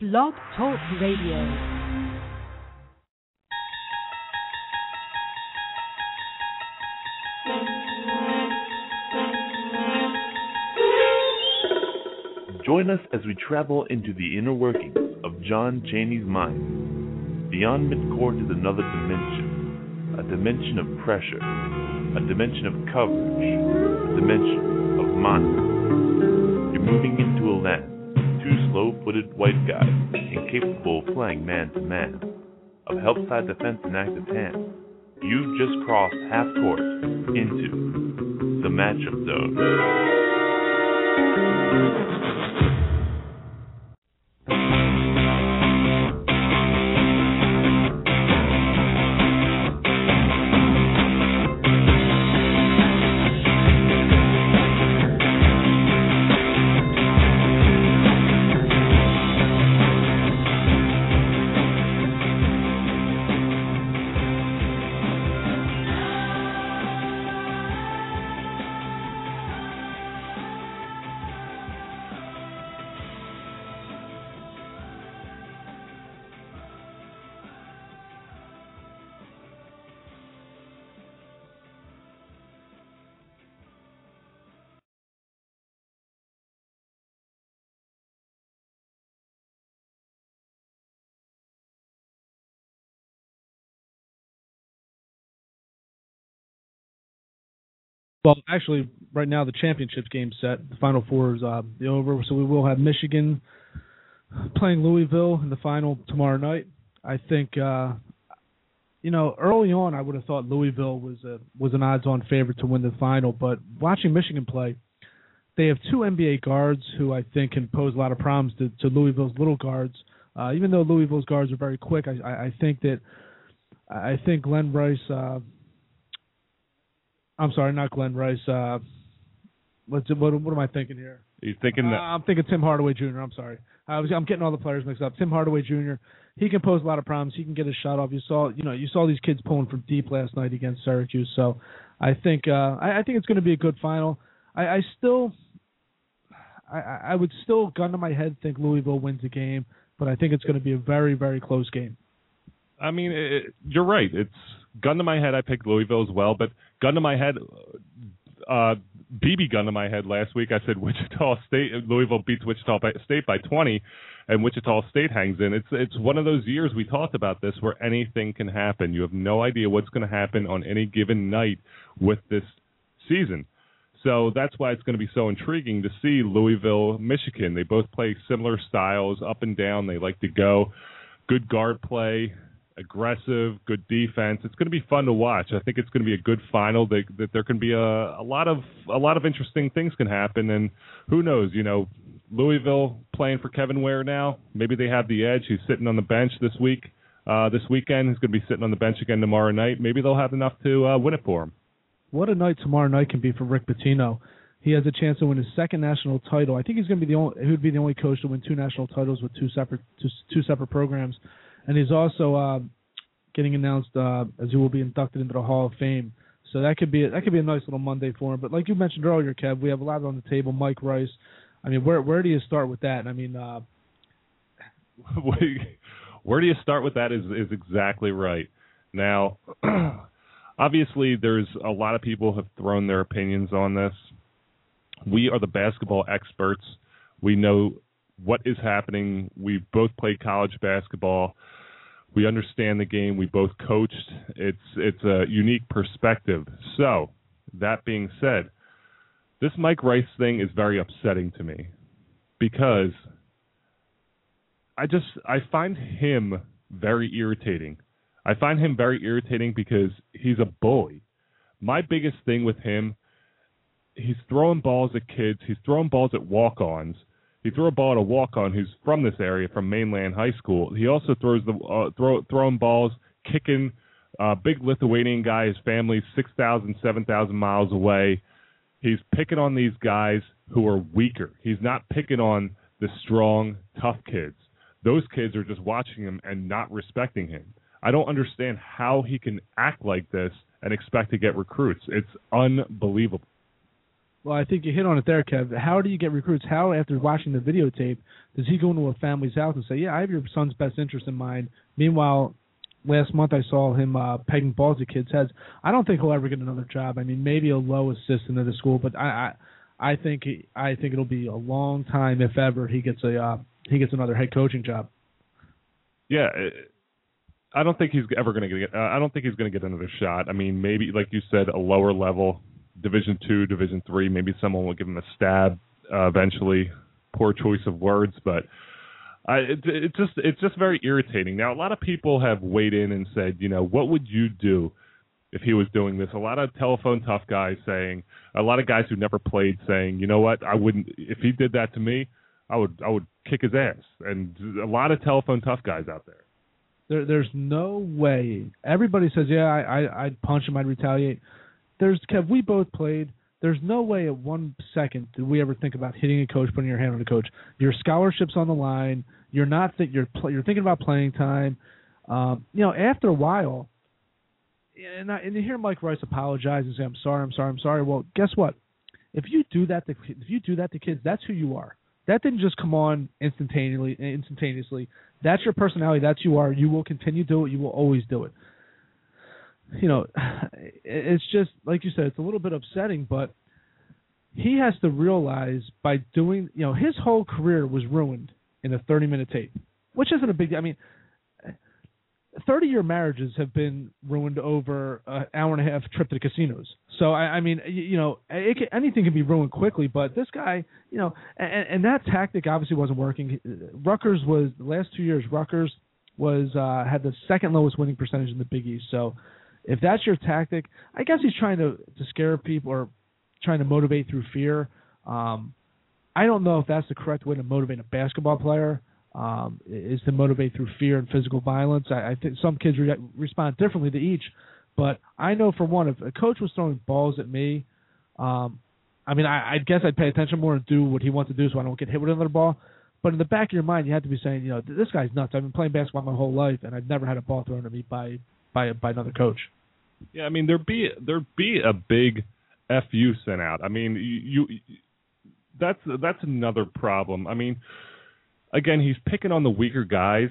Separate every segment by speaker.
Speaker 1: Blog Talk Radio.
Speaker 2: Join us as we travel into the inner workings of John Chaney's mind. Beyond midcourt is another dimension, a dimension of pressure, a dimension of coverage, a dimension of mind. You're moving into white guy, incapable of playing man-to-man, of help-side defense and active hand. You've just crossed half court into the matchup zone.
Speaker 3: Well, actually, right now the championship game's set. The Final Four is uh, over, so we will have Michigan playing Louisville in the final tomorrow night. I think, uh, you know, early on I would have thought Louisville was a was an odds-on favorite to win the final, but watching Michigan play, they have two NBA guards who I think can pose a lot of problems to, to Louisville's little guards. Uh, even though Louisville's guards are very quick, I, I, I think that I think Glen Rice. Uh, I'm sorry, not Glen Rice. Uh, what's what, what am I thinking here?
Speaker 4: You thinking that?
Speaker 3: Uh, I'm thinking Tim Hardaway Jr. I'm sorry. I was I'm getting all the players mixed up. Tim Hardaway Jr. He can pose a lot of problems. He can get a shot off. You saw you know you saw these kids pulling from deep last night against Syracuse. So I think uh, I, I think it's going to be a good final. I, I still I, I would still gun to my head think Louisville wins the game, but I think it's going to be a very very close game.
Speaker 4: I mean, it, you're right. It's gun to my head. I picked Louisville as well, but gun to my head. Uh, BB gun to my head last week. I said Wichita State, Louisville beats Wichita State by 20, and Wichita State hangs in. It's it's one of those years we talked about this where anything can happen. You have no idea what's going to happen on any given night with this season. So that's why it's going to be so intriguing to see Louisville, Michigan. They both play similar styles, up and down. They like to go. Good guard play, aggressive, good defense. It's going to be fun to watch. I think it's going to be a good final. That, that there can be a, a lot of a lot of interesting things can happen, and who knows? You know, Louisville playing for Kevin Ware now. Maybe they have the edge. He's sitting on the bench this week. Uh, this weekend, he's going to be sitting on the bench again tomorrow night. Maybe they'll have enough to uh, win it for him.
Speaker 3: What a night tomorrow night can be for Rick Pitino. He has a chance to win his second national title. I think he's going to be the only. He would be the only coach to win two national titles with two separate two, two separate programs and he's also uh, getting announced uh, as he will be inducted into the Hall of Fame. So that could be a, that could be a nice little Monday for him. But like you mentioned earlier, Kev, we have a lot on the table. Mike Rice. I mean, where where do you start with that? I mean, uh,
Speaker 4: where do you start with that is is exactly right. Now, obviously, there's a lot of people have thrown their opinions on this. We are the basketball experts. We know what is happening. We both played college basketball. We understand the game. We both coached. It's it's a unique perspective. So, that being said, this Mike Rice thing is very upsetting to me because I just I find him very irritating. I find him very irritating because he's a bully. My biggest thing with him, he's throwing balls at kids. He's throwing balls at walk-ons he threw a ball a walk on who's from this area, from Mainland High School. He also throws the uh, throw throwing balls, kicking. Uh, big Lithuanian guy. His family's six thousand, seven thousand miles away. He's picking on these guys who are weaker. He's not picking on the strong, tough kids. Those kids are just watching him and not respecting him. I don't understand how he can act like this and expect to get recruits. It's unbelievable.
Speaker 3: Well, I think you hit on it there, Kev. How do you get recruits? How, after watching the videotape, does he go into a family's house and say, "Yeah, I have your son's best interest in mind"? Meanwhile, last month I saw him uh, pegging balls at kids' heads. I don't think he'll ever get another job. I mean, maybe a low assistant at the school, but I, I, I think he, I think it'll be a long time if ever he gets a uh, he gets another head coaching job.
Speaker 4: Yeah, I don't think he's ever going to get. Uh, I don't think he's going to get another shot. I mean, maybe like you said, a lower level, Division two, Division three. Maybe someone will give him a stab uh, eventually. Poor choice of words, but I, it, it just it's just very irritating. Now, a lot of people have weighed in and said, you know, what would you do if he was doing this? A lot of telephone tough guys saying, a lot of guys who never played saying, you know what, I wouldn't if he did that to me, I would I would kick his ass. And a lot of telephone tough guys out there.
Speaker 3: There, there's no way. Everybody says, yeah, I, I, I'd punch him, I'd retaliate. There's Kev. We both played. There's no way at one second did we ever think about hitting a coach, putting your hand on a coach. Your scholarship's on the line. You're not that you're pl- you're thinking about playing time. Um, you know, after a while, and I, and you hear Mike Rice apologize and say, "I'm sorry, I'm sorry, I'm sorry." Well, guess what? If you do that to if you do that to kids, that's who you are. That didn't just come on instantaneously. Instantaneously, that's your personality. That's you are. You will continue to do it. You will always do it you know, it's just like you said, it's a little bit upsetting, but he has to realize by doing, you know, his whole career was ruined in a 30 minute tape, which isn't a big. I mean, 30 year marriages have been ruined over an hour and a half trip to the casinos. So I, I mean, you, you know, can, anything can be ruined quickly, but this guy, you know, and, and that tactic obviously wasn't working. Rutgers was the last two years. Rutgers was uh, had the second lowest winning percentage in the Big East. So if that's your tactic, I guess he's trying to to scare people or trying to motivate through fear. Um, I don't know if that's the correct way to motivate a basketball player. Um, is to motivate through fear and physical violence. I, I think some kids re- respond differently to each, but I know for one, if a coach was throwing balls at me, um, I mean, I, I guess I'd pay attention more and do what he wants to do so I don't get hit with another ball. But in the back of your mind, you have to be saying, you know, this guy's nuts. I've been playing basketball my whole life, and I've never had a ball thrown at me by by by another coach.
Speaker 4: Yeah, I mean there'd be there'd be a big fu sent out. I mean you, you that's that's another problem. I mean, again, he's picking on the weaker guys,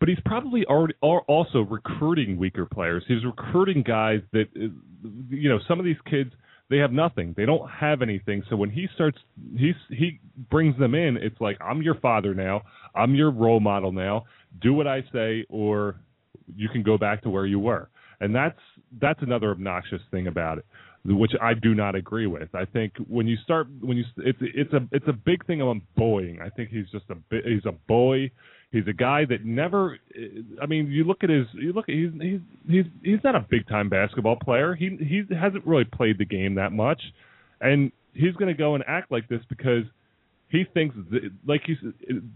Speaker 4: but he's probably already also recruiting weaker players. He's recruiting guys that you know some of these kids they have nothing. They don't have anything. So when he starts he's he brings them in, it's like I'm your father now. I'm your role model now. Do what I say or you can go back to where you were. And that's that's another obnoxious thing about it, which I do not agree with. I think when you start when you it's it's a it's a big thing on bullying. I think he's just a he's a boy. He's a guy that never. I mean, you look at his. You look. At, he's he's he's he's not a big time basketball player. He he hasn't really played the game that much, and he's going to go and act like this because he thinks that, like he's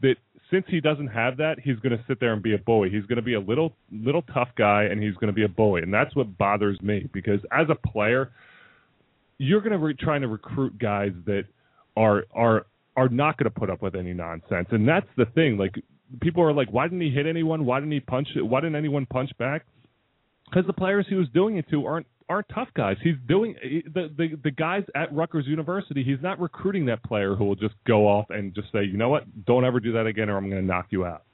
Speaker 4: that since he doesn't have that, he's going to sit there and be a bully. He's going to be a little little tough guy, and he's going to be a bully, and that's what bothers me because as a player, you're going to be trying to recruit guys that are are are not going to put up with any nonsense, and that's the thing. Like people are like, why didn't he hit anyone? Why didn't he punch? Why didn't anyone punch back? Because the players he was doing it to aren't aren't tough guys. He's doing the, the the guys at Rutgers University. He's not recruiting that player who will just go off and just say, you know what, don't ever do that again, or I'm going to knock you out.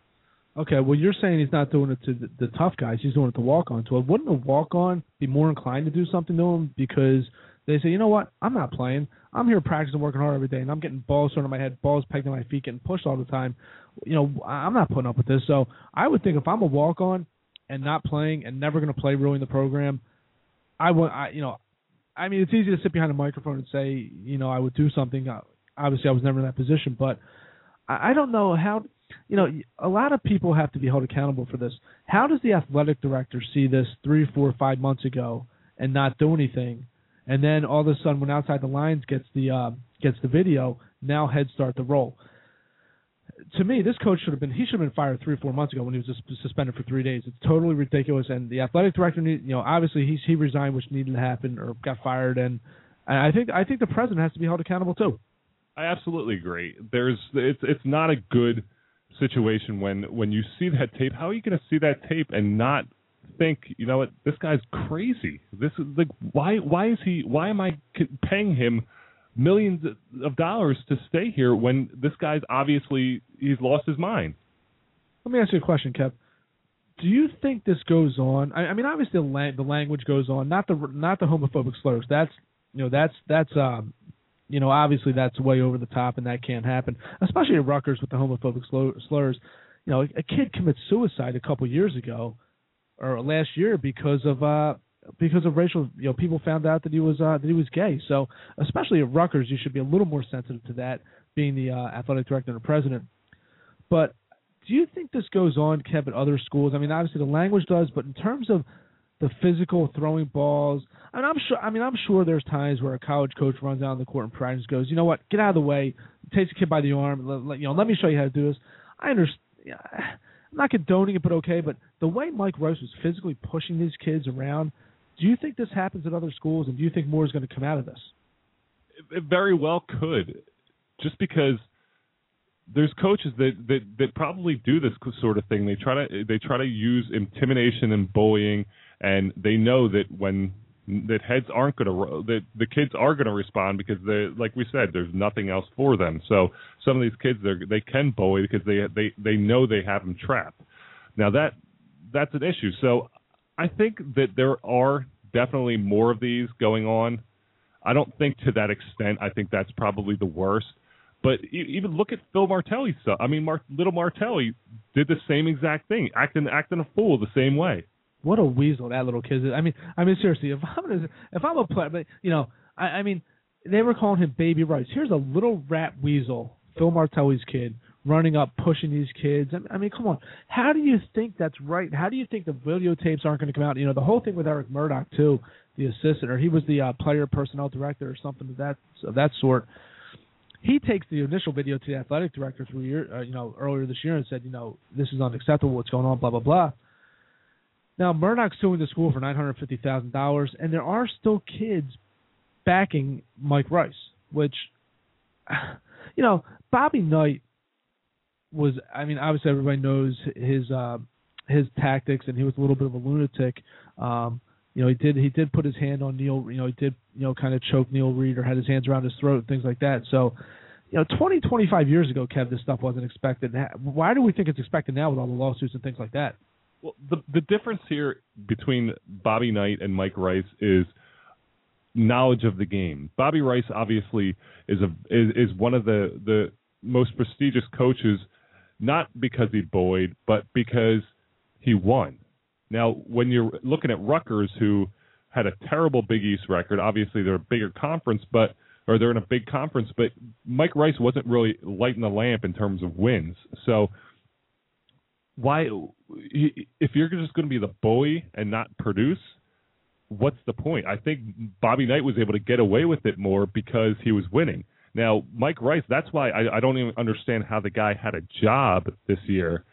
Speaker 3: Okay, well you're saying he's not doing it to the, the tough guys. He's doing it to walk on. To wouldn't a walk on be more inclined to do something to him because they say, you know what, I'm not playing. I'm here practicing, working hard every day, and I'm getting balls thrown in my head, balls pegged in my feet, getting pushed all the time. You know, I'm not putting up with this. So I would think if I'm a walk on and not playing and never going to play, ruining the program, I want, I, you know, I mean, it's easy to sit behind a microphone and say, you know, I would do something. Uh, obviously, I was never in that position, but I, don't know how. You know, a lot of people have to be held accountable for this. How does the athletic director see this three, four, five months ago and not do anything, and then all of a sudden, when outside the lines gets the uh, gets the video, now head start the roll? To me, this coach should have been he should have been fired three or four months ago when he was suspended for three days. It's totally ridiculous. And the athletic director, need, you know, obviously he's he resigned, which needed to happen, or got fired. And, and I think I think the president has to be held accountable too.
Speaker 4: I absolutely agree. There's it's it's not a good situation when when you see that tape. How are you going to see that tape and not think, you know what, this guy's crazy. This is like why why is he why am I paying him millions of dollars to stay here when this guy's obviously he's lost his mind.
Speaker 3: Let me ask you a question, Kev. Do you think this goes on? I, I mean, obviously the, lang- the language goes on, not the not the homophobic slurs. That's you know that's that's um you know obviously that's way over the top and that can't happen, especially at Rutgers with the homophobic slurs. You know, a kid commits suicide a couple years ago or last year because of uh because of racial you know people found out that he was uh that he was gay. So especially at Rutgers you should be a little more sensitive to that being the uh, athletic director and president. But do you think this goes on Kev at other schools? I mean obviously the language does but in terms of the physical throwing balls I mean I'm sure I mean I'm sure there's times where a college coach runs out on the court and practice goes you know what? Get out of the way. Takes a kid by the arm. Let, you know let me show you how to do this. I understand I'm not condoning it, but okay. But the way Mike Rice was physically pushing these kids around, do you think this happens at other schools, and do you think more is going to come out of this?
Speaker 4: It very well could, just because there's coaches that, that that probably do this sort of thing. They try to they try to use intimidation and bullying, and they know that when that heads aren't going to that the kids are going to respond because they like we said there's nothing else for them so some of these kids they they can bully because they they they know they have them trapped now that that's an issue so i think that there are definitely more of these going on i don't think to that extent i think that's probably the worst but even look at Phil Martelli's stuff. I mean, Mar- little Martelli did the same exact thing, acting acting a fool the same way
Speaker 3: what a weasel that little kid is. I mean, I mean seriously, if I'm a, if I'm a player, but you know, I, I mean, they were calling him Baby Rice. Here's a little rat weasel, Phil Martelli's kid, running up, pushing these kids. I mean, come on. How do you think that's right? How do you think the videotapes aren't going to come out? You know, the whole thing with Eric Murdock too, the assistant, or he was the uh, player personnel director or something of that of that sort. He takes the initial video to the athletic director through year, uh, you know, earlier this year and said, you know, this is unacceptable. What's going on? Blah blah blah. Now Murdock's suing the school for nine hundred fifty thousand dollars, and there are still kids backing Mike Rice, which, you know, Bobby Knight was. I mean, obviously everybody knows his uh, his tactics, and he was a little bit of a lunatic. Um, you know, he did he did put his hand on Neil. You know, he did you know kind of choke Neil Reed or had his hands around his throat and things like that. So, you know, 20, 25 years ago, Kev, this stuff wasn't expected. Why do we think it's expected now with all the lawsuits and things like that?
Speaker 4: Well, the the difference here between Bobby Knight and Mike Rice is knowledge of the game. Bobby Rice obviously is a is, is one of the the most prestigious coaches, not because he bullied, but because he won. Now, when you're looking at Rutgers, who had a terrible Big East record, obviously they're a bigger conference, but or they're in a big conference, but Mike Rice wasn't really lighting the lamp in terms of wins. So why if you're just going to be the bully and not produce what's the point i think bobby knight was able to get away with it more because he was winning now mike rice that's why i, I don't even understand how the guy had a job this year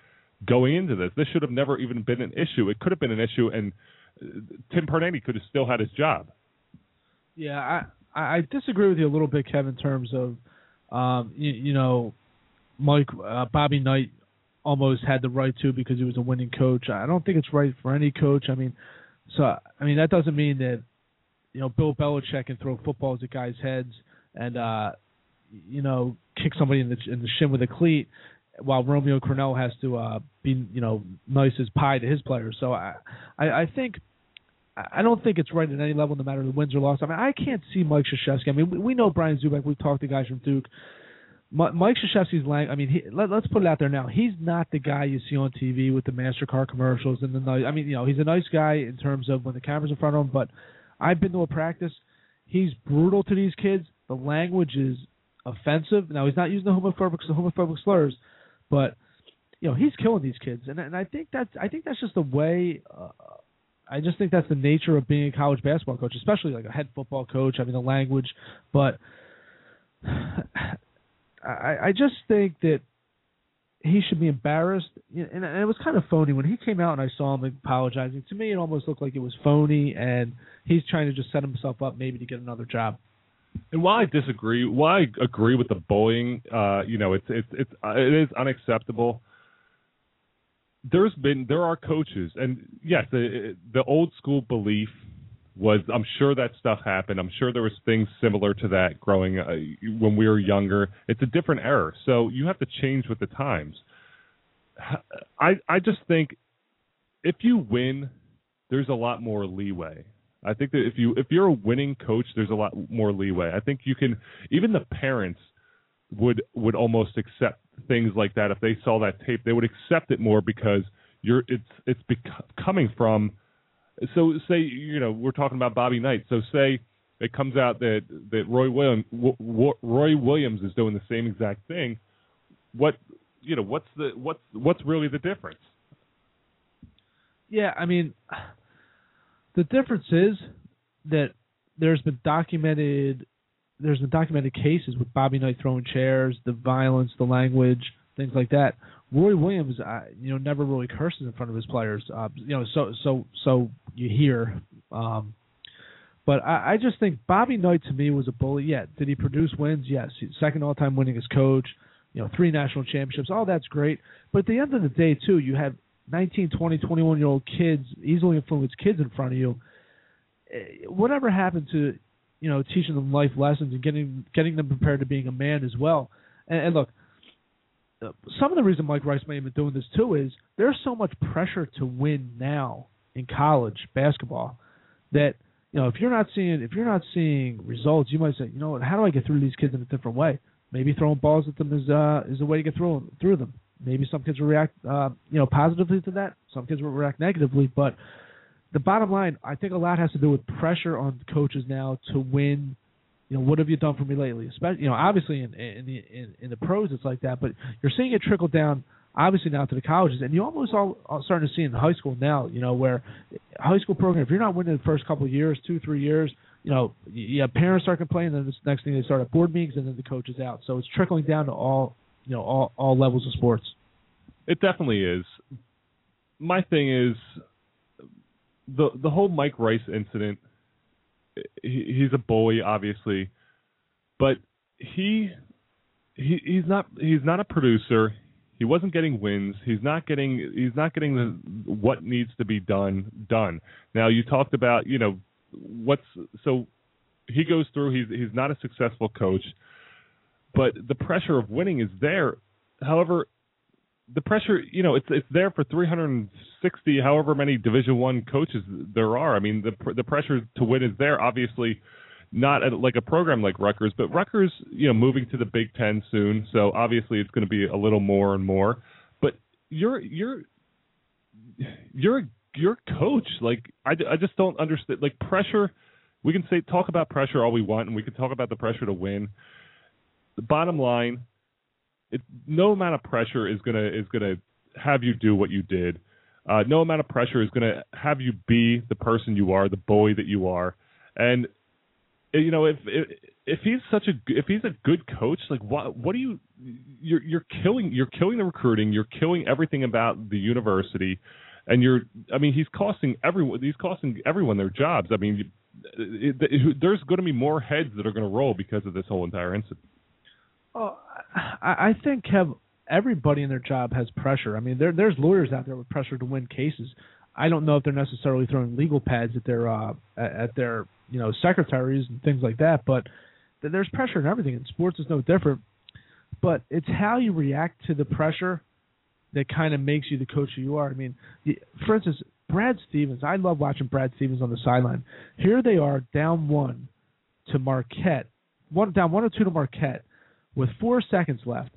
Speaker 4: going into this this should have never even been an issue it could have been an issue and uh, tim Pernetti could have still had his job
Speaker 3: yeah i i disagree with you a little bit kevin in terms of um you, you know mike uh, bobby knight almost had the right to because he was a winning coach. I don't think it's right for any coach. I mean, so I mean that doesn't mean that you know Bill Belichick can throw footballs at guys' heads and uh, you know kick somebody in the in the shin with a cleat, while Romeo Crennel has to uh, be you know nice as pie to his players. So I I, I think. I don't think it's right at any level, no matter the wins or loss. I mean, I can't see Mike Krzyzewski. I mean, we, we know Brian Zoubek. We've talked to guys from Duke. Mike Krzyzewski's lang. I mean, he, let, us put it out there now. He's not the guy you see on TV with the Mastercard commercials and the. I mean, you know, he's a nice guy in terms of when the camera's in front of him. But I've been to a practice. He's brutal to these kids. The language is offensive. Now he's not using the homophobic the homophobic slurs, but you know he's killing these kids, and and I think that's I think that's just the way. Uh, I just think that's the nature of being a college basketball coach, especially like a head football coach. I mean the language, but I, I just think that he should be embarrassed, and, and it was kind of phony when he came out and I saw him apologizing. To me, it almost looked like it was phony, and he's trying to just set himself up maybe to get another job.
Speaker 4: And while I disagree, while I agree with the bullying, uh, you know, it's it's it's uh, it is unacceptable. There's been there are coaches, and yes, the the old school belief was I'm sure that stuff happened. I'm sure there was things similar to that growing uh, when we were younger. It's a different era, so you have to change with the times. I I just think if you win, there's a lot more leeway. I think that if you if you're a winning coach, there's a lot more leeway. I think you can even the parents would would almost accept things like that if they saw that tape. They would accept it more because you're it's it's bec- coming from. So say you know we're talking about Bobby Knight. So say it comes out that that Roy Williams Roy Williams is doing the same exact thing. What you know what's the what's what's really the difference?
Speaker 3: Yeah, I mean, the difference is that there's been documented there's been documented cases with Bobby Knight throwing chairs, the violence, the language, things like that. Roy Williams, uh, you know, never really curses in front of his players. Uh, you know, so so so you hear. Um, but I, I just think Bobby Knight to me was a bully. Yeah, did he produce wins? Yes, second all-time winningest coach. You know, three national championships. All that's great. But at the end of the day, too, you have 19, 20, 21 year old kids, easily influenced kids in front of you. Eh, whatever happened to, you know, teaching them life lessons and getting getting them prepared to being a man as well? And, and look, some of the reason Mike Rice may have been doing this too is there's so much pressure to win now in college basketball that you know if you're not seeing if you're not seeing results, you might say, you know what, how do I get through these kids in a different way? Maybe throwing balls at them is uh, is a way to get through through them. Maybe some kids will react, uh, you know, positively to that. Some kids will react negatively. But the bottom line, I think a lot has to do with pressure on coaches now to win. You know, what have you done for me lately? Especially, you know, obviously in in the in, in the pros it's like that, but you're seeing it trickle down obviously now to the colleges, and you almost all, all starting to see in high school now. You know, where high school program, if you're not winning the first couple of years, two three years, you know, yeah, parents start complaining. Then the next thing they start at board meetings, and then the coach is out. So it's trickling down to all you know all all levels of sports.
Speaker 4: It definitely is. My thing is the the whole Mike Rice incident. He, he's a bully, obviously, but he he he's not he's not a producer. He wasn't getting wins. He's not getting he's not getting the what needs to be done done. Now you talked about you know what's so he goes through. He's he's not a successful coach but the pressure of winning is there. However, the pressure, you know, it's it's there for 360, however many Division One coaches there are. I mean, the the pressure to win is there. Obviously, not at, like a program like Rutgers, but Rutgers, you know, moving to the Big Ten soon, so obviously it's going to be a little more and more. But you're you're you're you're coach. Like I, I just don't understand. Like pressure, we can say talk about pressure all we want, and we can talk about the pressure to win the bottom line, it, no amount of pressure is gonna is gonna have you do what you did. Uh, no amount of pressure is gonna have you be the person you are, the boy that you are. And eh, you know, if if, he's such a if he's a good coach, like what what do you you're you're killing you're killing the recruiting, you're killing everything about the university, and you're I mean he's costing everyone he's costing everyone their jobs. I mean, it, it, there's going to be more heads that are going to roll because of this whole entire incident.
Speaker 3: Well, I, I think have everybody in their job has pressure. I mean, there there's lawyers out there with pressure to win cases. I don't know if they're necessarily throwing legal pads at their uh, at their you know secretaries and things like that, but there's pressure in everything. And sports is no different. But it's how you react to the pressure that kind of makes you the coach you are. I mean, for instance, Brad Stevens. I love watching Brad Stevens on the sideline. Here they are down one to Marquette, one down one or two to Marquette with four seconds left.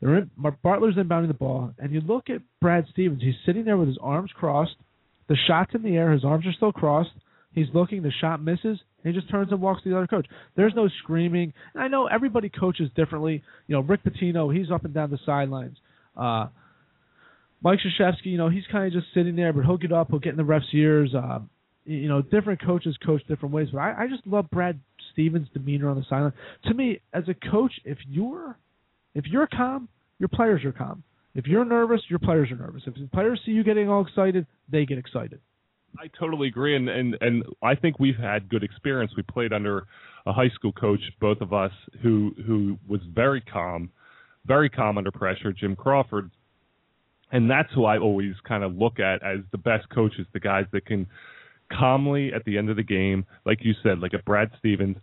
Speaker 3: They're in, Butler's inbounding the ball, and you look at Brad Stevens. He's sitting there with his arms crossed. The shot's in the air. His arms are still crossed. He's looking. The shot misses. He just turns and walks to the other coach. There's no screaming. And I know everybody coaches differently. You know, Rick Pitino, he's up and down the sidelines. Uh, Mike Krzyzewski, you know, he's kind of just sitting there, but he'll get up. He'll get in the ref's ears. Uh, you know, different coaches coach different ways. But I, I just love Brad Stevens' demeanor on the sideline. To me, as a coach, if you're if you're calm, your players are calm. If you're nervous, your players are nervous. If the players see you getting all excited, they get excited.
Speaker 4: I totally agree, and and and I think we've had good experience. We played under a high school coach, both of us, who who was very calm, very calm under pressure, Jim Crawford, and that's who I always kind of look at as the best coaches, the guys that can calmly at the end of the game, like you said, like a Brad Stevens.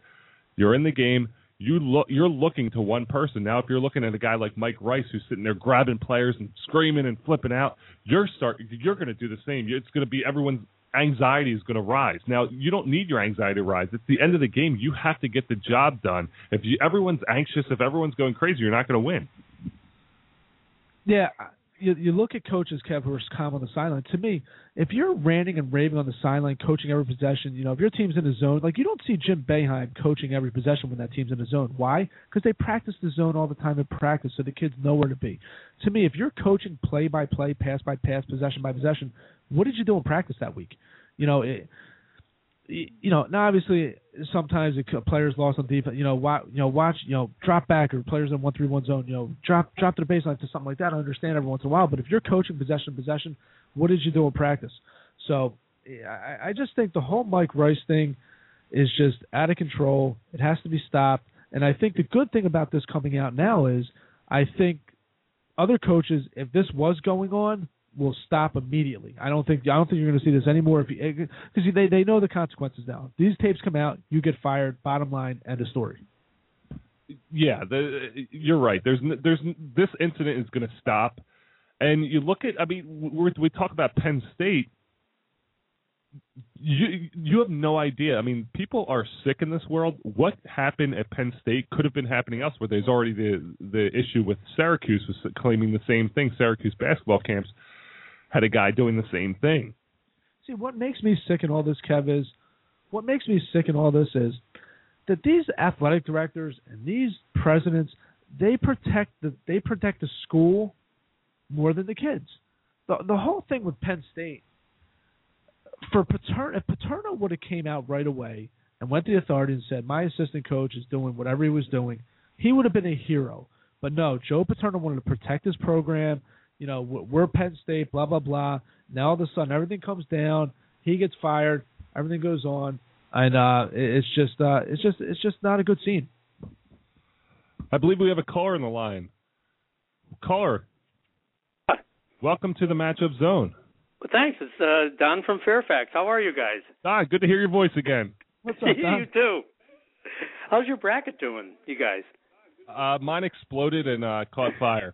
Speaker 4: You're in the game. You look. You're looking to one person now. If you're looking at a guy like Mike Rice, who's sitting there grabbing players and screaming and flipping out, you're start. You're going to do the same. It's going to be everyone's anxiety is going to rise. Now, you don't need your anxiety to rise. It's the end of the game. You have to get the job done. If you, everyone's anxious, if everyone's going crazy, you're not going to win.
Speaker 3: Yeah, you, you look at coaches, Kev, who are calm on the sideline. To me, if you're ranting and raving on the sideline, coaching every possession, you know, if your team's in a zone, like you don't see Jim Boeheim coaching every possession when that team's in a zone. Why? Because they practice the zone all the time in practice, so the kids know where to be. To me, if you're coaching play by play, pass by pass, possession by possession, what did you do in practice that week? You know, it, you know, now obviously sometimes the players lost on defense. You know, watch, you know, watch, you know, drop back or players in one three one zone. You know, drop drop to the baseline to something like that. I understand every once in a while, but if you're coaching possession possession, what did you do in practice? So I, I just think the whole Mike Rice thing is just out of control. It has to be stopped. And I think the good thing about this coming out now is I think other coaches, if this was going on, will stop immediately. I don't think I don't think you're going to see this anymore if because eh, they they know the consequences now. These tapes come out, you get fired. Bottom line, end of story.
Speaker 4: Yeah, the, you're right. There's there's this incident is going to stop, and you look at I mean we we talk about Penn State. You you have no idea. I mean, people are sick in this world. What happened at Penn State could have been happening elsewhere. There's already the the issue with Syracuse was claiming the same thing. Syracuse basketball camps had a guy doing the same thing.
Speaker 3: See, what makes me sick in all this, Kev, is what makes me sick in all this is that these athletic directors and these presidents they protect the they protect the school more than the kids. The the whole thing with Penn State for Paterno, if Paterno would have came out right away and went to the authority and said, "My assistant coach is doing whatever he was doing," he would have been a hero. But no, Joe Paterno wanted to protect his program you know, we're Penn State, blah blah blah. Now all of a sudden everything comes down. He gets fired. Everything goes on, and uh, it's just uh, it's just it's just not a good scene.
Speaker 4: I believe we have a caller in the line. Caller,
Speaker 1: Hi.
Speaker 4: welcome to the matchup zone.
Speaker 1: Well, thanks. It's uh, Don from Fairfax. How are you guys?
Speaker 4: Ah, good to hear your voice again.
Speaker 3: What's up, Don?
Speaker 1: you too. How's your bracket doing, you guys?
Speaker 4: Uh, mine exploded and uh, caught fire.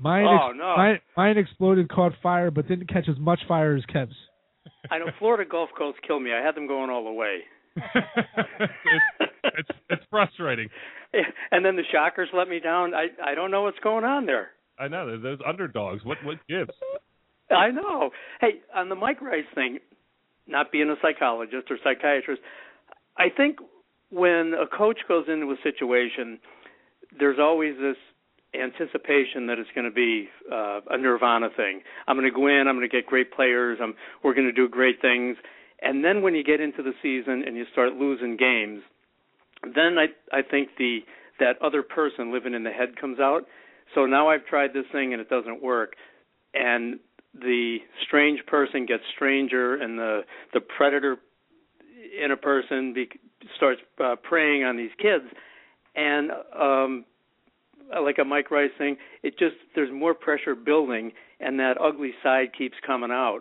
Speaker 3: Mine,
Speaker 1: Oh,
Speaker 3: ex-
Speaker 1: no.
Speaker 3: mine, mine exploded, caught fire, but didn't catch as much fire as Kev's.
Speaker 1: I know Florida Gulf Coast killed me. I had them going all the way.
Speaker 4: it's, it's it's frustrating.
Speaker 1: And then the Shockers let me down. I I don't know what's going on there.
Speaker 4: I know there's those underdogs. What what gives?
Speaker 1: I know. Hey, on the Mike Rice thing, not being a psychologist or psychiatrist, I think when a coach goes into a situation, there's always this anticipation that it's going to be uh, a nirvana thing. I'm going to go in, I'm going to get great players, I'm we're going to do great things. And then when you get into the season and you start losing games, then I I think the that other person living in the head comes out. So now I've tried this thing and it doesn't work. And the strange person gets stranger and the the predator in a person be, starts uh, preying on these kids and um like a Mike Rice thing, it just there's more pressure building, and that ugly side keeps coming out,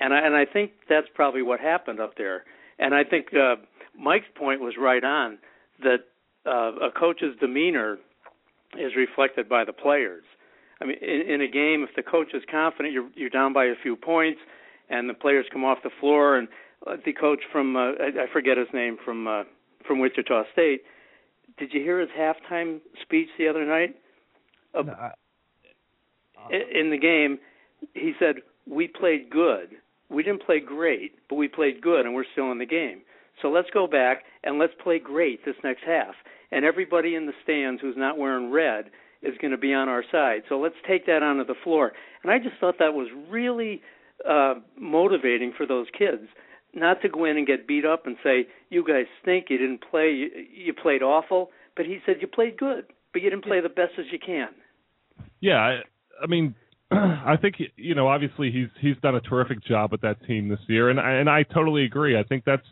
Speaker 1: and I and I think that's probably what happened up there. And I think uh, Mike's point was right on that uh, a coach's demeanor is reflected by the players. I mean, in, in a game, if the coach is confident, you're you're down by a few points, and the players come off the floor, and uh, the coach from uh, I, I forget his name from uh, from Wichita State did you hear his halftime speech the other night? Uh,
Speaker 3: No, I-
Speaker 1: in the game, he said, "We played good. We didn't play great, but we played good, and we're still in the game. So let's go back and let's play great this next half. And everybody in the stands who's not wearing red is going to be on our side. So let's take that onto the floor." And I just thought that was really uh, motivating for those kids not to go in and get beat up and say you guys stink you didn't play you, you played awful but he said you played good but you didn't play the best as you can
Speaker 4: Yeah, I, I mean, I think you know. Obviously, he's he's done a terrific job with that team this year, and I, and I totally agree. I think that's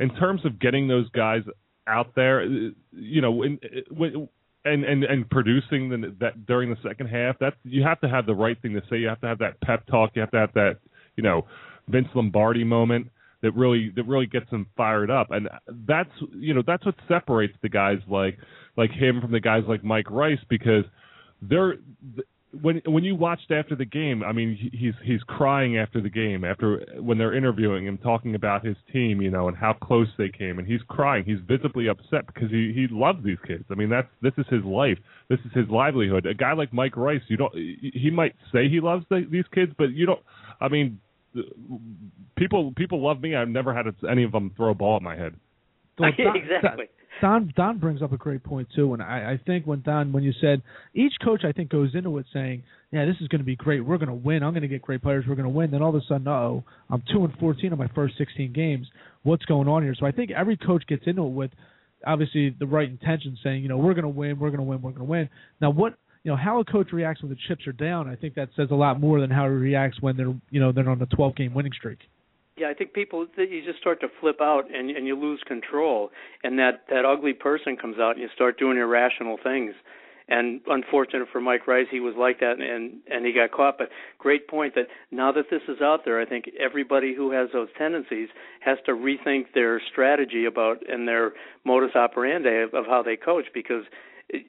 Speaker 4: in terms of getting those guys out there, you know, in, when, and and and producing the, that during the second half. That you have to have the right thing to say. You have to have that pep talk. You have to have that, you know, Vince Lombardi moment. That really that really gets them fired up, and that's you know that's what separates the guys like like him from the guys like Mike Rice because they're when when you watched after the game, I mean, he's he's crying after the game after when they're interviewing him, talking about his team, you know, and how close they came, and he's crying. He's visibly upset because he he loves these kids. I mean, that's this is his life. This is his livelihood. A guy like Mike Rice, you don't. He might say he loves the, these kids, but you don't. I mean, people people love me. I've never had any of them throw a ball at my head.
Speaker 1: exactly.
Speaker 3: Don Don brings up a great point too, and I, I think when Don when you said each coach I think goes into it saying, yeah, this is going to be great, we're going to win, I'm going to get great players, we're going to win. Then all of a sudden, oh, I'm two and fourteen in my first sixteen games. What's going on here? So I think every coach gets into it with obviously the right intention, saying, you know, we're going to win, we're going to win, we're going to win. Now what you know how a coach reacts when the chips are down, I think that says a lot more than how he reacts when they're you know they're on a 12 game winning streak.
Speaker 1: Yeah, I think people you just start to flip out and and you lose control, and that that ugly person comes out, and you start doing irrational things. And unfortunate for Mike Rice, he was like that, and and he got caught. But great point that now that this is out there, I think everybody who has those tendencies has to rethink their strategy about and their modus operandi of, of how they coach because it,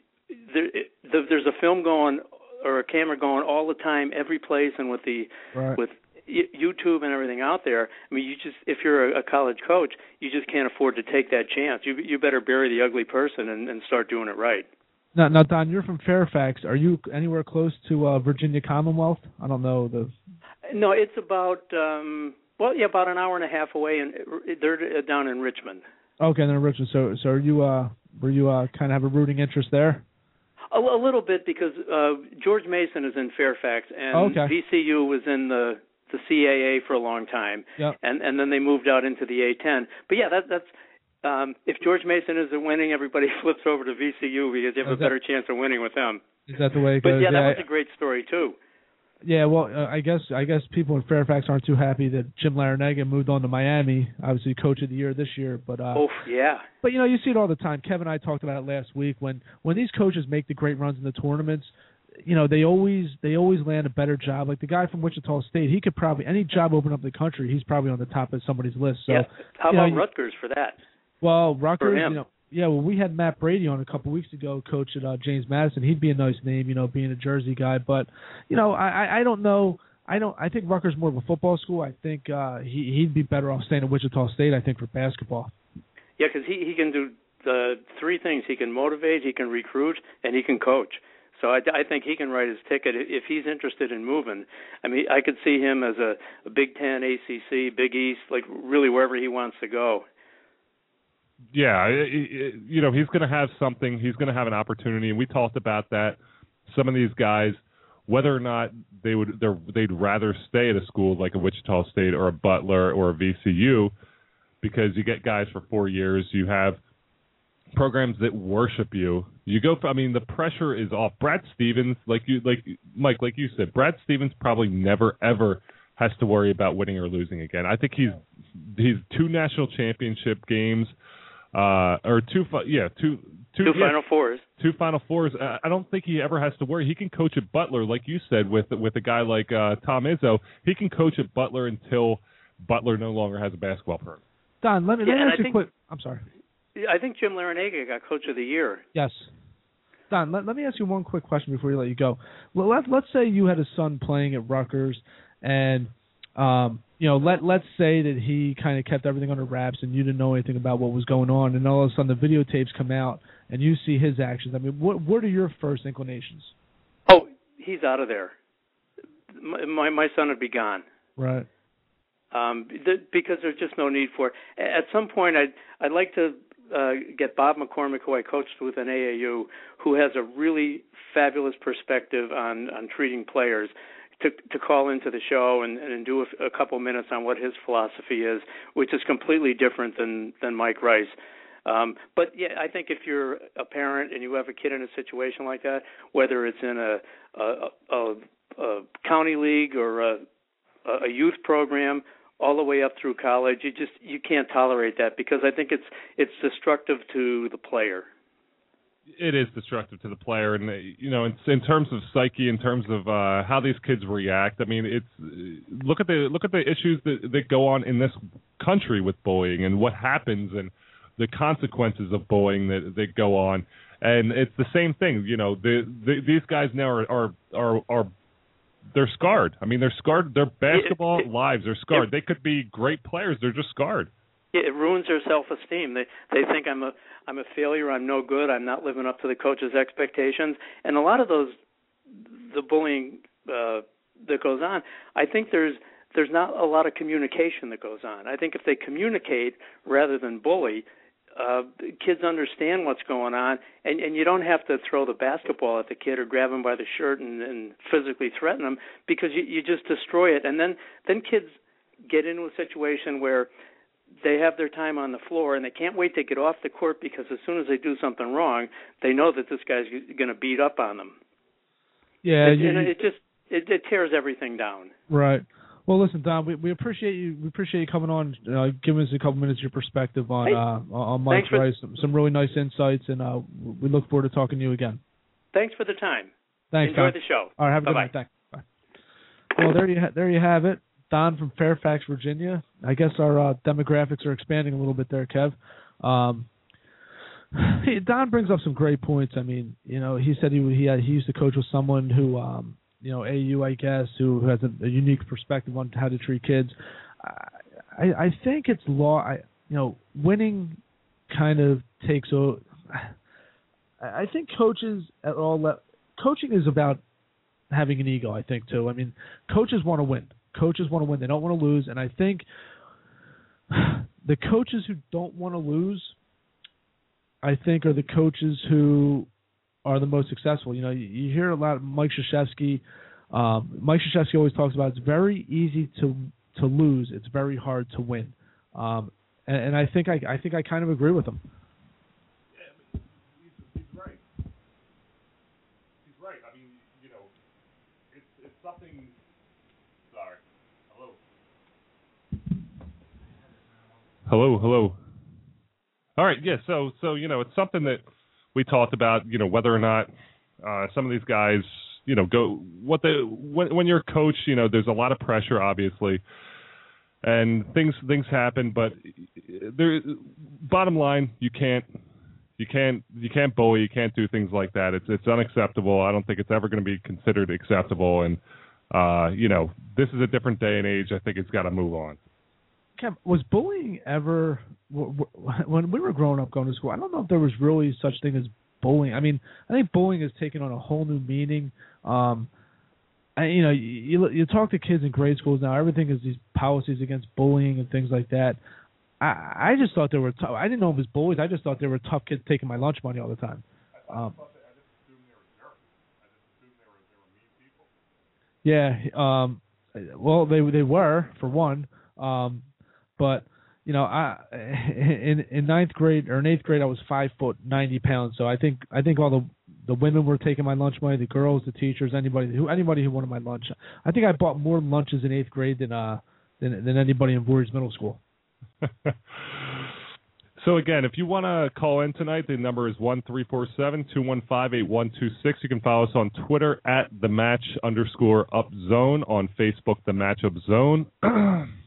Speaker 1: there, it, the, there's a film going or a camera going all the time, every place, and with the
Speaker 3: right.
Speaker 1: with YouTube and everything out there. I mean, you just if you're a, a college coach, you just can't afford to take that chance. You you better bury the ugly person and, and start doing it right.
Speaker 3: Now, now, Don, you're from Fairfax. Are you anywhere close to uh, Virginia Commonwealth? I don't know the.
Speaker 1: No, it's about um well, yeah, about an hour and a half away, and they're down in Richmond.
Speaker 3: Okay, they're in Richmond. So, so are you uh were you uh kind of have a rooting interest there?
Speaker 1: A, a little bit because uh George Mason is in Fairfax, and
Speaker 3: okay.
Speaker 1: VCU was in the the CAA for a long time,
Speaker 3: yep.
Speaker 1: and and then they moved out into the A10. But yeah, that that's um, if George Mason isn't winning, everybody flips over to VCU because you have
Speaker 3: is
Speaker 1: a better chance of winning with them.
Speaker 3: Is that the way it goes?
Speaker 1: but yeah, that
Speaker 3: yeah,
Speaker 1: was a great story too.
Speaker 3: Yeah, well, uh, I guess I guess people in Fairfax aren't too happy that Jim Larrañaga moved on to Miami. Obviously, coach of the year this year, but uh,
Speaker 1: oh yeah.
Speaker 3: But you know, you see it all the time. Kevin and I talked about it last week when when these coaches make the great runs in the tournaments you know they always they always land a better job. Like the guy from Wichita State, he could probably any job open up in the country, he's probably on the top of somebody's list. So
Speaker 1: yeah. How
Speaker 3: you
Speaker 1: about
Speaker 3: know,
Speaker 1: Rutgers for that?
Speaker 3: Well, Rutgers, you know, yeah. Well, we had Matt Brady on a couple weeks ago, coach at uh, James Madison. He'd be a nice name, you know, being a Jersey guy. But you know, I I don't know. I don't. I think Rutgers more of a football school. I think uh, he he'd be better off staying at Wichita State. I think for basketball.
Speaker 1: Yeah, because he he can do the three things. He can motivate, he can recruit, and he can coach. So I, I think he can write his ticket if he's interested in moving. I mean, I could see him as a, a Big Ten, ACC, Big East, like really wherever he wants to go.
Speaker 4: Yeah, you know, he's going to have something. He's going to have an opportunity, and we talked about that. Some of these guys, whether or not they would, they'd rather stay at a school like a Wichita State or a Butler or a VCU, because you get guys for four years. You have programs that worship you. You go. For, I mean, the pressure is off. Brad Stevens, like you, like Mike, like you said, Brad Stevens probably never ever has to worry about winning or losing again. I think he's he's two national championship games, uh, or two, yeah, two. Two,
Speaker 1: two
Speaker 4: yeah,
Speaker 1: Final Fours.
Speaker 4: Two Final Fours. Uh, I don't think he ever has to worry. He can coach at Butler, like you said, with with a guy like uh, Tom Izzo. He can coach at Butler until Butler no longer has a basketball program.
Speaker 3: Don, let me,
Speaker 1: yeah,
Speaker 3: let me ask
Speaker 1: I
Speaker 3: you
Speaker 1: think,
Speaker 3: quick. I'm sorry.
Speaker 1: I think Jim Larrañaga got Coach of the Year.
Speaker 3: Yes. Don, let, let me ask you one quick question before you let you go. Well, let, let's say you had a son playing at Rutgers, and um, you know, let let's say that he kind of kept everything under wraps, and you didn't know anything about what was going on, and all of a sudden the videotapes come out, and you see his actions. I mean, what what are your first inclinations?
Speaker 1: Oh, he's out of there. My my, my son would be gone.
Speaker 3: Right.
Speaker 1: Um, the, because there's just no need for it. At some point, I'd I'd like to uh, get Bob McCormick, who I coached with in AAU, who has a really fabulous perspective on on treating players, to to call into the show and and do a, a couple minutes on what his philosophy is, which is completely different than than Mike Rice. Um, but yeah, I think if you're a parent and you have a kid in a situation like that, whether it's in a a, a, a county league or a, a youth program all the way up through college. You just you can't tolerate that because I think it's it's destructive to the player.
Speaker 4: It is destructive to the player, and you know, in, in terms of psyche, in terms of uh, how these kids react. I mean, it's look at the look at the issues that that go on in this country with bullying and what happens and the consequences of bullying that that go on. And it's the same thing, you know. The, the these guys now are are are, are they're scarred. I mean, they're scarred. Their basketball it, it, lives are scarred. It, they could be great players. They're just scarred.
Speaker 1: It ruins their self-esteem. They they think I'm a I'm a failure. I'm no good. I'm not living up to the coach's expectations. And a lot of those, the bullying uh, that goes on. I think there's there's not a lot of communication that goes on. I think if they communicate rather than bully, uh, kids understand what's going on, and and you don't have to throw the basketball at the kid or grab him by the shirt and, and physically threaten him because you you just destroy it, and then then kids get into a situation where they have their time on the floor and they can't wait to get off the court because as soon as they do something wrong, they know that this guy's going to beat up on them.
Speaker 3: Yeah,
Speaker 1: and, you, and it just it, it tears everything down.
Speaker 3: Right. Well, listen, Don, we, we appreciate you. We appreciate you coming on, uh, giving us a couple minutes of your perspective on
Speaker 1: hey,
Speaker 3: uh, on Mike Rice. Some, some, really nice insights, and uh, we look forward to talking to you again.
Speaker 1: Thanks for the time.
Speaker 3: Thanks.
Speaker 1: Enjoy
Speaker 3: Don.
Speaker 1: the show.
Speaker 3: All right, have a
Speaker 1: Bye-bye.
Speaker 3: good night. Thanks. Bye. Well, there you ha- there you have it. Don from Fairfax, Virginia. I guess our uh, demographics are expanding a little bit there, Kev. Um, Don brings up some great points. I mean, you know, he said he he had, he used to coach with someone who um, you know AU, I guess, who has a, a unique perspective on how to treat kids. I, I think it's law. I, you know, winning kind of takes over. I think coaches at all le- coaching is about having an ego. I think too. I mean, coaches want to win. Coaches want to win. They don't want to lose. And I think the coaches who don't want to lose, I think, are the coaches who are the most successful. You know, you, you hear a lot of Mike Krzyzewski. Um, Mike Krzyzewski always talks about it's very easy to to lose. It's very hard to win. Um, and, and I think I, I think I kind of agree with him.
Speaker 4: Yeah, he's, he's right. He's right. I mean, you know, it's it's something. Sorry. Hello. Hello. Hello. All right. Yeah. So so you know, it's something that we talked about, you know, whether or not uh, some of these guys, you know, go what the when, when you're a coach, you know, there's a lot of pressure, obviously, and things things happen. But there, bottom line, you can't you can't you can't bully, you can't do things like that. It's it's unacceptable. I don't think it's ever going to be considered acceptable. And uh, you know, this is a different day and age. I think it's got to move on.
Speaker 3: Kev, was bullying ever when we were growing up going to school? I don't know if there was really such thing as bullying. I mean, I think bullying has taken on a whole new meaning. Um, and, you know, you you talk to kids in grade schools now. Everything is these policies against bullying and things like that. I I just thought they were tough. I didn't know it was bullies. I just thought they were tough kids taking my lunch money all the time. Um, yeah. Um, well, they they were for one. Um, but you know, I in in ninth grade or in eighth grade, I was five foot ninety pounds. So I think I think all the the women were taking my lunch money, the girls, the teachers, anybody who anybody who wanted my lunch. I think I bought more lunches in eighth grade than uh than than anybody in Voorhees Middle School.
Speaker 4: so again, if you want to call in tonight, the number is one three four seven two one five eight one two six. You can follow us on Twitter at the match underscore up zone on Facebook, the match up zone.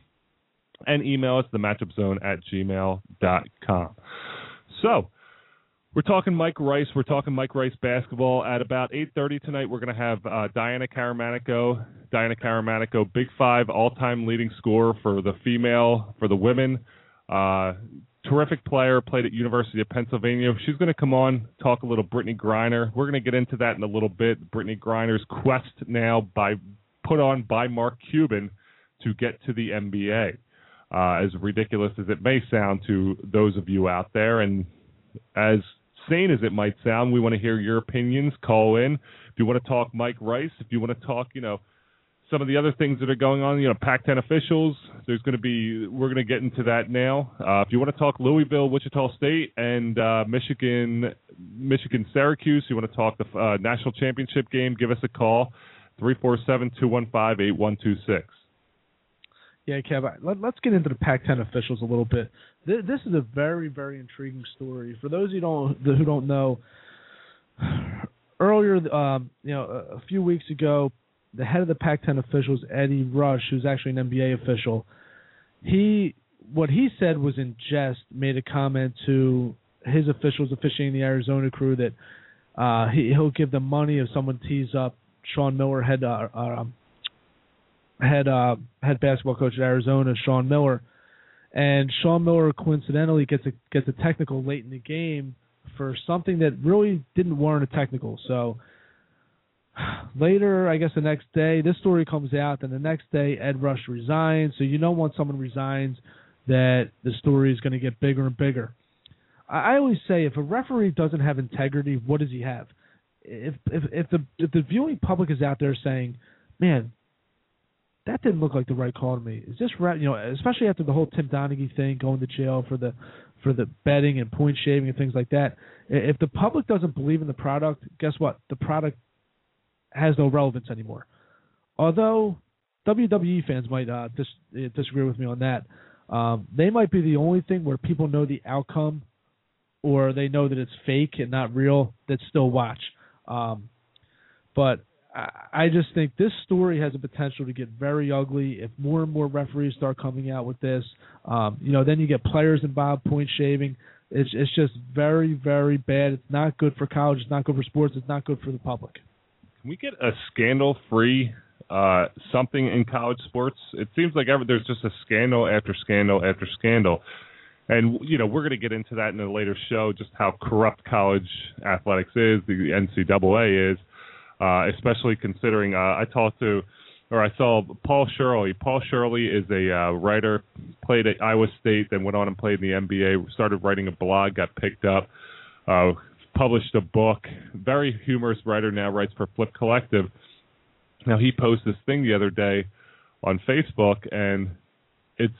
Speaker 4: and email us, thematchupzone at gmail.com. So, we're talking Mike Rice. We're talking Mike Rice basketball. At about 8.30 tonight, we're going to have uh, Diana Caramanico. Diana Caramanico, Big Five all-time leading scorer for the female, for the women. Uh, terrific player, played at University of Pennsylvania. She's going to come on, talk a little Brittney Griner. We're going to get into that in a little bit. Brittney Griner's quest now by put on by Mark Cuban to get to the NBA uh, as ridiculous as it may sound to those of you out there, and as sane as it might sound, we want to hear your opinions. Call in if you want to talk Mike Rice. If you want to talk, you know, some of the other things that are going on. You know, Pac-10 officials. There's going to be. We're going to get into that now. Uh, if you want to talk Louisville, Wichita State, and uh, Michigan, Michigan, Syracuse. You want to talk the uh, national championship game? Give us a call. Three four seven two one five eight one two six.
Speaker 3: Yeah, Kev. Let, us get into the Pac-10 officials a little bit. This, this, is a very, very intriguing story. For those who don't who don't know, earlier, um, you know, a, few weeks ago, the head of the Pac-10 officials, Eddie Rush, who's actually an NBA official, he what he said was in jest. Made a comment to his officials officiating the Arizona crew that uh, he, he'll give them money if someone tees up Sean Miller, head uh, uh, head uh, head basketball coach at Arizona, Sean Miller, and Sean Miller coincidentally gets a gets a technical late in the game for something that really didn't warrant a technical. So later, I guess the next day, this story comes out, and the next day Ed Rush resigns. So you know when someone resigns that the story is going to get bigger and bigger. I always say if a referee doesn't have integrity, what does he have? If if if the if the viewing public is out there saying, "Man, that didn't look like the right call to me," is this right? You know, especially after the whole Tim Donaghy thing, going to jail for the for the betting and point shaving and things like that. If the public doesn't believe in the product, guess what? The product has no relevance anymore. Although WWE fans might uh, dis- disagree with me on that, um, they might be the only thing where people know the outcome or they know that it's fake and not real that still watch. Um, but I just think this story has a potential to get very ugly if more and more referees start coming out with this. Um, you know, then you get players involved, point shaving. It's it's just very very bad. It's not good for college. It's not good for sports. It's not good for the public.
Speaker 4: Can we get a scandal-free uh, something in college sports? It seems like there's just a scandal after scandal after scandal. And you know we're going to get into that in a later show, just how corrupt college athletics is, the NCAA is, uh, especially considering uh, I talked to, or I saw Paul Shirley. Paul Shirley is a uh, writer, played at Iowa State, then went on and played in the NBA. Started writing a blog, got picked up, uh, published a book. Very humorous writer now, writes for Flip Collective. Now he posted this thing the other day on Facebook, and it's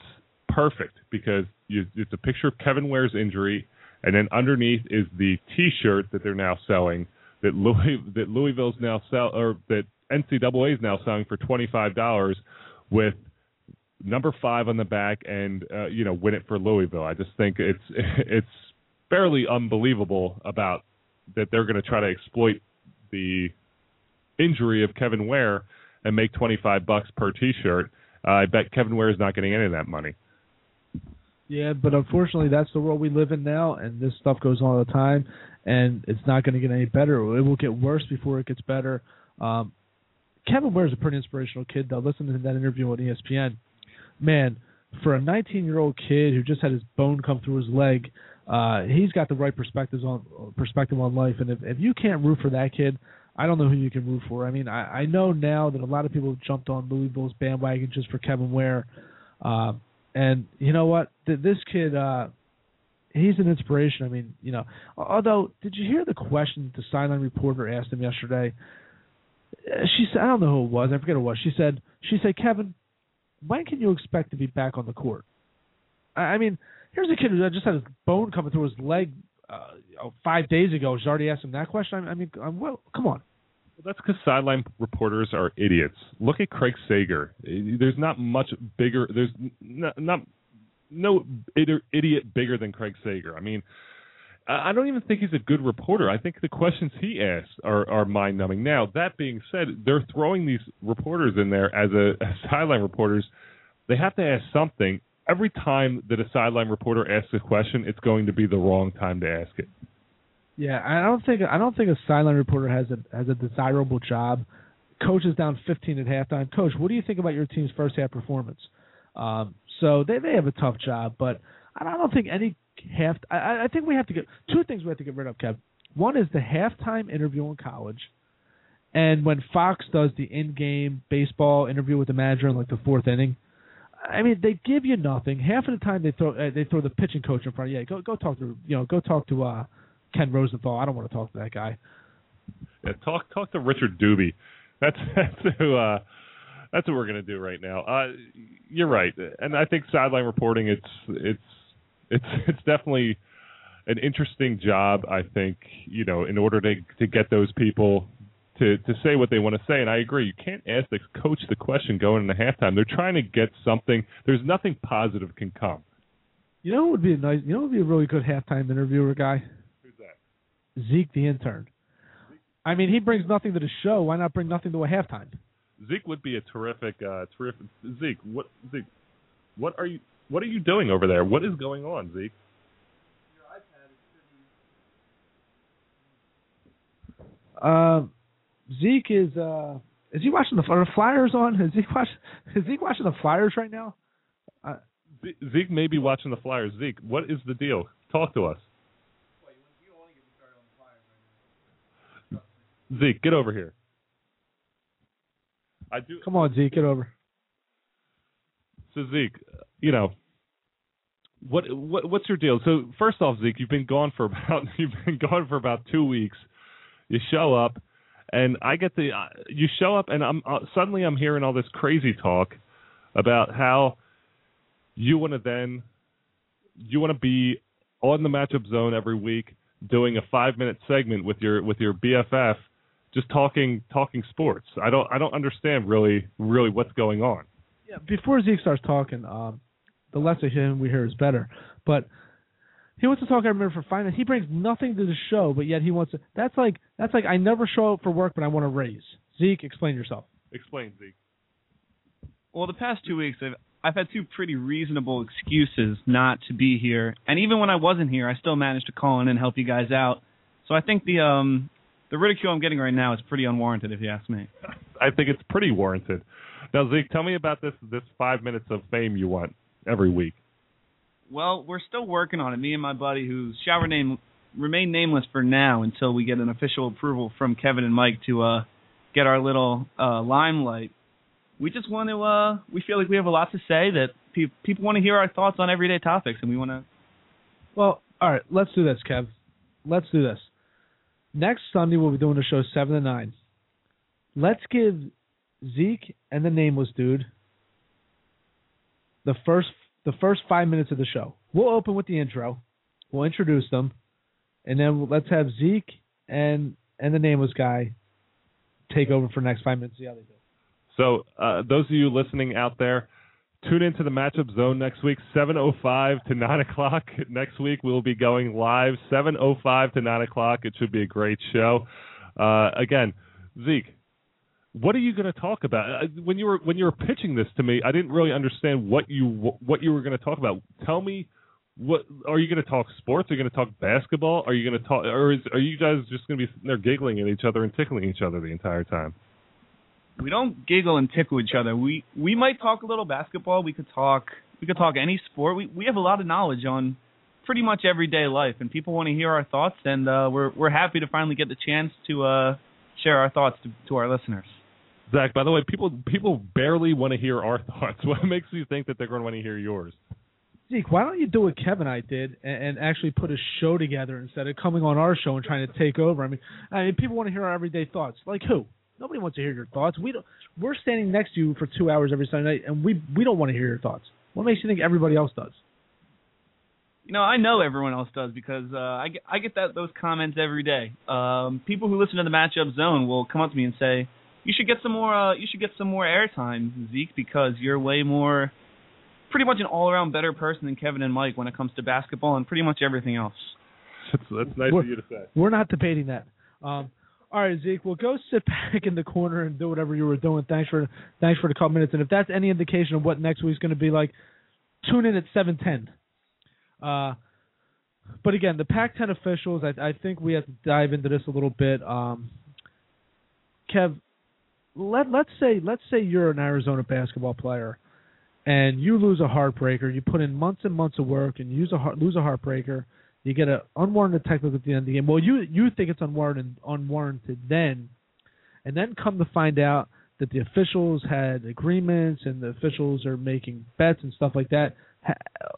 Speaker 4: perfect because you, it's a picture of Kevin Ware's injury, and then underneath is the T-shirt that they're now selling that Louis that Louisville's now sell or that NCAA is now selling for twenty five dollars with number five on the back and uh, you know win it for Louisville. I just think it's it's fairly unbelievable about that they're going to try to exploit the injury of Kevin Ware and make twenty five bucks per T-shirt. Uh, I bet Kevin Ware is not getting any of that money.
Speaker 3: Yeah, but unfortunately, that's the world we live in now, and this stuff goes on all the time, and it's not going to get any better. It will get worse before it gets better. Um, Kevin Ware is a pretty inspirational kid, though. Listen to that interview on ESPN. Man, for a 19-year-old kid who just had his bone come through his leg, uh, he's got the right perspectives on perspective on life. And if, if you can't root for that kid, I don't know who you can root for. I mean, I, I know now that a lot of people have jumped on Louisville's bandwagon just for Kevin Ware. Uh, and you know what? This kid, uh, he's an inspiration. I mean, you know, although, did you hear the question the sideline reporter asked him yesterday? Uh, she said, I don't know who it was. I forget who it was. She said, she said, Kevin, when can you expect to be back on the court? I mean, here's a kid who just had his bone coming through his leg uh, five days ago. She's already asked him that question. I mean, I'm, well, come on.
Speaker 4: Well, that's because sideline reporters are idiots. Look at Craig Sager. There's not much bigger. There's not, not no idiot bigger than Craig Sager. I mean, I don't even think he's a good reporter. I think the questions he asks are, are mind numbing. Now, that being said, they're throwing these reporters in there as a as sideline reporters. They have to ask something. Every time that a sideline reporter asks a question, it's going to be the wrong time to ask it.
Speaker 3: Yeah, I don't think I don't think a sideline reporter has a has a desirable job. Coach is down 15 at halftime. Coach, what do you think about your team's first half performance? Um, so they they have a tough job, but I don't think any half. I, I think we have to get two things we have to get rid of, Kev. One is the halftime interview in college, and when Fox does the in-game baseball interview with the manager in like the fourth inning. I mean, they give you nothing. Half of the time they throw uh, they throw the pitching coach in front. of you. Yeah, go go talk to you know go talk to uh Ken Rosenthal. I don't want to talk to that guy.
Speaker 4: Yeah, talk talk to Richard Doobie. That's that's who uh, that's what we're gonna do right now. Uh, you're right, and I think sideline reporting it's it's it's it's definitely an interesting job. I think you know in order to to get those people to to say what they want to say. And I agree, you can't ask the coach the question going into halftime. They're trying to get something. There's nothing positive can come.
Speaker 3: You know what would be a nice. You know what would be a really good halftime interviewer guy. Who's that? Zeke the intern. I mean, he brings nothing to the show. Why not bring nothing to a halftime?
Speaker 4: Zeke would be a terrific, uh, terrific Zeke. What Zeke? What are you What are you doing over there? What is going on, Zeke?
Speaker 3: Uh, Zeke is uh is he watching the, are the Flyers on? Is Zeke watch is Zeke watching the Flyers right now? Uh,
Speaker 4: Zeke may be watching the Flyers. Zeke, what is the deal? Talk to us. Zeke, get over here. I do.
Speaker 3: Come on, Zeke, get over.
Speaker 4: So Zeke, you know, what what what's your deal? So first off, Zeke, you've been gone for about you've been gone for about two weeks. You show up, and I get the uh, you show up, and I'm uh, suddenly I'm hearing all this crazy talk about how you want to then you want to be on the matchup zone every week doing a five minute segment with your with your BFF just talking talking sports. I don't I don't understand really really what's going on.
Speaker 3: Yeah, before Zeke starts talking, um, the less of him we hear is better. But he wants to talk every minute for five minutes. He brings nothing to the show, but yet he wants to. That's like that's like I never show up for work, but I want to raise. Zeke, explain yourself.
Speaker 4: Explain, Zeke.
Speaker 5: Well, the past two weeks, I've I've had two pretty reasonable excuses not to be here, and even when I wasn't here, I still managed to call in and help you guys out. So I think the um the ridicule I'm getting right now is pretty unwarranted, if you ask me.
Speaker 4: I think it's pretty warranted. Now, Zeke, tell me about this this five minutes of fame you want every week.
Speaker 5: Well, we're still working on it. Me and my buddy, who shall name, remain nameless for now until we get an official approval from Kevin and Mike to uh get our little uh limelight. We just want to. uh We feel like we have a lot to say that pe- people want to hear our thoughts on everyday topics, and we want to.
Speaker 3: Well, all right, let's do this, Kev. Let's do this. Next Sunday we'll be doing the show seven to nine. Let's give Zeke and the nameless dude the first the first five minutes of the show. We'll open with the intro. We'll introduce them, and then let's have Zeke and and the nameless guy take over for the next five minutes. See how they do.
Speaker 4: So, uh, those of you listening out there, tune into the matchup zone next week, 7:05 to 9 o'clock. Next week we'll be going live 7:05 to 9 o'clock. It should be a great show. Uh, again, Zeke, what are you going to talk about? Uh, when you were when you were pitching this to me, I didn't really understand what you what you were going to talk about. Tell me what are you going to talk sports? Are you going to talk basketball? Are you going to talk or is, are you guys just going to be sitting there giggling at each other and tickling each other the entire time?
Speaker 5: We don't giggle and tickle each other. We we might talk a little basketball. We could talk we could talk any sport. We we have a lot of knowledge on pretty much everyday life, and people want to hear our thoughts. And uh, we're we're happy to finally get the chance to uh, share our thoughts to, to our listeners.
Speaker 4: Zach, by the way, people people barely want to hear our thoughts. What makes you think that they're going to want to hear yours?
Speaker 3: Zeke, why don't you do what Kevin and I did and, and actually put a show together instead of coming on our show and trying to take over? I mean, I mean, people want to hear our everyday thoughts. Like who? Nobody wants to hear your thoughts. We don't. We're standing next to you for two hours every Sunday night, and we we don't want to hear your thoughts. What makes you think everybody else does?
Speaker 5: You know, I know everyone else does because uh, I get I get that those comments every day. Um, people who listen to the matchup zone will come up to me and say, "You should get some more. Uh, you should get some more airtime, Zeke, because you're way more, pretty much an all-around better person than Kevin and Mike when it comes to basketball and pretty much everything else."
Speaker 4: That's, that's nice
Speaker 3: We're-
Speaker 4: of you to say.
Speaker 3: We're not debating that. Um, all right, Zeke. Well, go sit back in the corner and do whatever you were doing. Thanks for thanks for the couple minutes. And if that's any indication of what next week's going to be like, tune in at seven ten. Uh, but again, the Pac-10 officials. I, I think we have to dive into this a little bit. Um, Kev, let let's say let's say you're an Arizona basketball player, and you lose a heartbreaker. You put in months and months of work, and you use a lose a heartbreaker. You get an unwarranted technical at the end of the game. Well, you you think it's unwarranted unwarranted then, and then come to find out that the officials had agreements and the officials are making bets and stuff like that.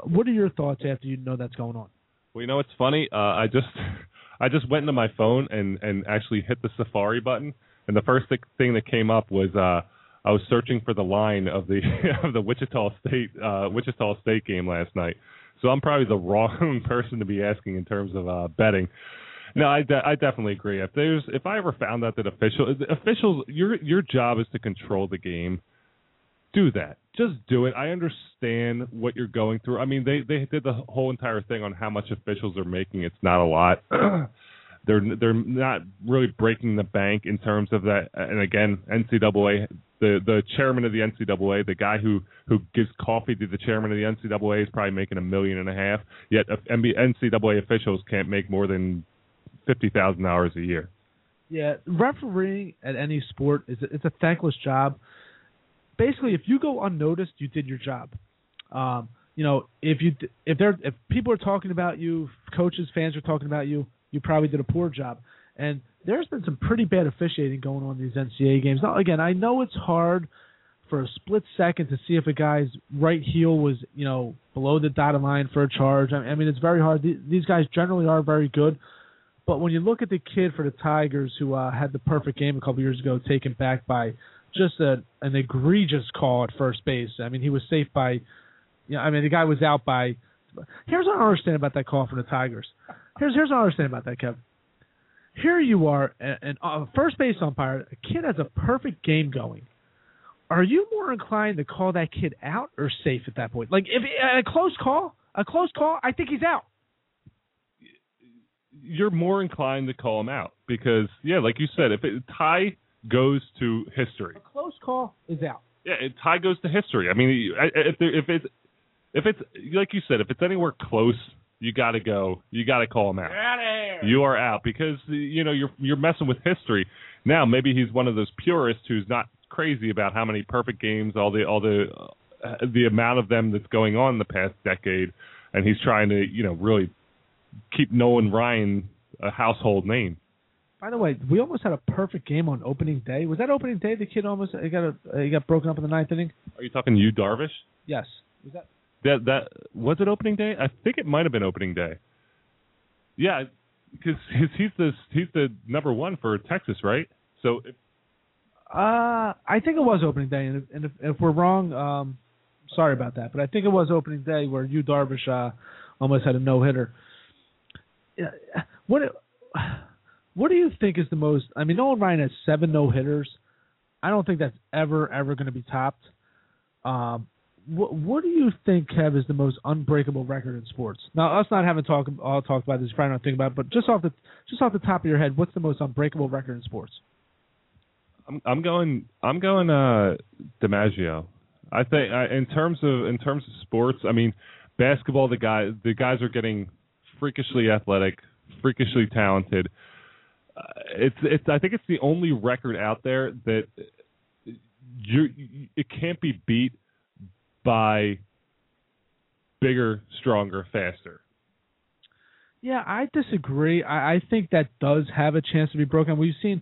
Speaker 3: What are your thoughts after you know that's going on?
Speaker 4: Well, you know what's funny? Uh, I just I just went into my phone and and actually hit the Safari button, and the first thing that came up was uh, I was searching for the line of the of the Wichita State uh, Wichita State game last night. So I'm probably the wrong person to be asking in terms of uh, betting. No, I, de- I definitely agree. If there's if I ever found out that official officials your your job is to control the game, do that. Just do it. I understand what you're going through. I mean, they they did the whole entire thing on how much officials are making. It's not a lot. they're they're not really breaking the bank in terms of that. And again, NCAA the the chairman of the NCAA, the guy who who gives coffee to the chairman of the NCAA is probably making a million and a half. Yet NCAA officials can't make more than fifty thousand dollars a year.
Speaker 3: Yeah, refereeing at any sport is a, it's a thankless job. Basically, if you go unnoticed, you did your job. Um, you know, if you if they're if people are talking about you, coaches, fans are talking about you, you probably did a poor job. And there's been some pretty bad officiating going on in these NCAA games. Now, again, I know it's hard for a split second to see if a guy's right heel was, you know, below the dotted line for a charge. I mean, it's very hard. These guys generally are very good. But when you look at the kid for the Tigers who uh, had the perfect game a couple years ago, taken back by just a, an egregious call at first base. I mean, he was safe by, you know, I mean, the guy was out by. Here's what I understand about that call for the Tigers. Here's here's what I understand about that, Kevin. Here you are, an uh, first base umpire. A kid has a perfect game going. Are you more inclined to call that kid out or safe at that point? Like if a close call, a close call, I think he's out.
Speaker 4: You're more inclined to call him out because, yeah, like you said, if it, tie goes to history,
Speaker 3: a close call is out.
Speaker 4: Yeah, it, tie goes to history. I mean, if there, if it's if it's like you said, if it's anywhere close you got to go. You got to call him out.
Speaker 3: out of here.
Speaker 4: You are out because you know you're you're messing with history. Now maybe he's one of those purists who's not crazy about how many perfect games, all the all the uh, the amount of them that's going on in the past decade, and he's trying to you know really keep Nolan Ryan a household name.
Speaker 3: By the way, we almost had a perfect game on opening day. Was that opening day? The kid almost he got a, he got broken up in the ninth inning.
Speaker 4: Are you talking Yu Darvish?
Speaker 3: Yes. Was that
Speaker 4: that that was it opening day? I think it might have been opening day. Yeah, because he's the he's the number one for Texas, right? So. If,
Speaker 3: uh, I think it was opening day, and if, and if, if we're wrong, um, sorry about that. But I think it was opening day where Yu Darvish uh, almost had a no hitter. What what do you think is the most? I mean, Nolan Ryan has seven no hitters. I don't think that's ever ever going to be topped. Um, what, what do you think, Kev, is the most unbreakable record in sports? Now, us not having talk all talked about this, probably not think about it, but just off the just off the top of your head, what's the most unbreakable record in sports?
Speaker 4: I'm I'm going I'm going uh DiMaggio. I think I, in terms of in terms of sports, I mean, basketball the guy the guys are getting freakishly athletic, freakishly talented. Uh, it's it's I think it's the only record out there that you it can't be beat by bigger, stronger, faster.
Speaker 3: Yeah, I disagree. I, I think that does have a chance to be broken. We've seen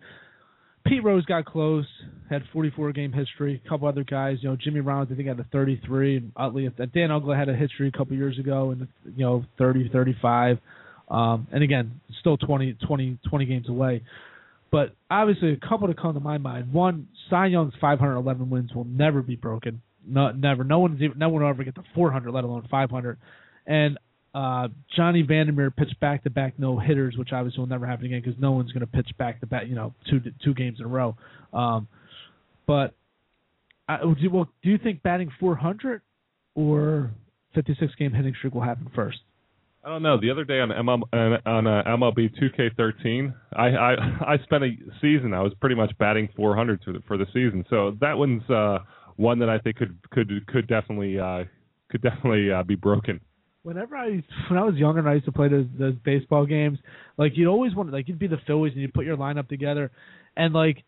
Speaker 3: Pete Rose got close, had 44 game hit streak. A couple other guys, you know, Jimmy Rollins, I think had a 33, and Utley, Dan Uggla had a hit streak a couple years ago, and you know, 30, 35. Um, and again, still 20, 20, 20 games away. But obviously, a couple to come to my mind. One, Cy Young's 511 wins will never be broken. No, never. No one's even, no one will ever get to 400, let alone 500. And uh, Johnny Vander Meer pitched back to back no hitters, which obviously will never happen again because no one's going to pitch back to back, you know, two two games in a row. Um, but I, do, well, do you think batting 400 or 56 game hitting streak will happen first?
Speaker 4: I don't know. The other day on ML, on uh, MLB 2K13, I, I I spent a season. I was pretty much batting 400 for the, for the season. So that one's uh, one that I think could could could definitely uh, could definitely uh, be broken.
Speaker 3: Whenever I when I was younger and I used to play those those baseball games, like you'd always want like you'd be the Phillies and you'd put your lineup together, and like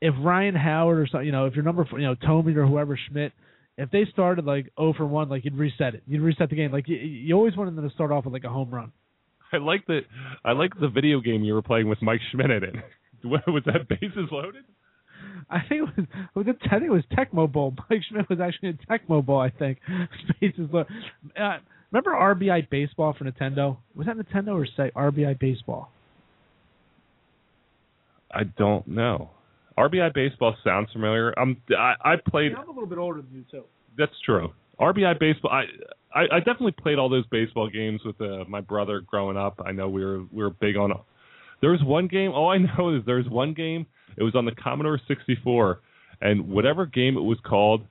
Speaker 3: if Ryan Howard or something, you know, if your number you know Tomey or whoever Schmidt, if they started like 0 for one, like you'd reset it, you'd reset the game. Like you, you always wanted them to start off with like a home run.
Speaker 4: I like the I like the video game you were playing with Mike Schmidt in it. Was that bases loaded?
Speaker 3: I think it was, was it, I think it was Tecmo Bowl. Mike Schmidt was actually in Tecmo Bowl. I think. Spaces. Uh, remember RBI Baseball for Nintendo? Was that Nintendo or say RBI Baseball?
Speaker 4: I don't know. RBI Baseball sounds familiar. I'm I, I played.
Speaker 3: Yeah, I'm a little bit older than you too.
Speaker 4: That's true. RBI baseball. I, I I definitely played all those baseball games with uh, my brother growing up. I know we were we were big on. There was one game. All I know is there was one game it was on the Commodore 64, and whatever game it was called,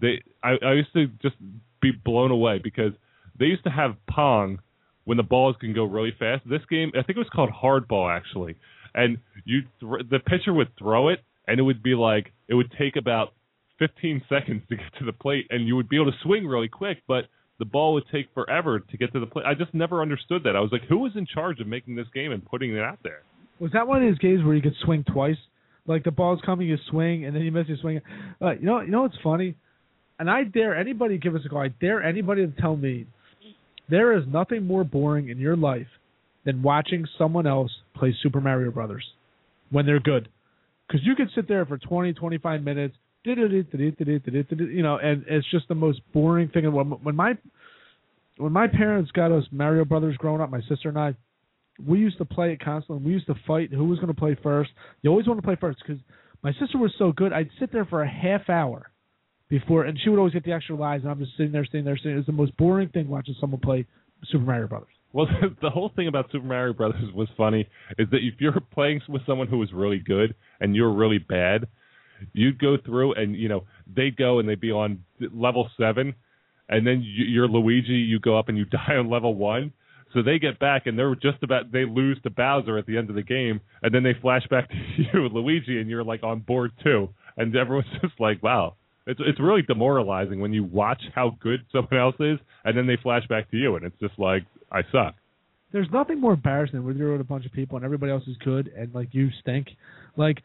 Speaker 4: they I, I used to just be blown away because they used to have pong when the balls can go really fast. This game, I think it was called hardball actually, and you th- the pitcher would throw it and it would be like it would take about 15 seconds to get to the plate, and you would be able to swing really quick, but the ball would take forever to get to the plate. I just never understood that. I was like, who was in charge of making this game and putting it out there?
Speaker 3: Was that one of those games where you could swing twice? Like the ball's coming, you swing, and then you miss your swing. Uh, you know, you know what's funny? And I dare anybody give us a call. I dare anybody to tell me there is nothing more boring in your life than watching someone else play Super Mario Brothers when they're good. Because you could sit there for 20, 25 minutes, you know, and it's just the most boring thing. When my when my parents got us Mario Brothers growing up, my sister and I, we used to play it constantly. We used to fight who was going to play first. You always want to play first because my sister was so good. I'd sit there for a half hour before, and she would always get the extra lives, and I'm just sitting there, sitting there, sitting. It's the most boring thing watching someone play Super Mario Brothers.
Speaker 4: Well, the whole thing about Super Mario Brothers was funny is that if you're playing with someone who was really good and you're really bad, you'd go through and you know they'd go and they'd be on level seven, and then you're Luigi, you go up and you die on level one. So they get back and they're just about they lose to Bowser at the end of the game, and then they flash back to you, Luigi, and you're like on board too, and everyone's just like, wow. It's it's really demoralizing when you watch how good someone else is, and then they flash back to you, and it's just like I suck.
Speaker 3: There's nothing more embarrassing than when you're with a bunch of people and everybody else is good and like you stink. Like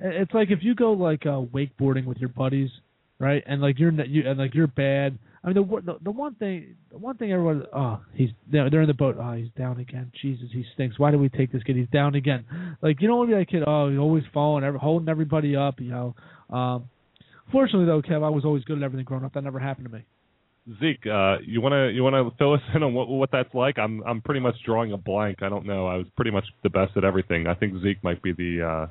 Speaker 3: it's like if you go like uh wakeboarding with your buddies, right? And like you're you and like you're bad. I mean the the, the one thing the one thing everyone oh he's they're, in the boat oh he's down again Jesus he stinks why do we take this kid he's down again like you don't want to be that kid oh he's always falling every, holding everybody up you know um fortunately though Kev I was always good at everything growing up that never happened to me
Speaker 4: Zeke, uh, you want to you want to fill us in on what what that's like? I'm I'm pretty much drawing a blank. I don't know. I was pretty much the best at everything. I think Zeke might be the uh,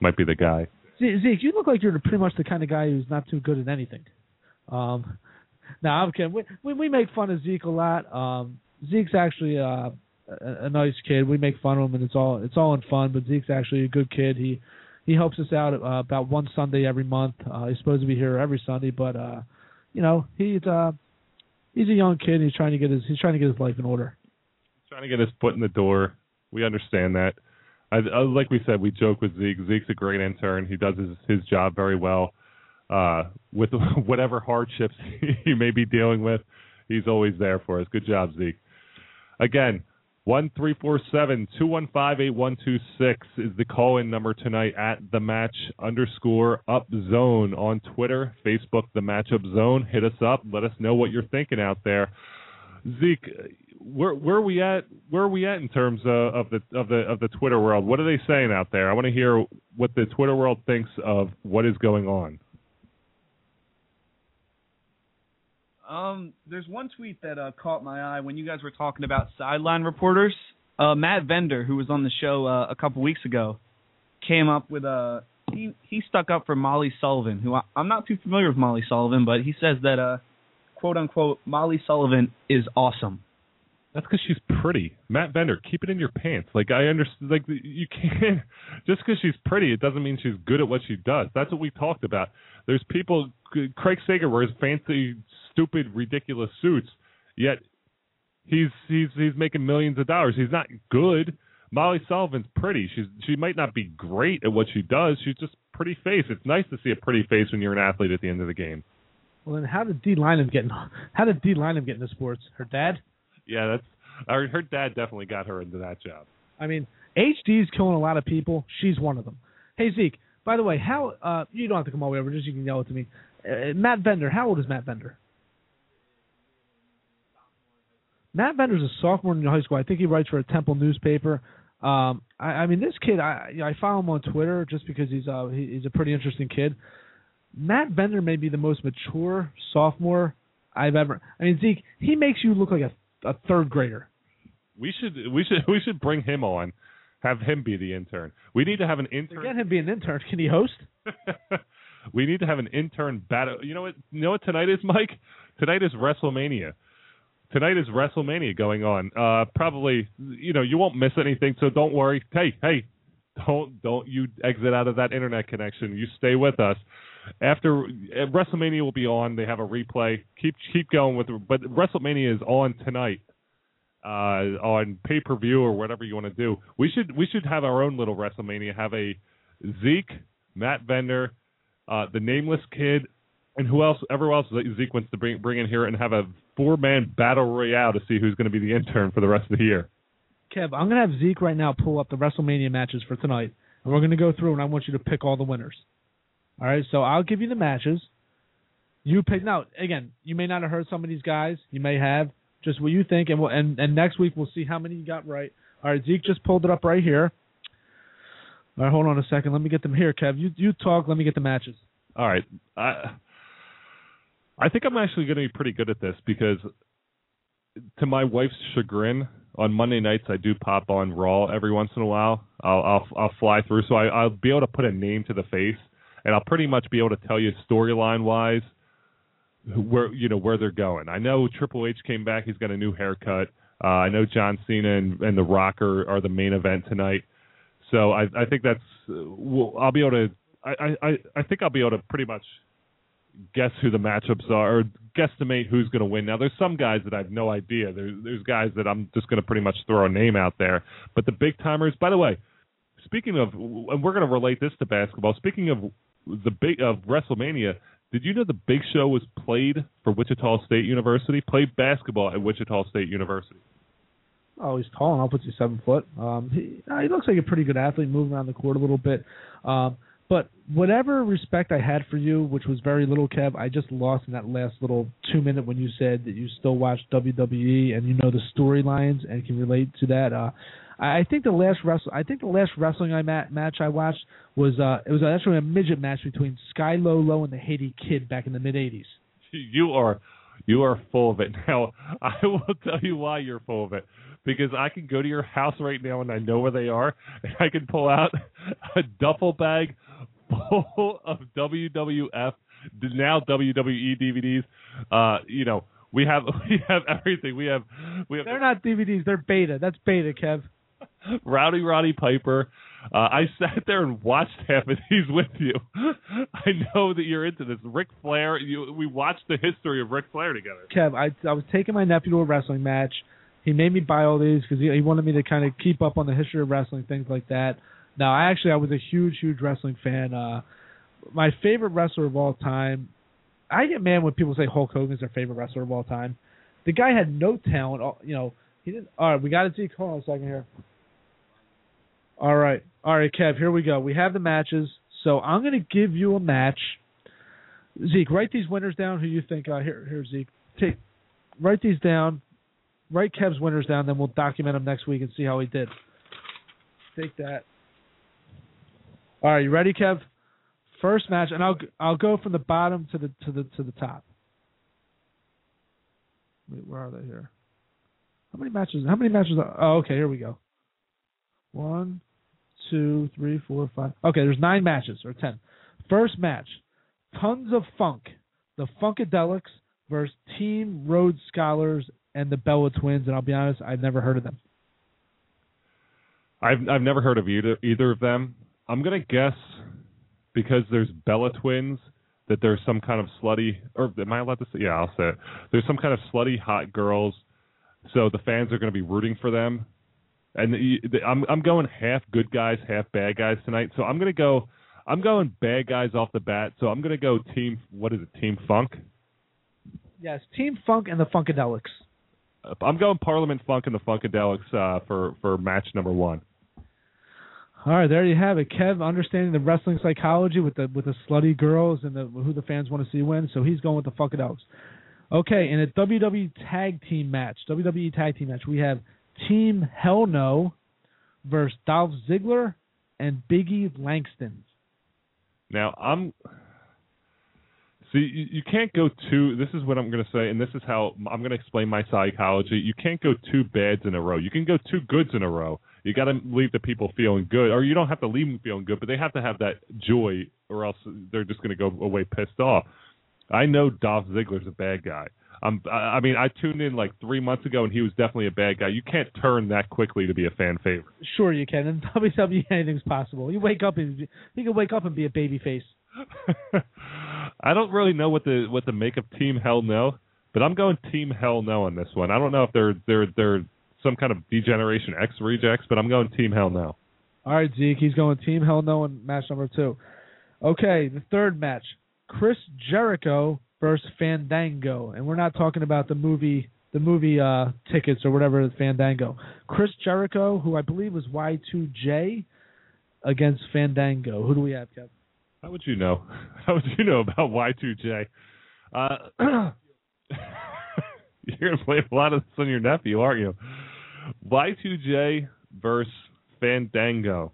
Speaker 4: might be the guy.
Speaker 3: Zeke, you look like you're pretty much the kind of guy who's not too good at anything. Um, now I'm kidding. We, we we make fun of Zeke a lot. Um, Zeke's actually uh, a, a nice kid. We make fun of him, and it's all it's all in fun. But Zeke's actually a good kid. He he helps us out uh, about one Sunday every month. Uh, he's supposed to be here every Sunday, but uh, you know he's uh, he's a young kid. he's trying to get his he's trying to get his life in order.
Speaker 4: He's trying to get his foot in the door. We understand that. I, I, like we said, we joke with Zeke. Zeke's a great intern. He does his, his job very well. Uh, with whatever hardships he may be dealing with, he's always there for us. Good job, Zeke. Again, one three four seven two one five eight one two six is the call in number tonight at the match underscore up zone on Twitter, Facebook, the matchup zone. Hit us up. Let us know what you're thinking out there. Zeke, where where are we at? Where are we at in terms of, of the of the of the Twitter world? What are they saying out there? I want to hear what the Twitter world thinks of what is going on.
Speaker 5: Um, there's one tweet that uh, caught my eye when you guys were talking about sideline reporters. Uh, Matt Bender, who was on the show uh, a couple weeks ago, came up with a he he stuck up for Molly Sullivan, who I, I'm not too familiar with Molly Sullivan, but he says that uh, quote unquote Molly Sullivan is awesome.
Speaker 4: That's because she's pretty. Matt Bender, keep it in your pants. Like I understand, like you can't just because she's pretty, it doesn't mean she's good at what she does. That's what we talked about. There's people. Craig Sager wears fancy, stupid, ridiculous suits, yet he's he's he's making millions of dollars. He's not good. Molly Sullivan's pretty. She's she might not be great at what she does. She's just pretty face. It's nice to see a pretty face when you're an athlete at the end of the game.
Speaker 3: Well, then how did Dei Lynam get? How did Dei Lynam get into sports? Her dad.
Speaker 4: Yeah, that's her, her dad definitely got her into that job.
Speaker 3: I mean, HD's killing a lot of people. She's one of them. Hey Zeke, by the way, how uh, you don't have to come all the way over. Just you can yell it to me. Uh, Matt Bender. How old is Matt Bender? Matt Bender's a sophomore in high school. I think he writes for a Temple newspaper. Um, I, I mean, this kid, I I follow him on Twitter just because he's uh he, he's a pretty interesting kid. Matt Bender may be the most mature sophomore I've ever. I mean, Zeke, he makes you look like a a third grader.
Speaker 4: We should we should we should bring him on, have him be the intern. We need to have an intern.
Speaker 3: Get him be an intern. Can he host?
Speaker 4: we need to have an intern battle. You know what? You know what tonight is, Mike? Tonight is WrestleMania. Tonight is WrestleMania going on. Uh, probably, you know, you won't miss anything. So don't worry. Hey, hey, don't don't you exit out of that internet connection. You stay with us after uh, WrestleMania will be on. They have a replay. Keep keep going with, but WrestleMania is on tonight uh, on pay per view or whatever you want to do. We should we should have our own little WrestleMania. Have a Zeke Matt Bender, uh, the nameless kid, and who else? Everyone else that Zeke wants to bring bring in here and have a four man battle royale to see who's going to be the intern for the rest of the year.
Speaker 3: Kev, I'm gonna have Zeke right now pull up the WrestleMania matches for tonight, and we're gonna go through and I want you to pick all the winners. All right, so I'll give you the matches. You pick now. Again, you may not have heard some of these guys. You may have. Just what you think, and we'll, and and next week we'll see how many you got right. All right, Zeke just pulled it up right here. All right, hold on a second. Let me get them here, Kev. You you talk. Let me get the matches.
Speaker 4: All right. I I think I'm actually going to be pretty good at this because, to my wife's chagrin, on Monday nights I do pop on Raw every once in a while. I'll I'll, I'll fly through, so I, I'll be able to put a name to the face, and I'll pretty much be able to tell you storyline wise where you know where they're going. I know Triple H came back; he's got a new haircut. Uh, I know John Cena and, and The Rock are, are the main event tonight. So I, I think that's well, I'll be able to. I, I I think I'll be able to pretty much guess who the matchups are or guesstimate who's going to win. Now, there's some guys that I have no idea. There's there's guys that I'm just going to pretty much throw a name out there. But the big timers, by the way, speaking of, and we're going to relate this to basketball. Speaking of the big of WrestleMania, did you know the Big Show was played for Wichita State University? Played basketball at Wichita State University.
Speaker 3: Oh, he's tall enough. What's he, seven foot? Um, he, uh, he looks like a pretty good athlete, moving around the court a little bit. Um, but whatever respect I had for you, which was very little, Kev, I just lost in that last little two minute when you said that you still watch WWE and you know the storylines and can relate to that. Uh, I think the last wrestle, I think the last wrestling I mat- match I watched was uh, it was actually a midget match between Sky Low Low and the Haiti Kid back in the mid '80s.
Speaker 4: You are, you are full of it. Now I will tell you why you're full of it because I can go to your house right now and I know where they are, and I can pull out a duffel bag full of WWF now WWE DVDs. Uh, you know, we have we have everything. We have we have.
Speaker 3: They're not DVDs. They're beta. That's beta, Kev.
Speaker 4: Rowdy Roddy Piper. Uh, I sat there and watched half of these with you. I know that you're into this. Ric Flair. You, we watched the history of Ric Flair together.
Speaker 3: Kev, I I was taking my nephew to a wrestling match. He made me buy all these because he, he wanted me to kind of keep up on the history of wrestling, things like that. Now, I actually I was a huge, huge wrestling fan. Uh, my favorite wrestler of all time. I get mad when people say Hulk Hogan's their favorite wrestler of all time. The guy had no talent. You know, he didn't. All right, we got to see. Hold a second here. All right, all right, Kev. Here we go. We have the matches. So I'm going to give you a match. Zeke, write these winners down. Who you think? Uh, here, here, Zeke. Take, write these down. Write Kev's winners down. Then we'll document them next week and see how he did. Take that. All right, you ready, Kev? First match, and I'll I'll go from the bottom to the to the to the top. Wait, where are they here? How many matches? How many matches? Are, oh, okay, here we go. One, two, three, four, five. Okay, there's nine matches or ten. First match, Tons of Funk, the Funkadelics versus Team Rhodes Scholars and the Bella Twins. And I'll be honest, I've never heard of them.
Speaker 4: I've I've never heard of either either of them. I'm gonna guess because there's Bella twins that there's some kind of slutty or am I allowed to say? Yeah, I'll say it. There's some kind of slutty hot girls, so the fans are gonna be rooting for them. And I'm I'm going half good guys, half bad guys tonight. So I'm gonna go. I'm going bad guys off the bat. So I'm gonna go team. What is it? Team Funk.
Speaker 3: Yes, Team Funk and the Funkadelics.
Speaker 4: I'm going Parliament Funk and the Funkadelics uh, for for match number one.
Speaker 3: All right, there you have it, Kev. Understanding the wrestling psychology with the with the slutty girls and the who the fans want to see win. So he's going with the Funkadelics. Okay, in a WWE Tag Team match, WWE Tag Team match, we have Team Hell No versus Dolph Ziggler and Biggie Langston.
Speaker 4: Now I'm See, you, you can't go too. This is what I'm going to say, and this is how I'm going to explain my psychology. You can't go two bads in a row. You can go two goods in a row. You got to leave the people feeling good, or you don't have to leave them feeling good, but they have to have that joy, or else they're just going to go away pissed off. I know Dolph Ziggler's a bad guy. Um, I mean, I tuned in like three months ago, and he was definitely a bad guy. You can't turn that quickly to be a fan favorite.
Speaker 3: Sure, you can. In WWE, anything's possible. You wake up and you can wake up and be a baby face.
Speaker 4: I don't really know what the what the make of Team Hell No, but I'm going Team Hell No on this one. I don't know if they're they're they're some kind of D-Generation X rejects, but I'm going Team Hell No.
Speaker 3: All right, Zeke, he's going Team Hell No in match number two. Okay, the third match: Chris Jericho versus Fandango, and we're not talking about the movie, the movie uh, tickets or whatever. Fandango. Chris Jericho, who I believe was Y2J, against Fandango. Who do we have, Kev?
Speaker 4: How would you know? How would you know about Y2J? Uh, you're gonna blame a lot of this on your nephew, aren't you? Y2J versus Fandango.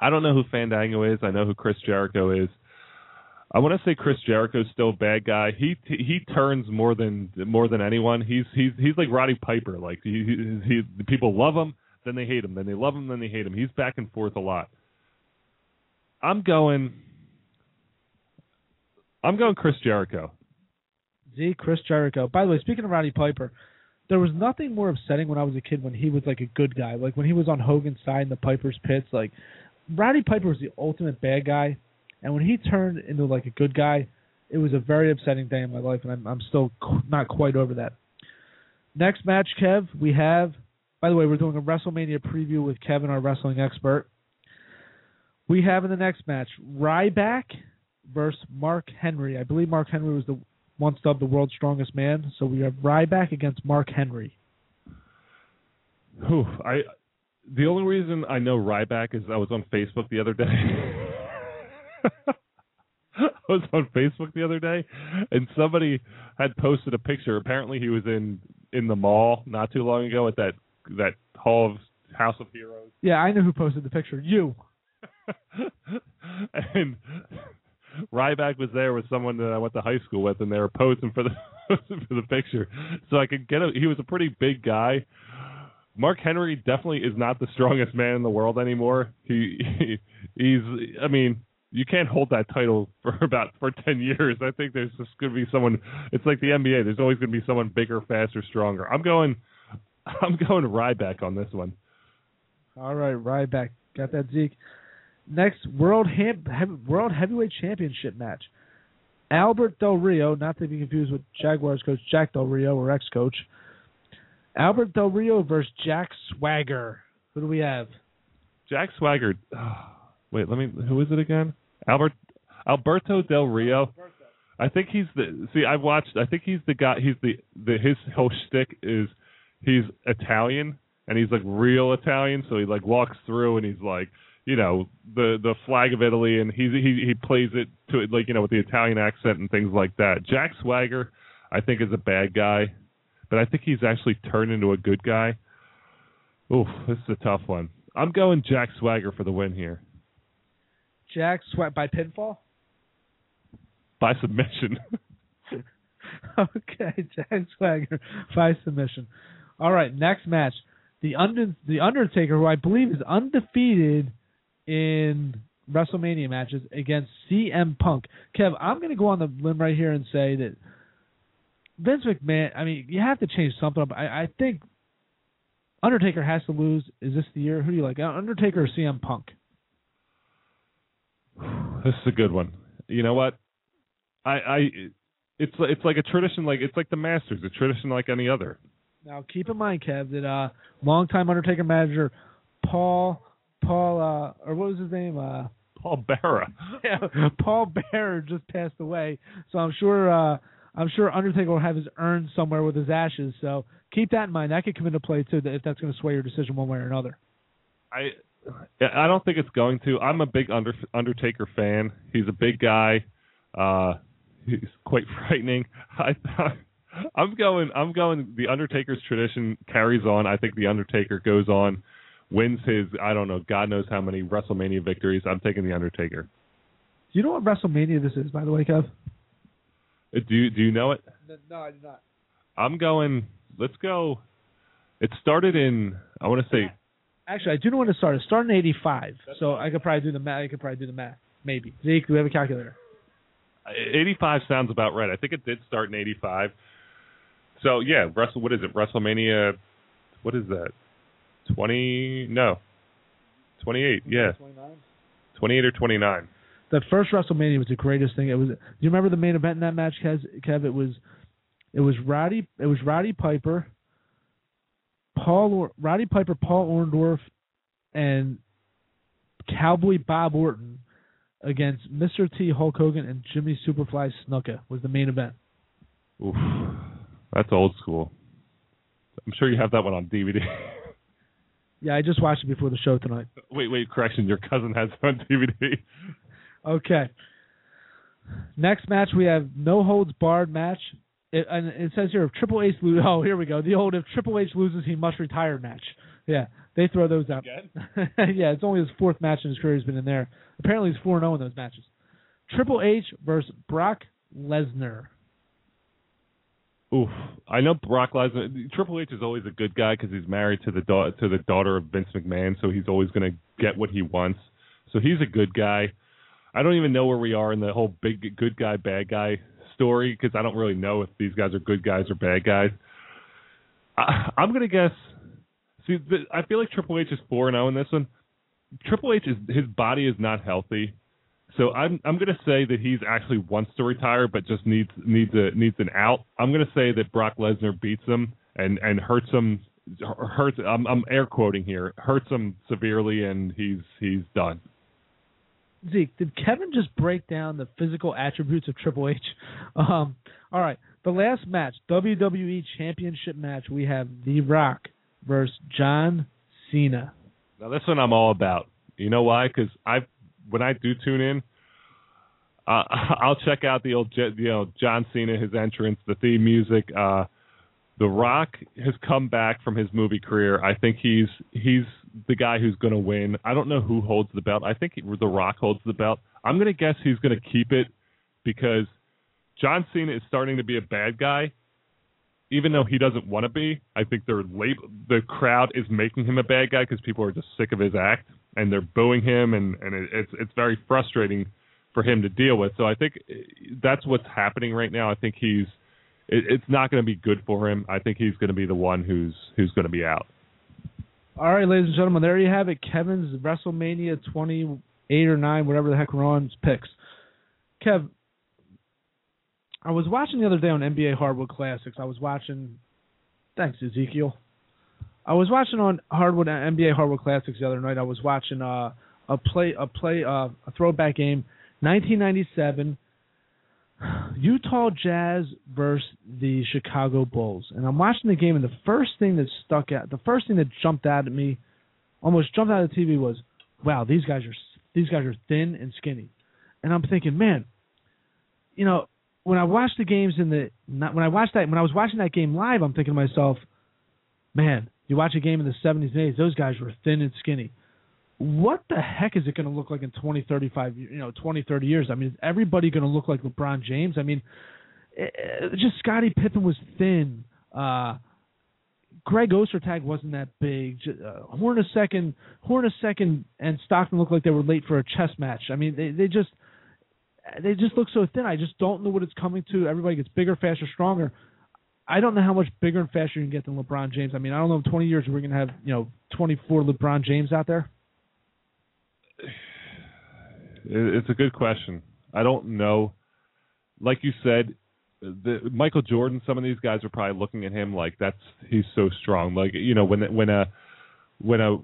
Speaker 4: I don't know who Fandango is. I know who Chris Jericho is. I want to say Chris Jericho's still a bad guy. He he turns more than more than anyone. He's he's he's like Roddy Piper. Like he, he, he people love him, then they hate him, then they love him, then they hate him. He's back and forth a lot. I'm going. I'm going Chris Jericho.
Speaker 3: Z Chris Jericho. By the way, speaking of Roddy Piper, there was nothing more upsetting when I was a kid when he was like a good guy. Like when he was on Hogan's side in the Piper's pits. Like Roddy Piper was the ultimate bad guy, and when he turned into like a good guy, it was a very upsetting day in my life, and I'm I'm still not quite over that. Next match, Kev, we have. By the way, we're doing a WrestleMania preview with Kevin, our wrestling expert. We have in the next match Ryback versus Mark Henry. I believe Mark Henry was the once dubbed the world's strongest man. So we have Ryback against Mark Henry.
Speaker 4: Whew, I the only reason I know Ryback is I was on Facebook the other day. I was on Facebook the other day, and somebody had posted a picture. Apparently, he was in in the mall not too long ago at that that Hall of House of Heroes.
Speaker 3: Yeah, I know who posted the picture. You.
Speaker 4: and Ryback was there with someone that I went to high school with, and they were posing for the for the picture, so I could get a. He was a pretty big guy. Mark Henry definitely is not the strongest man in the world anymore. He, he he's. I mean, you can't hold that title for about for ten years. I think there's just going to be someone. It's like the NBA. There's always going to be someone bigger, faster, stronger. I'm going. I'm going Ryback on this one.
Speaker 3: All right, Ryback. Got that, Zeke. Next, World Ham- World Heavyweight Championship match. Albert Del Rio, not to be confused with Jaguars coach Jack Del Rio or ex-coach. Albert Del Rio versus Jack Swagger. Who do we have?
Speaker 4: Jack Swagger. Oh, wait, let me. Who is it again? Albert Alberto Del Rio. I think he's the. See, I've watched. I think he's the guy. He's the. the his whole shtick is he's Italian and he's like real Italian. So he like walks through and he's like you know the the flag of Italy, and he he he plays it to it like you know with the Italian accent and things like that. Jack Swagger, I think, is a bad guy, but I think he's actually turned into a good guy. Oof, this is a tough one. I'm going Jack Swagger for the win here.
Speaker 3: Jack Swag by pinfall.
Speaker 4: By submission.
Speaker 3: okay, Jack Swagger by submission. All right, next match. The under the Undertaker, who I believe is undefeated in WrestleMania matches against CM Punk. Kev, I'm going to go on the limb right here and say that Vince McMahon. I mean, you have to change something up. I, I think Undertaker has to lose. Is this the year? Who do you like, Undertaker or CM Punk?
Speaker 4: This is a good one. You know what? I, I, it's it's like a tradition. Like it's like the Masters, a tradition like any other.
Speaker 3: Now keep in mind, Kev, that uh, longtime Undertaker manager Paul Paul uh, or what was his name? Uh,
Speaker 4: Paul Bearer.
Speaker 3: yeah, Paul Bearer just passed away. So I'm sure uh, I'm sure Undertaker will have his urn somewhere with his ashes. So keep that in mind. That could come into play too, if that's going to sway your decision one way or another.
Speaker 4: I I don't think it's going to. I'm a big Under, Undertaker fan. He's a big guy. Uh, he's quite frightening. I I'm going. I'm going. The Undertaker's tradition carries on. I think the Undertaker goes on wins his I don't know God knows how many WrestleMania victories. I'm taking the Undertaker. Do
Speaker 3: you know what WrestleMania this is, by the way, Kev?
Speaker 4: Uh, do you, do you know it?
Speaker 3: No, I do not.
Speaker 4: I'm going. Let's go. It started in I want to say.
Speaker 3: Actually, I do know when it started. It started in '85, so I could probably do the math. I could probably do the math. Maybe Zeke, do we have a calculator?
Speaker 4: Uh, 85 sounds about right. I think it did start in 85. So yeah, Wrestle. What is it? WrestleMania. What is that? Twenty no, twenty eight. Yeah, 29? twenty eight or twenty nine.
Speaker 3: That first WrestleMania was the greatest thing. It was. Do you remember the main event in that match, Kev? Kev it was, it was Roddy. It was Roddy Piper, Paul, Roddy Piper, Paul Orndorff, and Cowboy Bob Orton against Mr. T Hulk Hogan and Jimmy Superfly Snuka was the main event.
Speaker 4: Oof, that's old school. I'm sure you have that one on DVD.
Speaker 3: Yeah, I just watched it before the show tonight.
Speaker 4: wait, wait, correction. Your cousin has it on DVD.
Speaker 3: Okay. Next match we have no holds barred match. It, and it says here if Triple H loses. Oh, here we go. The old if Triple H loses he must retire match. Yeah, they throw those out.
Speaker 4: Again?
Speaker 3: yeah, it's only his fourth match in his career he's been in there. Apparently he's four zero oh in those matches. Triple H versus Brock Lesnar.
Speaker 4: Oof. I know Brock Lesnar. Triple H is always a good guy because he's married to the da- to the daughter of Vince McMahon, so he's always going to get what he wants. So he's a good guy. I don't even know where we are in the whole big good guy bad guy story because I don't really know if these guys are good guys or bad guys. I, I'm going to guess. See, the, I feel like Triple H is four zero oh in this one. Triple H is his body is not healthy. So I'm I'm to say that he's actually wants to retire, but just needs needs a needs an out. I'm to say that Brock Lesnar beats him and and hurts him hurts. I'm I'm air quoting here. Hurts him severely, and he's he's done.
Speaker 3: Zeke, did Kevin just break down the physical attributes of Triple H? Um, all right, the last match, WWE Championship match, we have The Rock versus John Cena.
Speaker 4: Now this one I'm all about. You know why? Because I when I do tune in, uh, I'll check out the old you know John Cena, his entrance, the theme music. Uh, the Rock has come back from his movie career. I think he's he's the guy who's going to win. I don't know who holds the belt. I think The Rock holds the belt. I'm going to guess he's going to keep it because John Cena is starting to be a bad guy, even though he doesn't want to be. I think they're lab- the crowd is making him a bad guy because people are just sick of his act and they're booing him, and and it, it's it's very frustrating for him to deal with. So I think eh, that's what's happening right now. I think he's it, it's not going to be good for him. I think he's going to be the one who's who's going to be out.
Speaker 3: All right, ladies and gentlemen, there you have it. Kevin's WrestleMania 28 or 9, whatever the heck we're on, picks. Kev, I was watching the other day on NBA Hardwood Classics. I was watching, thanks Ezekiel. I was watching on Hardwood NBA Hardwood Classics the other night. I was watching uh, a play a play uh, a throwback game, 1997. Utah Jazz versus the Chicago Bulls, and I'm watching the game, and the first thing that stuck out, the first thing that jumped out at me, almost jumped out of the TV was, "Wow, these guys are these guys are thin and skinny," and I'm thinking, man, you know, when I watched the games in the when I watched that when I was watching that game live, I'm thinking to myself, man, you watch a game in the 70s and 80s, those guys were thin and skinny what the heck is it going to look like in 20, 35, you know, 20, 30 years? I mean, is everybody going to look like LeBron James? I mean, it, it, just Scottie Pippen was thin. Uh, Greg Ostertag wasn't that big. Uh, Horn a second, Horn a second, and Stockton looked like they were late for a chess match. I mean, they they just they just look so thin. I just don't know what it's coming to. Everybody gets bigger, faster, stronger. I don't know how much bigger and faster you can get than LeBron James. I mean, I don't know in 20 years we're going to have you know 24 LeBron James out there.
Speaker 4: It's a good question. I don't know. Like you said, the Michael Jordan. Some of these guys are probably looking at him like that's he's so strong. Like you know when when a when a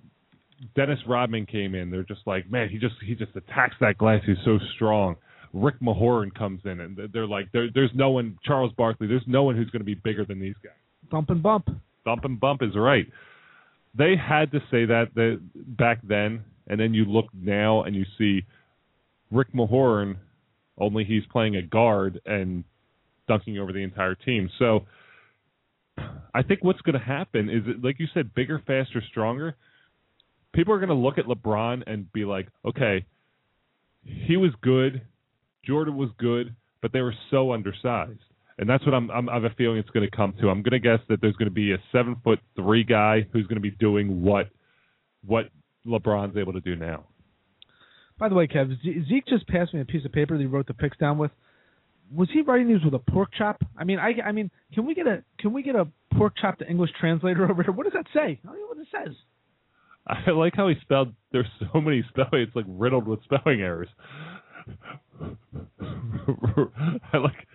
Speaker 4: Dennis Rodman came in, they're just like, man, he just he just attacks that glass. He's so strong. Rick Mahorn comes in, and they're like, there, there's no one. Charles Barkley, there's no one who's going to be bigger than these guys.
Speaker 3: Thump and bump.
Speaker 4: Thump and bump is right. They had to say that the, back then, and then you look now and you see Rick Mahorn, only he's playing a guard and dunking over the entire team. So I think what's going to happen is, like you said, bigger, faster, stronger. People are going to look at LeBron and be like, okay, he was good, Jordan was good, but they were so undersized. And that's what I'm, I'm I have a feeling it's going to come to. I'm going to guess that there's going to be a seven foot three guy who's going to be doing what what LeBron's able to do now.
Speaker 3: By the way, Kev, Zeke just passed me a piece of paper that he wrote the picks down with. Was he writing these with a pork chop? I mean, I, I mean, can we get a can we get a pork chop to English translator over here? What does that say? I don't know what it says.
Speaker 4: I like how he spelled. There's so many spelling. It's like riddled with spelling errors. I like,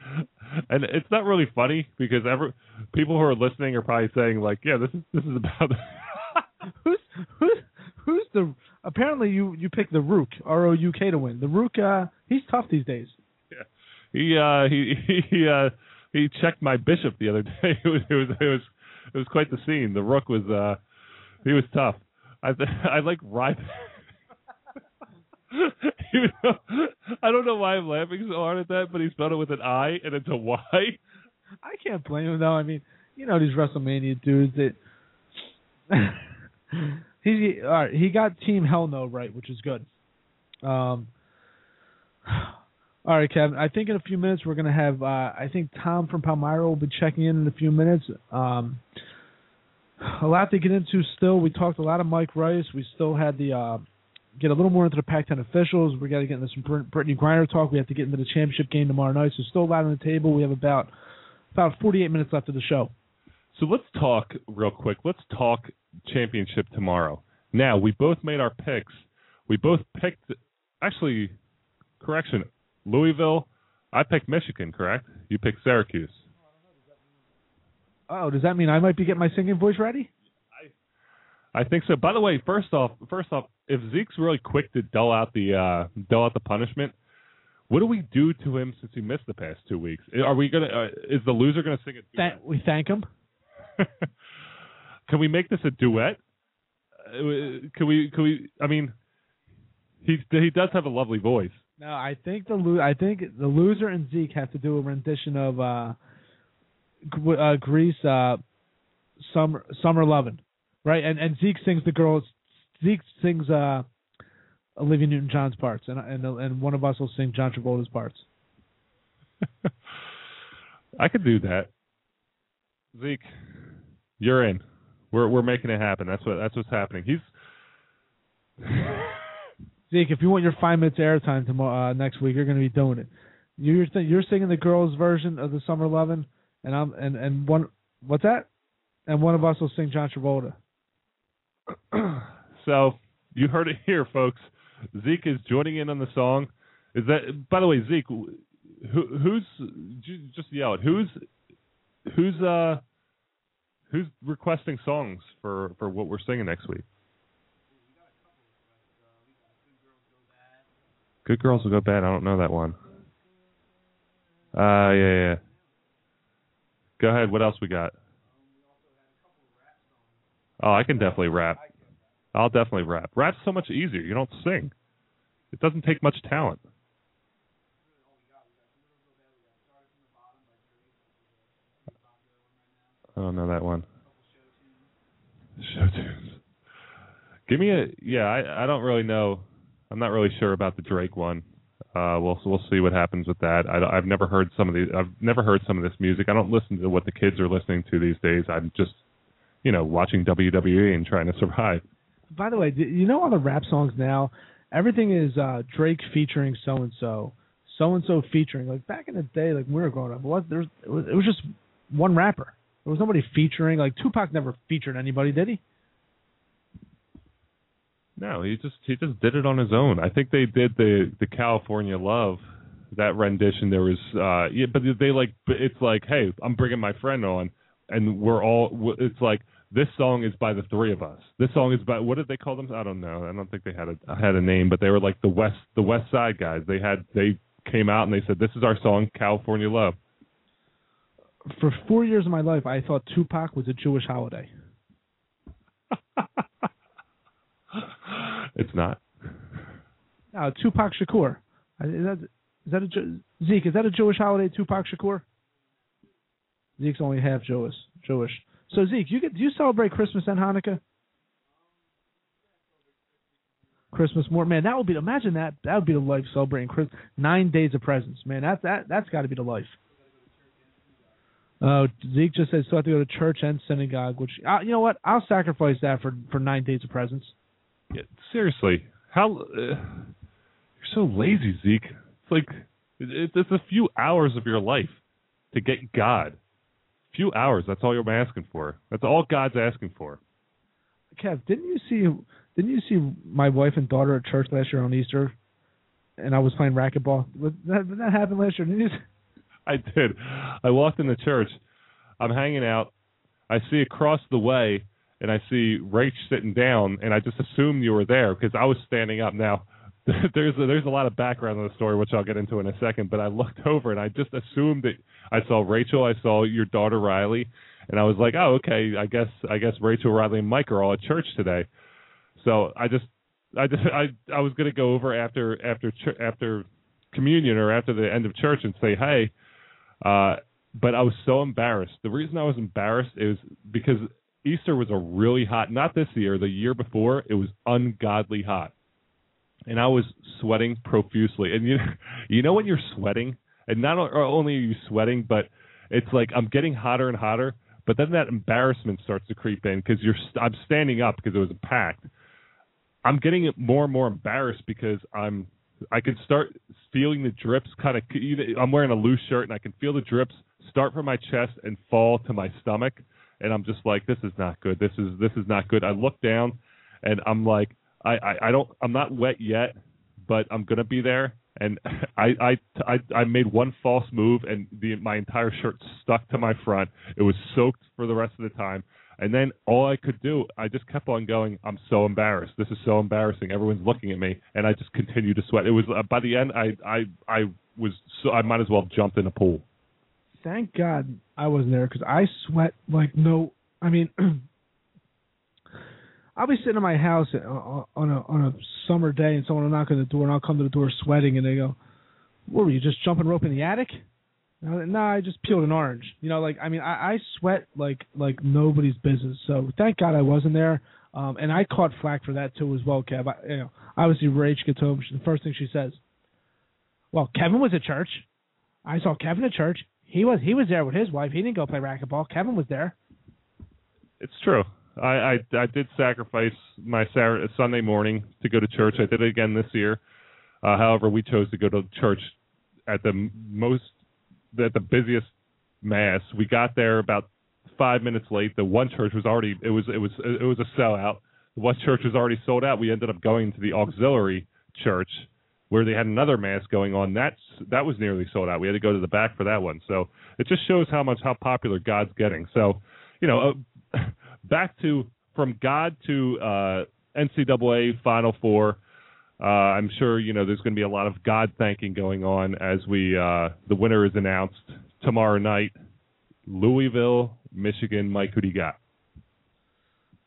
Speaker 4: and it's not really funny because every people who are listening are probably saying like, yeah, this is this is about
Speaker 3: who's who's who's the apparently you you picked the Rook R O U K to win. The Rook, uh, he's tough these days.
Speaker 4: Yeah, he uh he he uh he checked my bishop the other day. It was it was it was it was quite the scene. The rook was uh he was tough. I I like ride I don't know why I'm laughing so hard at that, but he spelled it with an I and it's a Y.
Speaker 3: I can't blame him though. I mean, you know these WrestleMania dudes that he all right, he got Team Hell No right, which is good. Um all right, Kevin. I think in a few minutes we're gonna have. Uh, I think Tom from Palmyra will be checking in in a few minutes. Um, a lot to get into still. We talked a lot of Mike Rice. We still had the uh, get a little more into the Pac-10 officials. We got to get into some Brittney Griner talk. We have to get into the championship game tomorrow night. So still a lot on the table. We have about about 48 minutes left of the show.
Speaker 4: So let's talk real quick. Let's talk championship tomorrow. Now we both made our picks. We both picked. Actually, correction. Louisville. I picked Michigan, correct? You picked Syracuse.
Speaker 3: Oh, does that mean I might be getting my singing voice ready?
Speaker 4: I I think so. By the way, first off, first off, if Zeke's really quick to dull out the uh, dull out the punishment, what do we do to him since he missed the past two weeks? Are we gonna? Uh, is the loser gonna sing?
Speaker 3: Th- we thank him.
Speaker 4: can we make this a duet? Uh, can we? Can we? I mean, he he does have a lovely voice.
Speaker 3: No, I think the lo- I think the loser and Zeke have to do a rendition of uh, uh Grease uh, Summer Summer Lovin', right? And and Zeke sings the girls. Zeke sings uh, Olivia Newton John's parts, and and and one of us will sing John Travolta's parts.
Speaker 4: I could do that. Zeke, you're in. We're we're making it happen. That's what that's what's happening. He's
Speaker 3: Zeke, if you want your five minutes airtime tomorrow uh, next week, you're going to be doing it. You're th- you're singing the girls' version of the Summer Lovin', and I'm and and one what's that? And one of us will sing John Travolta.
Speaker 4: so you heard it here, folks. Zeke is joining in on the song. Is that by the way, Zeke? Who, who's just yell it? Who's who's uh who's requesting songs for for what we're singing next week? Good Girls Will Go Bad. I don't know that one. Uh, yeah, yeah. Go ahead. What else we got? Oh, I can definitely rap. I'll definitely rap. Rap's so much easier. You don't sing. It doesn't take much talent. I don't know that one. Show tunes. Give me a yeah. I I don't really know I'm not really sure about the Drake one. Uh, we'll we'll see what happens with that. I, have never heard some of these. I've never heard some of this music. I don't listen to what the kids are listening to these days. I'm just, you know, watching WWE and trying to survive.
Speaker 3: By the way, you know all the rap songs now, everything is uh, Drake featuring so and so, so and so featuring. Like back in the day, like when we were growing up, was there was, it was just one rapper. There was nobody featuring. Like Tupac never featured anybody, did he?
Speaker 4: No, he just he just did it on his own. I think they did the the California Love that rendition. There was uh yeah, but they like it's like hey, I'm bringing my friend on, and we're all it's like this song is by the three of us. This song is by what did they call them? I don't know. I don't think they had a had a name, but they were like the west the West Side guys. They had they came out and they said this is our song, California Love.
Speaker 3: For four years of my life, I thought Tupac was a Jewish holiday.
Speaker 4: It's not.
Speaker 3: Uh, Tupac Shakur. Uh, is that is that a Zeke? Is that a Jewish holiday? Tupac Shakur. Zeke's only half Jewish. Jewish. So Zeke, you get do you celebrate Christmas and Hanukkah? Christmas more, man. That would be imagine that. That would be the life celebrating Christmas. Nine days of presents, man. That that that's got to be the life. Uh, Zeke just said so I have to go to church and synagogue, which uh, you know what? I'll sacrifice that for for nine days of presents.
Speaker 4: Yeah, seriously, how uh, you're so lazy, Zeke? It's like it, it's a few hours of your life to get God. A few hours. That's all you're asking for. That's all God's asking for.
Speaker 3: Kev, didn't you see? Didn't you see my wife and daughter at church last year on Easter? And I was playing racquetball. Did that, did that happen last year?
Speaker 4: I did. I walked in the church. I'm hanging out. I see across the way and I see Rach sitting down, and I just assumed you were there because I was standing up. Now, there's a, there's a lot of background on the story, which I'll get into in a second. But I looked over and I just assumed that I saw Rachel, I saw your daughter Riley, and I was like, oh, okay, I guess I guess Rachel, Riley, and Mike are all at church today. So I just I just I I was gonna go over after after after communion or after the end of church and say hey, uh, but I was so embarrassed. The reason I was embarrassed is because Easter was a really hot. Not this year, the year before, it was ungodly hot, and I was sweating profusely. And you you know when you're sweating, and not only are you sweating, but it's like I'm getting hotter and hotter. But then that embarrassment starts to creep in because you're. I'm standing up because it was packed. I'm getting more and more embarrassed because I'm. I can start feeling the drips kind of. I'm wearing a loose shirt and I can feel the drips start from my chest and fall to my stomach, and I'm just like, this is not good. This is this is not good. I look down, and I'm like, I I, I don't. I'm not wet yet, but I'm gonna be there and I, I I I made one false move and the my entire shirt stuck to my front. It was soaked for the rest of the time. And then all I could do, I just kept on going. I'm so embarrassed. This is so embarrassing. Everyone's looking at me, and I just continued to sweat. It was uh, by the end, I I I was so I might as well have jumped in a pool.
Speaker 3: Thank God I wasn't there because I sweat like no. I mean, I'll be sitting in my house uh, uh, on a on a summer day, and someone will knock on the door, and I'll come to the door sweating, and they go, "What were you just jumping rope in the attic?" No, nah, I just peeled an orange. You know, like I mean, I, I sweat like like nobody's business. So thank God I wasn't there. Um, and I caught flack for that too as well, Kev. I, you know, obviously Rach gets home. She, the first thing she says, "Well, Kevin was at church. I saw Kevin at church. He was he was there with his wife. He didn't go play racquetball. Kevin was there."
Speaker 4: It's true. I, I I did sacrifice my Saturday, Sunday morning to go to church. I did it again this year. Uh, however, we chose to go to church at the most at the busiest mass. We got there about five minutes late. The one church was already it was it was it was a sellout. The one church was already sold out. We ended up going to the auxiliary church where they had another mass going on. That's that was nearly sold out. We had to go to the back for that one. So it just shows how much how popular God's getting. So, you know, uh, back to from God to uh, NCAA Final Four. Uh, I'm sure you know there's going to be a lot of God thanking going on as we uh, the winner is announced tomorrow night. Louisville, Michigan. Mike, who do you got?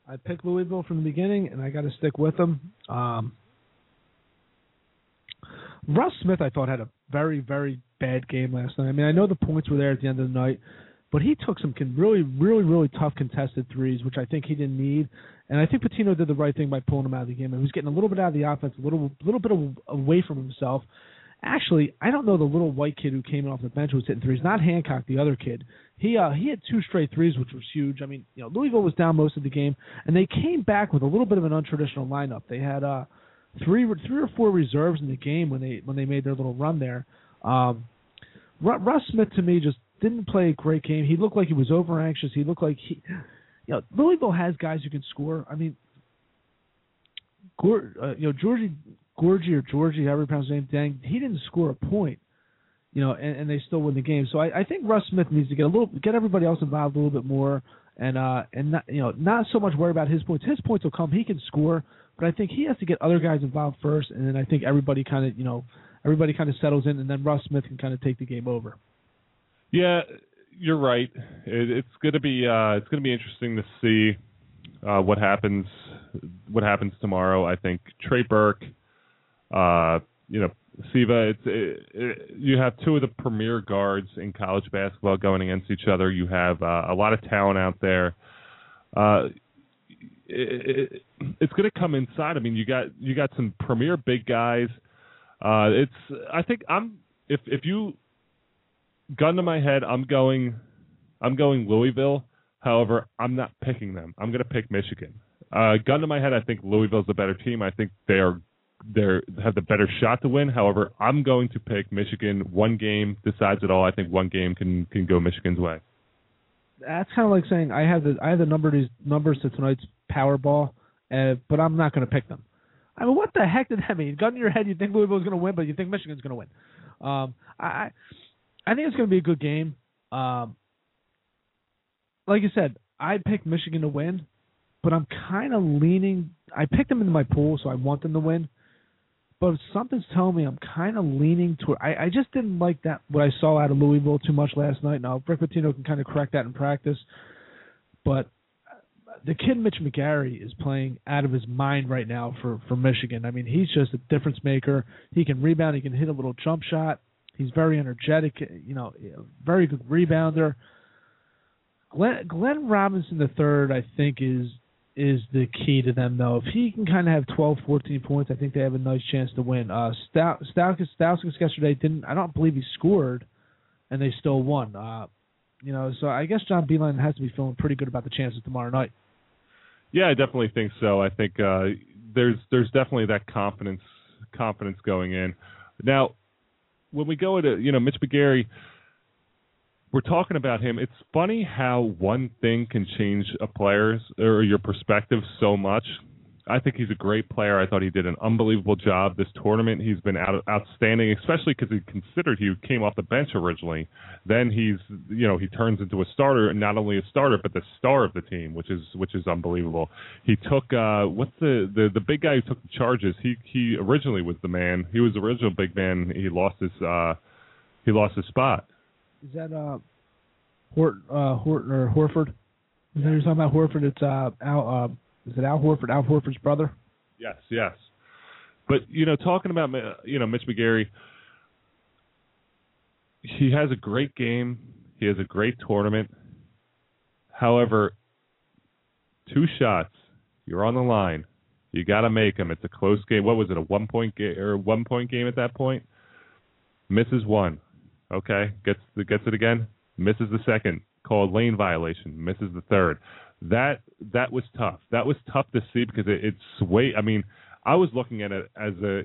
Speaker 3: I picked Louisville from the beginning, and I got to stick with them. Um, Russ Smith, I thought, had a very, very bad game last night. I mean, I know the points were there at the end of the night, but he took some really, really, really tough contested threes, which I think he didn't need. And I think Pitino did the right thing by pulling him out of the game. He was getting a little bit out of the offense, a little, little bit away from himself. Actually, I don't know the little white kid who came in off the bench who was hitting threes. Not Hancock, the other kid. He uh, he had two straight threes, which was huge. I mean, you know, Louisville was down most of the game, and they came back with a little bit of an untraditional lineup. They had uh, three three or four reserves in the game when they when they made their little run there. Um, Russ Smith to me just didn't play a great game. He looked like he was over anxious. He looked like he, you know, Louisville has guys who can score. I mean, Gor, uh, you know, Georgie, Gorgie or Georgie, however you pronounce his name, dang, he didn't score a point. You know, and, and they still win the game. So I, I think Russ Smith needs to get a little, get everybody else involved a little bit more, and uh, and not, you know, not so much worry about his points. His points will come. He can score, but I think he has to get other guys involved first, and then I think everybody kind of, you know, everybody kind of settles in, and then Russ Smith can kind of take the game over.
Speaker 4: Yeah, you're right. It, it's going to be uh, it's to be interesting to see uh, what happens what happens tomorrow. I think Trey Burke, uh, you know, Siva. It's it, it, you have two of the premier guards in college basketball going against each other. You have uh, a lot of talent out there. Uh, it, it's going to come inside. I mean, you got you got some premier big guys. Uh, it's I think I'm if if you gun to my head, I'm going, I'm going Louisville. However, I'm not picking them. I'm going to pick Michigan. Uh, gun to my head, I think Louisville's the better team. I think they are they have the better shot to win. However, I'm going to pick Michigan. One game decides it all. I think one game can can go Michigan's way.
Speaker 3: That's kind of like saying I have the I have the numbers numbers to tonight's Powerball, uh, but I'm not going to pick them. I mean, what the heck did that mean? Gun to your head, you think Louisville's going to win, but you think Michigan's going to win. Um, I I think it's going to be a good game. Um, like you said, I picked Michigan to win, but I'm kind of leaning. I picked them into my pool, so I want them to win. But something's telling me I'm kind of leaning toward. I, I just didn't like that what I saw out of Louisville too much last night. Now Rick Pitino can kind of correct that in practice, but the kid Mitch McGary is playing out of his mind right now for for Michigan. I mean, he's just a difference maker. He can rebound. He can hit a little jump shot. He's very energetic. You know, very good rebounder. Glenn, Glenn Robinson the third, I think, is is the key to them though. If he can kind of have 12, 14 points, I think they have a nice chance to win. Uh, Stauskas yesterday didn't. I don't believe he scored, and they still won. Uh, you know, so I guess John Beilein has to be feeling pretty good about the chances tomorrow night.
Speaker 4: Yeah, I definitely think so. I think uh, there's there's definitely that confidence confidence going in. Now, when we go into you know Mitch McGary we're talking about him. It's funny how one thing can change a player's or your perspective so much. I think he's a great player. I thought he did an unbelievable job this tournament. He's been out, outstanding, especially because he considered he came off the bench originally. Then he's, you know, he turns into a starter, and not only a starter, but the star of the team, which is which is unbelievable. He took uh, what's the the the big guy who took the charges. He he originally was the man. He was the original big man. He lost his uh, he lost his spot.
Speaker 3: Is that uh, Hort uh Hort or Horford? Is that you're talking about Horford? It's uh Al. Uh, is it Al Horford? Al Horford's brother?
Speaker 4: Yes, yes. But you know, talking about you know Mitch McGary, he has a great game. He has a great tournament. However, two shots, you're on the line. You got to make them. It's a close game. What was it? A one point game or one point game at that point? Misses one. Okay, gets gets it again. Misses the second. Called lane violation. Misses the third. That that was tough. That was tough to see because it, it swayed. I mean, I was looking at it as a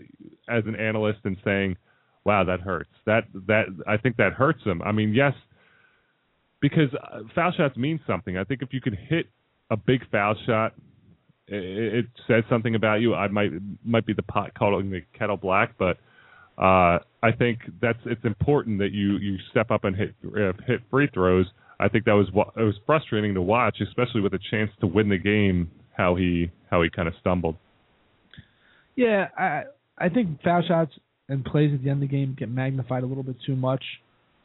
Speaker 4: as an analyst and saying, "Wow, that hurts." That that I think that hurts him. I mean, yes, because uh, foul shots mean something. I think if you could hit a big foul shot, it, it says something about you. I might might be the pot calling the kettle black, but uh, I think that's it's important that you you step up and hit uh, hit free throws. I think that was it was frustrating to watch, especially with a chance to win the game. How he how he kind of stumbled.
Speaker 3: Yeah, I I think foul shots and plays at the end of the game get magnified a little bit too much.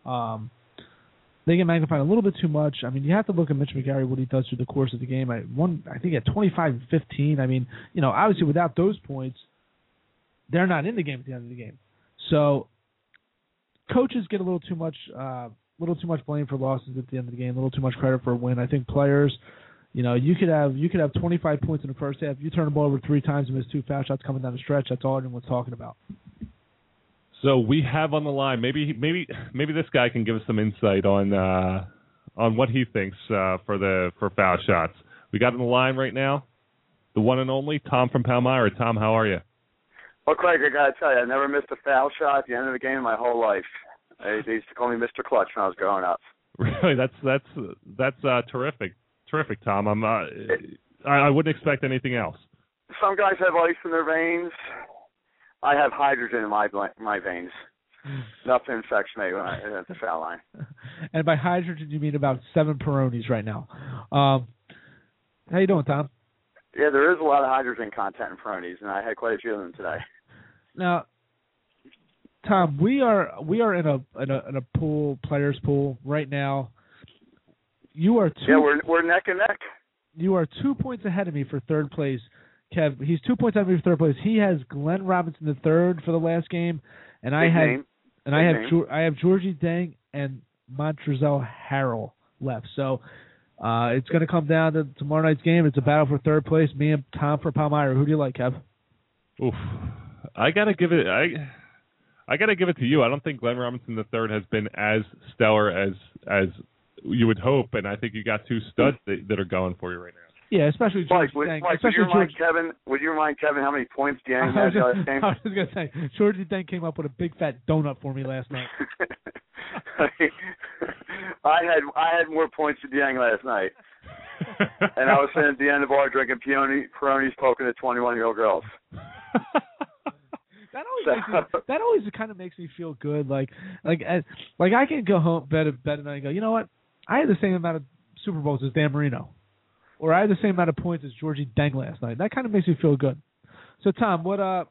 Speaker 3: Um, they get magnified a little bit too much. I mean, you have to look at Mitch McGary what he does through the course of the game. I one I think at 25 and 15. I mean, you know, obviously without those points, they're not in the game at the end of the game. So coaches get a little too much uh, little too much blame for losses at the end of the game, a little too much credit for a win. I think players, you know, you could have you could have 25 points in the first half. You turn the ball over three times and miss two foul shots coming down the stretch. That's all anyone's talking about.
Speaker 4: So we have on the line maybe maybe maybe this guy can give us some insight on uh, on what he thinks uh, for the for foul shots. We got on the line right now, the one and only Tom from Palmyra. Tom, how are you?
Speaker 6: Well, Craig, I gotta tell you, I never missed a foul shot at the end of the game in my whole life. They, they used to call me Mr. Clutch when I was growing up.
Speaker 4: Really, that's that's that's uh, terrific, terrific, Tom. I'm uh, I, I wouldn't expect anything else.
Speaker 6: Some guys have ice in their veins. I have hydrogen in my my veins. Nothing infects me when I at the foul line.
Speaker 3: and by hydrogen, you mean about seven Peronis right now. Um, how you doing, Tom?
Speaker 6: Yeah, there is a lot of hydrogen content in Peronis, and I had quite a few of them today.
Speaker 3: Now, Tom, we are we are in a in a, in a pool players pool right now. You are two.
Speaker 6: Yeah, we're we're neck and neck.
Speaker 3: You are two points ahead of me for third place, Kev. He's two points ahead of me for third place. He has Glenn Robinson the third for the last game, and
Speaker 6: Big
Speaker 3: I have
Speaker 6: name.
Speaker 3: and
Speaker 6: Big
Speaker 3: I have
Speaker 6: name.
Speaker 3: I have Georgie Dieng and Montrezl Harrell left. So uh, it's going to come down to tomorrow night's game. It's a battle for third place. Me and Tom for Palmyra. Who do you like, Kev?
Speaker 4: Oof, I gotta give it. I I gotta give it to you. I don't think Glenn Robinson III has been as stellar as as you would hope, and I think you got two studs that, that are going for you right now.
Speaker 3: Yeah, especially George
Speaker 6: Mike, would,
Speaker 3: Dieng.
Speaker 6: Mike, would you remind
Speaker 3: George.
Speaker 6: Kevin? Would you remind Kevin how many points Dieng
Speaker 3: I
Speaker 6: had last
Speaker 3: just,
Speaker 6: game?
Speaker 3: I was gonna say Georgie Dieng came up with a big fat donut for me last night.
Speaker 6: I had I had more points than Dieng last night, and I was sitting at the end of the bar drinking peony, Peronis, poking at twenty-one-year-old girls.
Speaker 3: That always makes me, that always kind of makes me feel good. Like like as, like I can go home bed bed at night and go, you know what? I had the same amount of Super Bowls as Dan Marino. or I had the same amount of points as Georgie Dieng last night. That kind of makes me feel good. So Tom, what uh,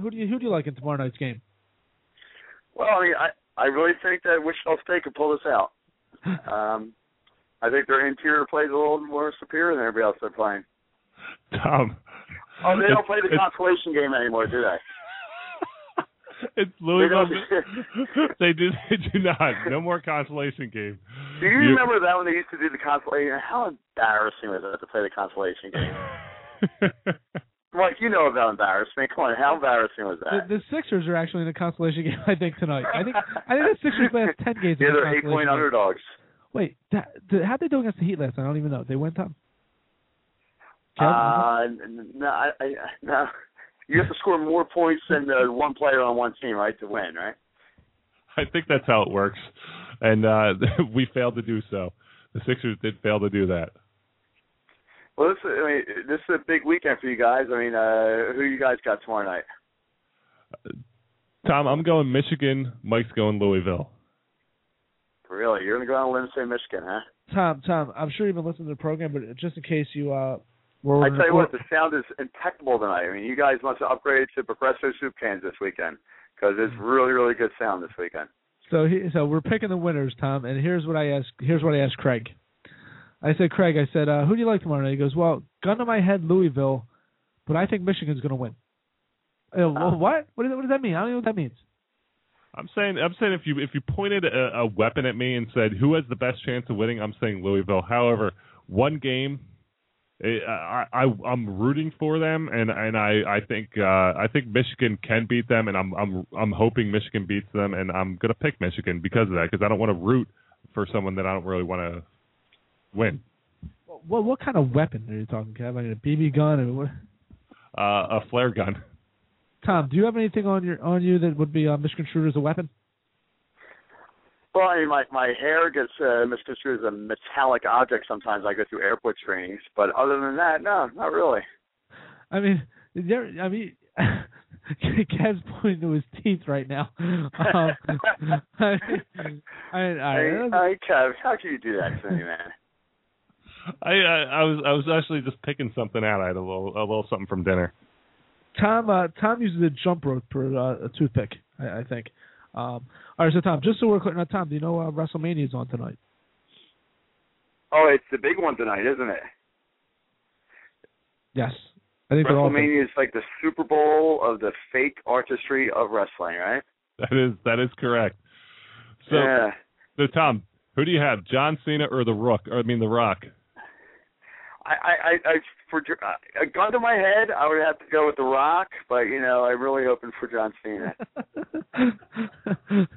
Speaker 3: who do you who do you like in tomorrow night's game?
Speaker 6: Well, I mean, I I really think that Wichita State could pull this out. Um, I think their interior plays a little more superior than everybody else they're playing.
Speaker 4: Tom.
Speaker 6: Oh, they don't play the consolation game anymore, do they?
Speaker 4: it's Louisville.
Speaker 6: don't-
Speaker 4: they do. They do not. No more consolation game.
Speaker 6: Do you
Speaker 4: You-
Speaker 6: remember that when they used to do the consolation? How embarrassing was it to play the consolation game? Mike, you know about embarrassment. Come on, how embarrassing was that?
Speaker 3: the Sixers are actually in the consolation game. I think tonight. I think I think the Sixers last ten games.
Speaker 6: yeah,
Speaker 3: the
Speaker 6: they're eight point underdogs.
Speaker 3: Wait, that, the, how'd they do against the Heat last night? I don't even know. They went up.
Speaker 6: Uh, no, I, I, no. You have to score more points than uh, one player on one team, right, to win, right?
Speaker 4: I think that's how it works, and uh, we failed to do so. The Sixers did fail to do that.
Speaker 6: Well, this, I mean, this is a big weekend for you guys. I mean, uh, who you guys got tomorrow night?
Speaker 4: Tom, I'm going Michigan. Mike's going Louisville.
Speaker 6: Really, you're gonna go out on a limb and say Michigan, huh?
Speaker 3: Tom, Tom, I'm sure you've been listening to the program, but just in case you uh, were.
Speaker 6: I tell you what, the sound is impeccable tonight. I mean, you guys must have upgraded to Progresso soup cans this weekend because it's really, really good sound this weekend.
Speaker 3: So he, so we're picking the winners, Tom, and here's what I asked. Here's what I asked Craig. I said, Craig, I said, uh, who do you like tomorrow night? He goes, well, gun to my head, Louisville, but I think Michigan's going to win. Uh, well, what? What does, what does that mean? I don't know what that means.
Speaker 4: I'm saying I'm saying if you if you pointed a, a weapon at me and said who has the best chance of winning, I'm saying Louisville. However, one game, I, I I'm rooting for them, and and I I think uh, I think Michigan can beat them, and I'm I'm I'm hoping Michigan beats them, and I'm gonna pick Michigan because of that, because I don't want to root for someone that I don't really want to win.
Speaker 3: What what kind of weapon are you talking, Kev? Like a BB gun? Or what?
Speaker 4: Uh, a flare gun.
Speaker 3: Tom, do you have anything on your on you that would be uh, misconstrued as a weapon?
Speaker 6: Well, I mean, my my hair gets uh, misconstrued as a metallic object sometimes. I go through airport trainings, but other than that, no, not really.
Speaker 3: I mean, there. I mean, Kev's pointing to his teeth right now. Um, I, I, I,
Speaker 6: Hey, hey, Kev, how can you do that to me, man?
Speaker 4: I, I I was I was actually just picking something out. I had a little a little something from dinner.
Speaker 3: Tom uh, Tom uses a jump rope for uh, a toothpick, I, I think. Um, all right, so Tom, just so we're clear, now Tom, do you know uh, WrestleMania is on tonight?
Speaker 6: Oh, it's the big one tonight, isn't it?
Speaker 3: Yes, I think they're all.
Speaker 6: WrestleMania is like the Super Bowl of the fake artistry of wrestling, right?
Speaker 4: That is that is correct. So
Speaker 6: yeah.
Speaker 4: so Tom, who do you have, John Cena or the Rook? Or I mean the Rock?
Speaker 6: I, I, I, for uh, a gun to my head, I would have to go with The Rock, but you know, I'm really hoping for John Cena.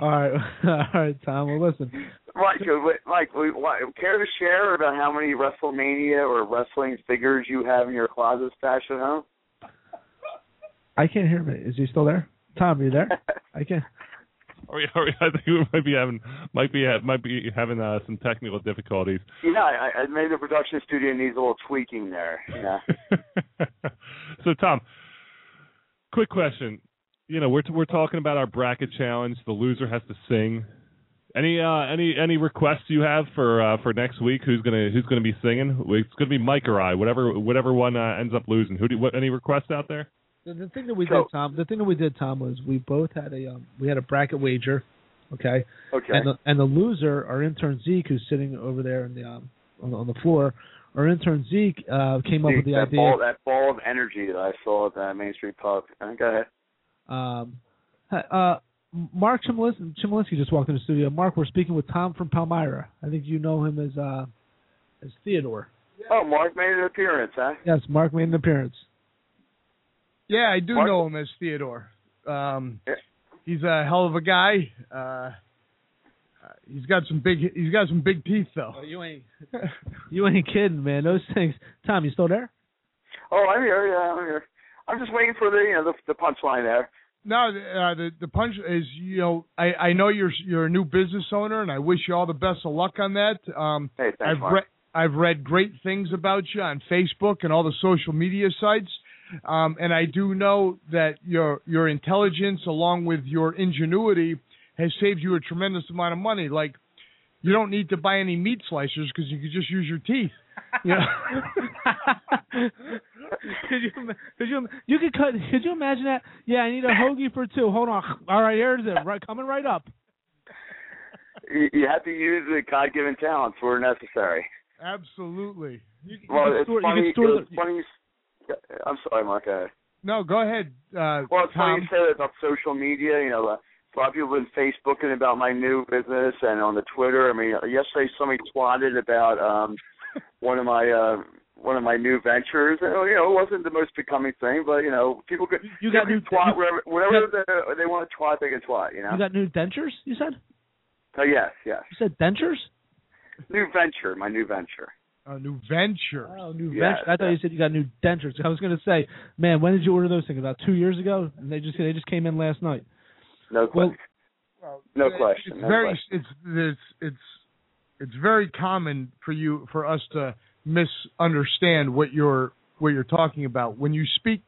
Speaker 3: all right, all right, Tom. Well, listen.
Speaker 6: Mike, uh, Mike, wait, what, care to share about how many WrestleMania or wrestling figures you have in your closet stashed at home?
Speaker 3: I can't hear him. Is he still there? Tom, are you there? I can't.
Speaker 4: Or, or I think we might be having might be might be having uh, some technical difficulties.
Speaker 6: Yeah, I, I maybe the production studio needs a little tweaking there. Yeah.
Speaker 4: so Tom, quick question. You know, we're we're talking about our bracket challenge. The loser has to sing. Any uh any any requests you have for uh for next week? Who's gonna who's gonna be singing? It's gonna be Mike or I, whatever whatever one uh, ends up losing. Who do what any requests out there?
Speaker 3: The, the thing that we
Speaker 6: So-
Speaker 3: did, Tom. The thing that we did, Tom, was we both had a um, we had a bracket wager. Okay.
Speaker 6: Okay.
Speaker 3: And the and the loser, our intern Zeke, who's sitting over there in the um on, the- on the floor, our intern Zeke uh, came up with the
Speaker 6: that
Speaker 3: idea.
Speaker 6: ball, that ball of energy that I saw at the Main Street Pub. Go ahead.
Speaker 3: Um, uh, Mark Chmielewski just walked in the studio. Mark, we're speaking with Tom from Palmyra. I think you know him as uh, as Theodore.
Speaker 6: Oh, Mark made an appearance, huh?
Speaker 3: Yes, Mark made an appearance.
Speaker 7: Yeah, I do
Speaker 6: Mark-
Speaker 7: know him as Theodore. Um,
Speaker 6: Yeah.
Speaker 7: he's a hell of a guy. Uh, uh, he's got some big. He's got some big teeth, though.
Speaker 3: you ain't you ain't kidding, man. Those things. Tom, you still there?
Speaker 6: Oh, I'm here. Yeah, I'm here. I'm just waiting for the you know the, the punchline there.
Speaker 7: No, uh, the the punch is you know I I know you're you're a new business owner, and I wish you all the best of luck on that. Um,
Speaker 6: Hey, thanks,
Speaker 7: I've
Speaker 6: Mark.
Speaker 7: read I've read great things about you on Facebook and all the social media sites. Um, and I do know that your your intelligence along with your ingenuity has saved you a tremendous amount of money. Like you don't need to buy any meat slicers because you could just use your teeth.
Speaker 3: You know? could you could you you could cut could you imagine that? Yeah, I need a hoagie for two. Hold on. All right, here's it. Right coming right up.
Speaker 6: You, you have to use the God-given talents where necessary.
Speaker 7: Absolutely.
Speaker 3: You, you
Speaker 6: Well,
Speaker 3: can
Speaker 6: it's
Speaker 3: store,
Speaker 6: funny.
Speaker 3: you can store
Speaker 6: it's
Speaker 3: the,
Speaker 6: funny. You I'm sorry, Mark. Uh,
Speaker 7: No, go ahead. Uh,
Speaker 6: Well, it's funny
Speaker 7: Tom.
Speaker 6: you say that about social media. You know, uh, a lot of people have been Facebooking about my new business and on the Twitter. I mean, yesterday somebody twatted about um one of my uh one of my new ventures. And, you know, it wasn't the most becoming thing, but you know, people could
Speaker 3: you got new
Speaker 6: twat
Speaker 3: you,
Speaker 6: whatever whatever they, they want to twat, they can twat. You know.
Speaker 3: you got new dentures. You said
Speaker 6: oh yes, yes.
Speaker 3: you said dentures.
Speaker 6: New venture, my new venture.
Speaker 7: A new venture.
Speaker 3: Oh, new
Speaker 6: Yeah,
Speaker 3: ventures. I thought you said you got new dentures. I was going to say, man, when did you order those things? About two years ago, and they just they just came in last night.
Speaker 6: No
Speaker 3: Well,
Speaker 6: question. no question.
Speaker 7: It's
Speaker 6: no
Speaker 7: very
Speaker 6: question.
Speaker 7: it's it's it's it's very common for you for us to misunderstand what you're what you're talking about when you speak,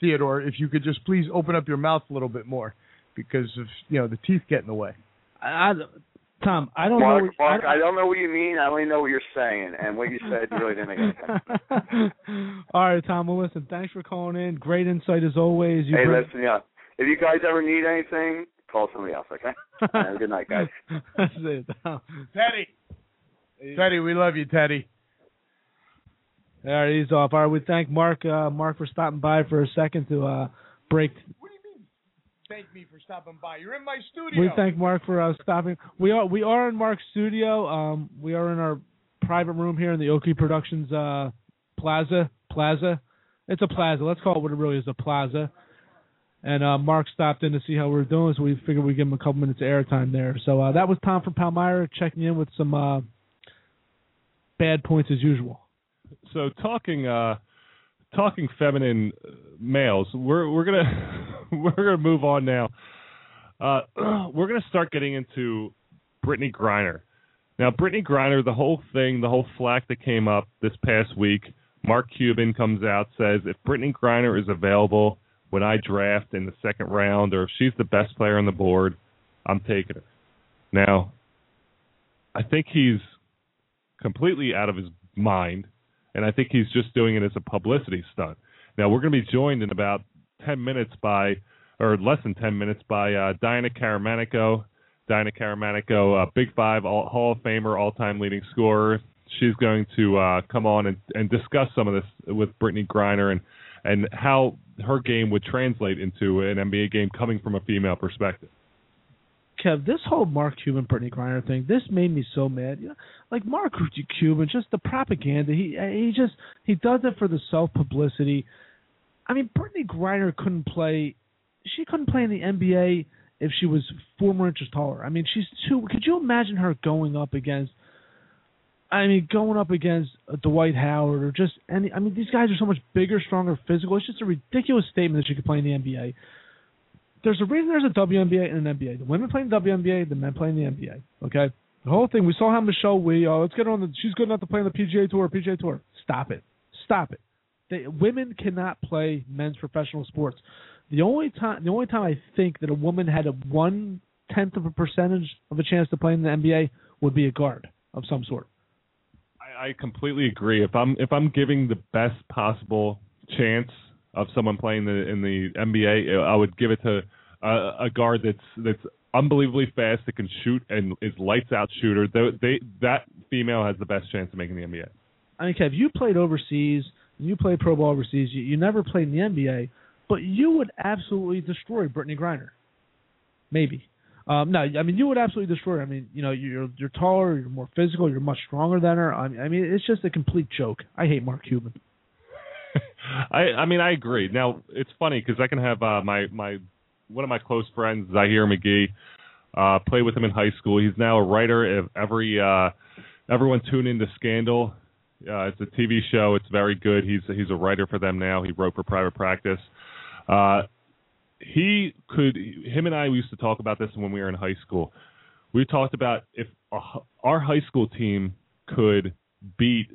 Speaker 7: Theodore. If you could just please open up your mouth a little bit more, because of you know the teeth get in the way.
Speaker 3: I, I, Tom, I don't
Speaker 6: Mark,
Speaker 3: know.
Speaker 6: Mark,
Speaker 3: I,
Speaker 6: I don't know what you mean. I only know what you're saying, and what you said really didn't make sense.
Speaker 3: All right, Tom. Well, listen. Thanks for calling in. Great insight as always. You
Speaker 6: Hey,
Speaker 3: bring-
Speaker 6: listen, yeah. If you guys ever need anything, call somebody else, okay? Have a good night, guys.
Speaker 3: That's it. Tom.
Speaker 7: Teddy, Teddy, we love you, Teddy.
Speaker 3: All right, he's off. All right, we thank Mark. Uh, Mark for stopping by for a second to uh, break.
Speaker 7: What do you mean? Thank me for stopping by. You're in my studio.
Speaker 3: We thank Mark for uh, stopping. We are we are in Mark's studio. Um, we are in our private room here in the Oakley Productions uh, Plaza. Plaza. It's a plaza. Let's call it what it really is, a plaza. And uh, Mark stopped in to see how we are doing, so we figured we'd give him a couple minutes of airtime there. So uh, that was Tom from Palmyra checking in with some uh, bad points as usual.
Speaker 4: So talking uh talking feminine uh, males, we're we're gonna we're gonna move on now. Uh we're gonna start getting into Brittney Griner. Now Brittney Griner, the whole thing, the whole flack that came up this past week, Mark Cuban comes out says if Brittney Griner is available when I draft in the second round or if she's the best player on the board, I'm taking her. Now, I think he's completely out of his mind and I think he's just doing it as a publicity stunt. Now we're going to be joined in about ten minutes by, or less than ten minutes by uh, Diana Caramanico. Diana Caramanico, uh, Big Five all, Hall of Famer, all-time leading scorer. She's going to uh, come on and, and discuss some of this with Brittney Griner and and how her game would translate into an NBA game coming from a female perspective.
Speaker 3: Kev, this whole Mark Cuban, Brittney Griner thing, this made me so mad. You know, like Mark Cuban, just the propaganda. He he just he does it for the self publicity. I mean, Brittney Griner couldn't play. She couldn't play in the NBA if she was four more inches taller. I mean, she's too. Could you imagine her going up against? I mean, going up against Dwight Howard or just any. I mean, these guys are so much bigger, stronger, physical. It's just a ridiculous statement that she could play in the NBA there's a reason there's a WNBA and an NBA. The women play in the WNBA, the men play in the NBA. Okay, the whole thing. We saw how Michelle Wie. Oh, let's get her on the. She's good enough to play on the PGA Tour. PGA Tour. Stop it. Stop it. They, women cannot play men's professional sports. The only time, the only time I think that a woman had a one tenth of a percentage of a chance to play in the NBA would be a guard of some sort.
Speaker 4: I, I completely agree. If I'm if I'm giving the best possible chance of someone playing the in the NBA, I would give it to a, a guard that's that's unbelievably fast, that can shoot and is lights out shooter. They, they that female has the best chance of making the NBA.
Speaker 3: I mean, Kev, you played overseas, you played pro ball overseas. You, you never played in the NBA, but you would absolutely destroy Brittney Griner. Maybe. Um, no, I mean you would absolutely destroy her. I mean, you know, you're you're taller, you're more physical, you're much stronger than her. I mean, I mean it's just a complete joke. I hate Mark Cuban.
Speaker 4: I I mean I agree. Now it's funny because I can have uh, my my one of my close friends Zahir McGhee. Uh, played with him in high school. He's now a writer of every. Uh, everyone tune into Scandal. Uh, it's a TV show. It's very good. He's he's a writer for them now. He wrote for Private Practice. Uh, he could. Him and I we used to talk about this when we were in high school. We talked about if our high school team could beat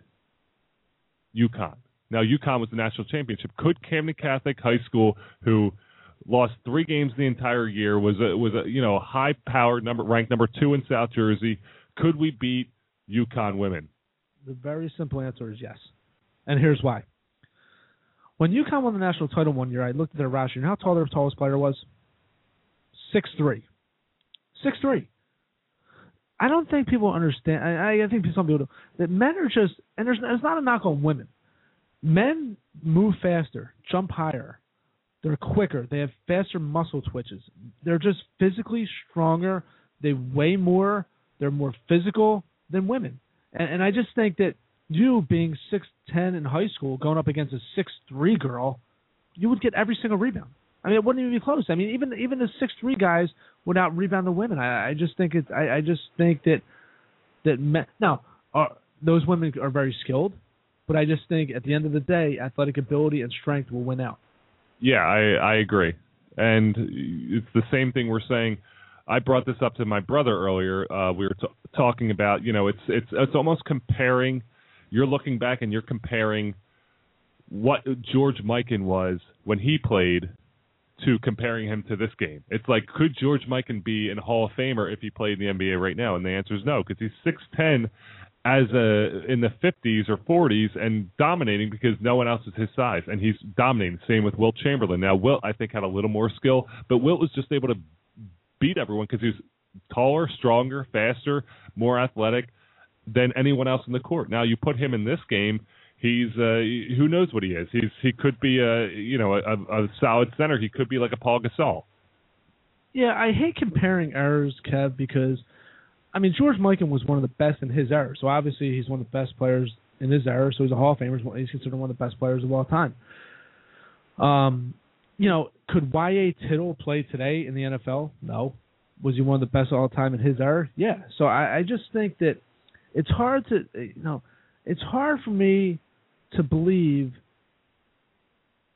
Speaker 4: UConn. Now UConn was the national championship. Could Camden Catholic High School, who lost three games the entire year, was a was a you know high powered number ranked number two in South Jersey, could we beat UConn women?
Speaker 3: The very simple answer is yes, and here's why. When UConn won the national title one year, I looked at their roster. You know how tall their tallest player was? Six three. Six three. I don't think people understand. I, I think some people do that men are just, and there's it's not a knock on women. Men move faster, jump higher, they're quicker, they have faster muscle twitches. They're just physically stronger. They weigh more. They're more physical than women. And, and I just think that you being six ten in high school, going up against a six three girl, you would get every single rebound. I mean, it wouldn't even be close. I mean, even even the six three guys would out rebound the women. I, I just think it's. I, I just think that that men, now are, those women are very skilled, but I just think at the end of the day, athletic ability and strength will win out.
Speaker 4: Yeah, I I agree, and it's the same thing we're saying. I brought this up to my brother earlier. Uh, we were t- talking about, you know, it's it's it's almost comparing. You're looking back and you're comparing what George Mikan was when he played to comparing him to this game. It's like, could George Mikan be in Hall of Famer if he played in the NBA right now? And the answer is no, because he's six ten as a in the 50s or 40s and dominating because no one else is his size, and he's dominating. Same with Wilt Chamberlain. Now, Wilt I think had a little more skill, but Wilt was just able to beat everyone because he was taller, stronger, faster, more athletic than anyone else in the court. Now, you put him in this game he's uh, who knows what he is. He's he could be a you know a, a solid center. He could be like a Paul Gasol.
Speaker 3: Yeah, I hate comparing errors, Kev, because I mean George Mikan was one of the best in his era. So obviously he's one of the best players in his era. So he's a Hall of Famer. He's considered one of the best players of all time. Um, you know, could Y.A. Tittle play today in the NFL? No. Was he one of the best all time in his era? Yeah. So I, I just think that it's hard to you know, it's hard for me to believe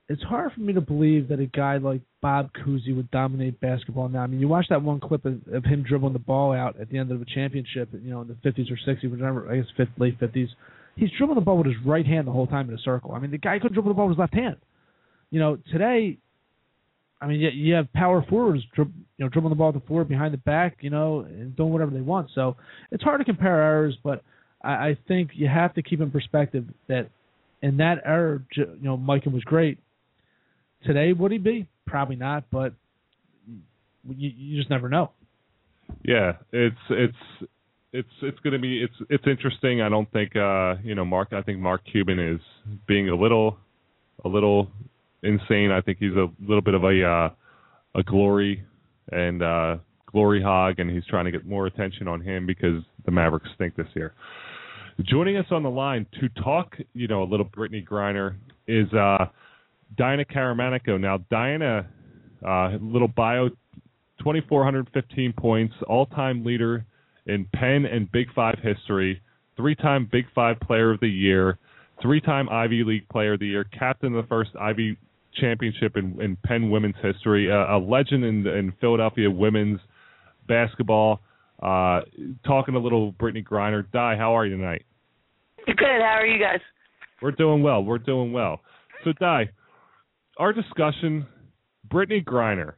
Speaker 3: it's hard for me to believe that a guy like Bob Cousy would dominate basketball now. I mean, you watch that one clip of, of him dribbling the ball out at the end of a championship, you know, in the 50s or 60s, whatever, I guess fifth, late 50s. He's dribbling the ball with his right hand the whole time in a circle. I mean, the guy couldn't dribble the ball with his left hand. You know, today, I mean, you, have power forwards, you know, dribbling the ball to the forward behind the back, you know, and doing whatever they want. So it's hard to compare errors, but I, I think you have to keep in perspective that in that era, you know, Mikan was great. Today, would he be? Probably not, but you, you just never know.
Speaker 4: Yeah, it's it's it's it's going to be it's it's interesting. I don't think uh, you know Mark. I think Mark Cuban is being a little a little insane. I think he's a little bit of a uh, a glory and uh, glory hog, and he's trying to get more attention on him because the Mavericks stink this year. Joining us on the line to talk, you know, a little Brittney Griner is uh, Diana Caramanico. Now, Diana, uh, little bio, 2,415 points, all-time leader in Penn and Big Five history, three-time Big Five Player of the Year, three-time Ivy League Player of the Year, captain of the first Ivy championship in, in Penn women's history, uh, a legend in, in Philadelphia women's basketball. Uh, talking a little Brittney Griner. Di, how are you tonight?
Speaker 8: Good. How are you guys?
Speaker 4: We're doing well. We're doing well. So, Di, our discussion: Brittney Griner,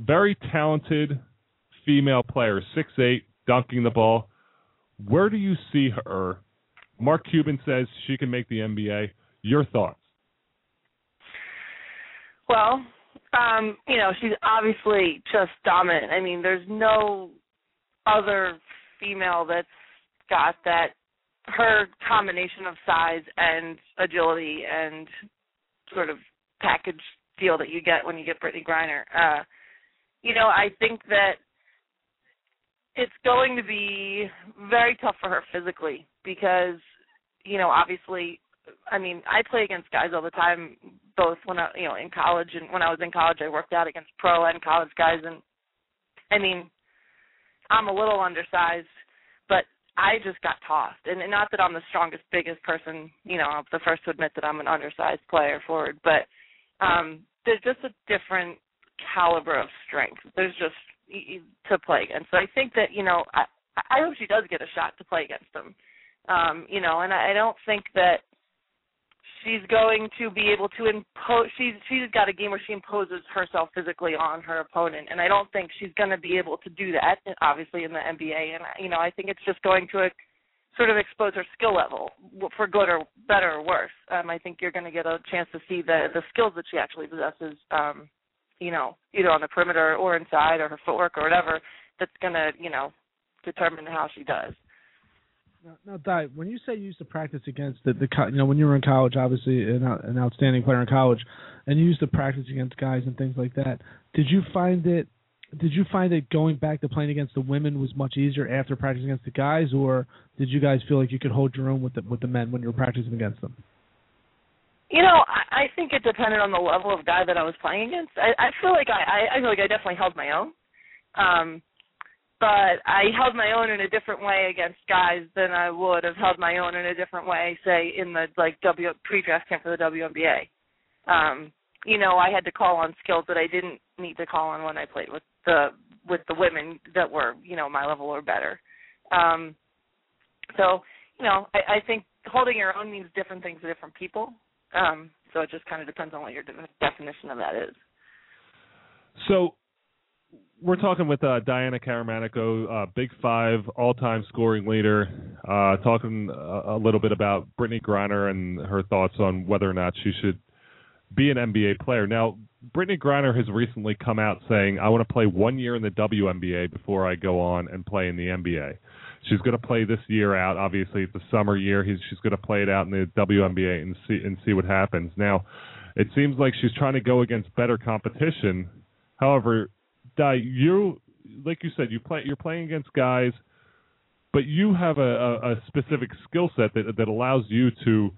Speaker 4: very talented female player, six eight, dunking the ball. Where do you see her? Mark Cuban says she can make the NBA. Your thoughts?
Speaker 8: Well, um, you know, she's obviously just dominant. I mean, there's no other female that's got that her combination of size and agility and sort of package deal that you get when you get Brittney Griner. Uh, you know, I think that it's going to be very tough for her physically because, you know, obviously, I mean, I play against guys all the time, both when I, you know, in college and when I was in college, I worked out against pro and college guys, and I mean, I'm a little undersized, but I just got tossed. And not that I'm the strongest, biggest person, you know, I'm the first to admit that I'm an undersized player forward, but um there's just a different caliber of strength. There's just to play against. So I think that, you know, I I hope she does get a shot to play against them. Um, you know, and I, I don't think that she's going to be able to impose she's she's got a game where she imposes herself physically on her opponent and I don't think she's going to be able to do that obviously in the NBA and you know I think it's just going to sort of expose her skill level for good or better or worse. Um, I think you're going to get a chance to see the the skills that she actually possesses. Um, you know, either on the perimeter or inside or her footwork or whatever. That's going to you know determine how she does.
Speaker 3: Now, now Di, when you say you used to practice against the, the you know when you were in college, obviously an, an outstanding player in college, and you used to practice against guys and things like that. Did you find it? Did you find that going back to playing against the women was much easier after practicing against the guys, or did you guys feel like you could hold your own with the with the men when you were practicing against them?
Speaker 8: You know, I, I think it depended on the level of guy that I was playing against. I, I feel like I, I feel like I definitely held my own. Um, but I held my own in a different way against guys than I would have held my own in a different way, say in the like W pre-draft camp for the WNBA. Um, you know, I had to call on skills that I didn't need to call on when I played with the with the women that were you know my level or better. Um, so you know, I, I think holding your own means different things to different people. Um, so it just kind of depends on what your de- definition of that is.
Speaker 4: So we're talking with uh, Diana Caramanico, uh, Big Five all-time scoring leader, uh, talking a, a, little bit about Brittney Griner and her thoughts on whether or not she should be an NBA player. Now, Brittney Griner has recently come out saying, "I want to play one year in the WNBA before I go on and play in the NBA." She's going to play this year out. Obviously, it's the summer year. He's, she's going to play it out in the WNBA and see and see what happens. Now, it seems like she's trying to go against better competition. However, Di, you like you said, you play you're playing against guys, but you have a, a, a specific skill set that that allows you to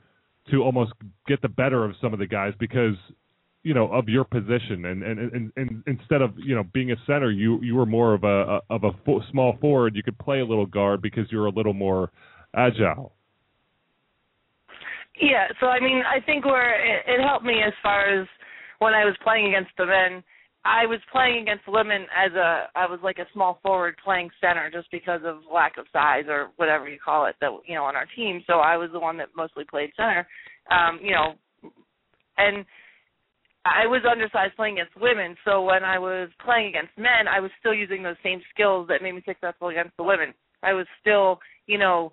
Speaker 4: to almost get the better of some of the guys because you know of your position. And and, and, and instead of you know being a center you you were more of a of a fo- small forward. You could play a little guard because you're a little more agile.
Speaker 8: Yeah so i mean i think where it, it helped me as far as when i was playing against the men I was playing against women as a I was like a small forward playing center just because of lack of size or whatever you call it that you know on our team. So I was the one that mostly played center. Um, you know, and I was undersized playing against women. So when I was playing against men, I was still using those same skills that made me successful against the women. I was still, you know,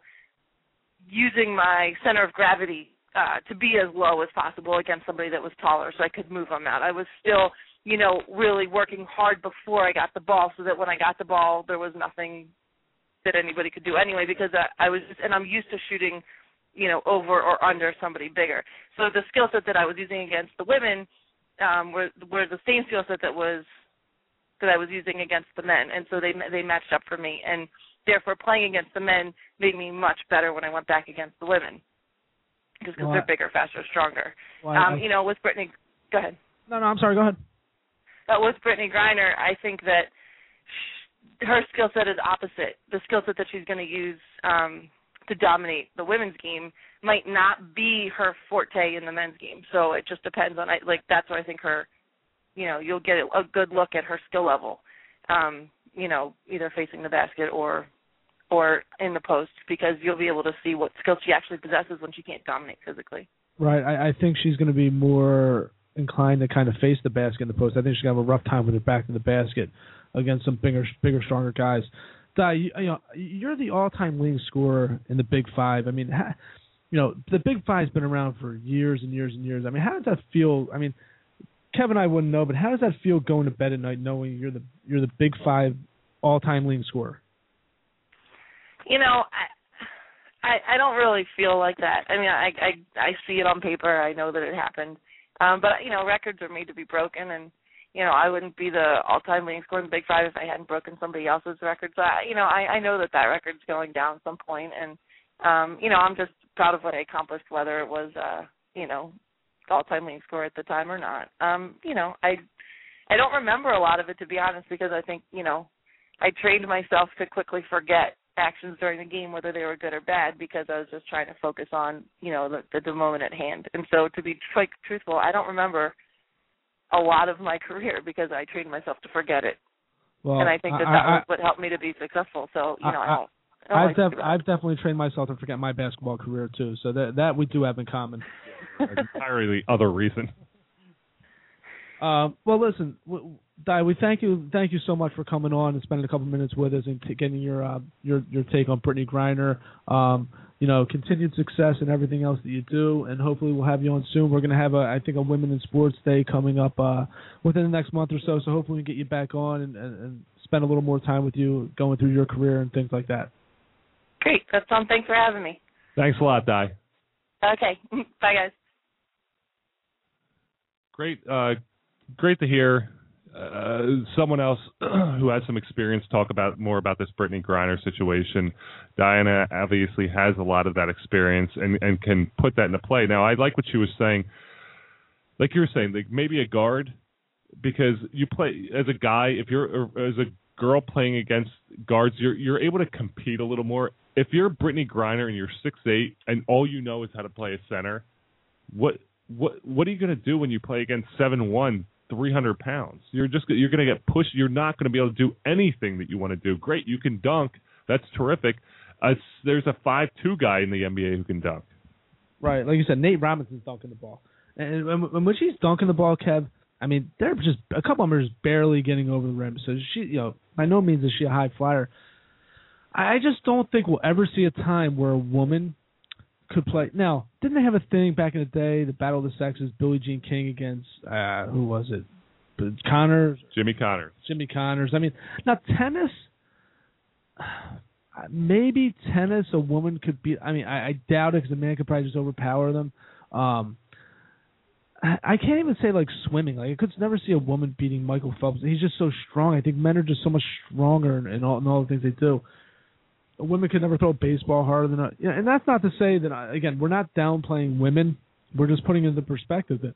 Speaker 8: using my center of gravity uh, to be as low as possible against somebody that was taller, so I could move them out. I was still you know, really working hard before I got the ball so that when I got the ball, there was nothing that anybody could do anyway because I, I was, and I'm used to shooting, you know, over or under somebody bigger. So the skill set that I was using against the women um, were were the same skill set that was that I was using against the men, and so they they matched up for me, and therefore playing against the men made me much better when I went back against the women, just because well, they're bigger, faster, stronger. Well, um, I, you know, with Brittney, go ahead.
Speaker 3: No, no, I'm sorry. Go ahead.
Speaker 8: But with Brittney Griner, I think that her skill set is opposite. The skill set that she's going to use um, to dominate the women's game might not be her forte in the men's game. So it just depends on. Like that's why I think her, you know, you'll get a good look at her skill level. Um, you know, either facing the basket or or in the post because you'll be able to see what skills she actually possesses when she can't dominate physically.
Speaker 3: Right. I, I think she's going to be more inclined to kind of face the basket in the post. I think she's gonna have a rough time with her back to the basket against some bigger, bigger, stronger guys. Di, you, you know, you're the all-time leading scorer in the Big Five. I mean, ha, you know, the Big Five's been around for years and years and years. I mean, how does that feel? I mean, Kevin, I wouldn't know, but how does that feel going to bed at night knowing you're the you're the Big Five all-time leading scorer?
Speaker 8: You know, I, I I don't really feel like that. I mean, I I I see it on paper. I know that it happened. Um, but you know, records are made to be broken, and you know, I wouldn't be the all-time leading scorer in the Big Five if I hadn't broken somebody else's record. So, I, you know, I, I know that that record's going down at some point, and um, you know, I'm just proud of what I accomplished, whether it was, uh, you know, all-time leading scorer at the time or not. Um, you know, I I don't remember a lot of it to be honest, because I think you know, I trained myself to quickly forget actions during the game, whether they were good or bad, because I was just trying to focus on you know the, the, the moment at hand. And so, to be quite truthful, I don't remember a lot of my career because I trained myself to forget it. Well, and I think that that I, was what helped me to be successful. So you know, I, I don't. I
Speaker 3: have def- I've definitely trained myself to forget my basketball career too. So that that we do have in common.
Speaker 4: entirely other reason.
Speaker 3: Uh, well, listen, Di, we thank you, thank you so much for coming on and spending a couple minutes with us and t- getting your uh, your your take on Brittney Griner. Um, you know, continued success and everything else that you do, and hopefully we'll have you on soon. We're going to have a, I think, a Women in Sports Day coming up uh, within the next month or so. So hopefully we can get you back on and, and, and spend a little more time with you, going through your career and things like that.
Speaker 8: Great. That's on. Thanks for having me.
Speaker 4: Thanks a lot, Di.
Speaker 8: Okay. Bye, guys.
Speaker 4: Great, uh, great to hear uh, someone else who has some experience talk about more about this Brittney Griner situation. Diana obviously has a lot of that experience and, and can put that into play. Now, I like what she was saying. Like you were saying, like maybe a guard, because you play as a guy. If you're as a girl playing against guards, you're you're able to compete a little more. If you're Brittney Griner and you're six eight and all you know is how to play a center, what what what are you going to do when you play against seven one 300 pounds. You're just you're going to get pushed. You're not going to be able to do anything that you want to do. Great, you can dunk. That's terrific. Uh, there's a five two guy in the NBA who can dunk.
Speaker 3: Right, like you said, Nate Robinson's dunking the ball, and, and when she's dunking the ball, Kev, I mean, they're just a couple of them are just barely getting over the rim. So she, you know, by no means is she a high flyer. I just don't think we'll ever see a time where a woman could play. Now, didn't they have a thing back in the day, the Battle of the Sexes, Billie Jean King against uh who was it? Connors,
Speaker 4: Jimmy Connors.
Speaker 3: Jimmy Connors. I mean, now tennis. Maybe tennis, a woman could be. I mean, I, I doubt it because a man could probably just overpower them. Um, I, I can't even say like swimming. Like I could never see a woman beating Michael Phelps. He's just so strong. I think men are just so much stronger in, in all in all the things they do women could never throw a baseball harder than a, yeah, and that's not to say that uh, again we're not downplaying women. We're just putting into perspective that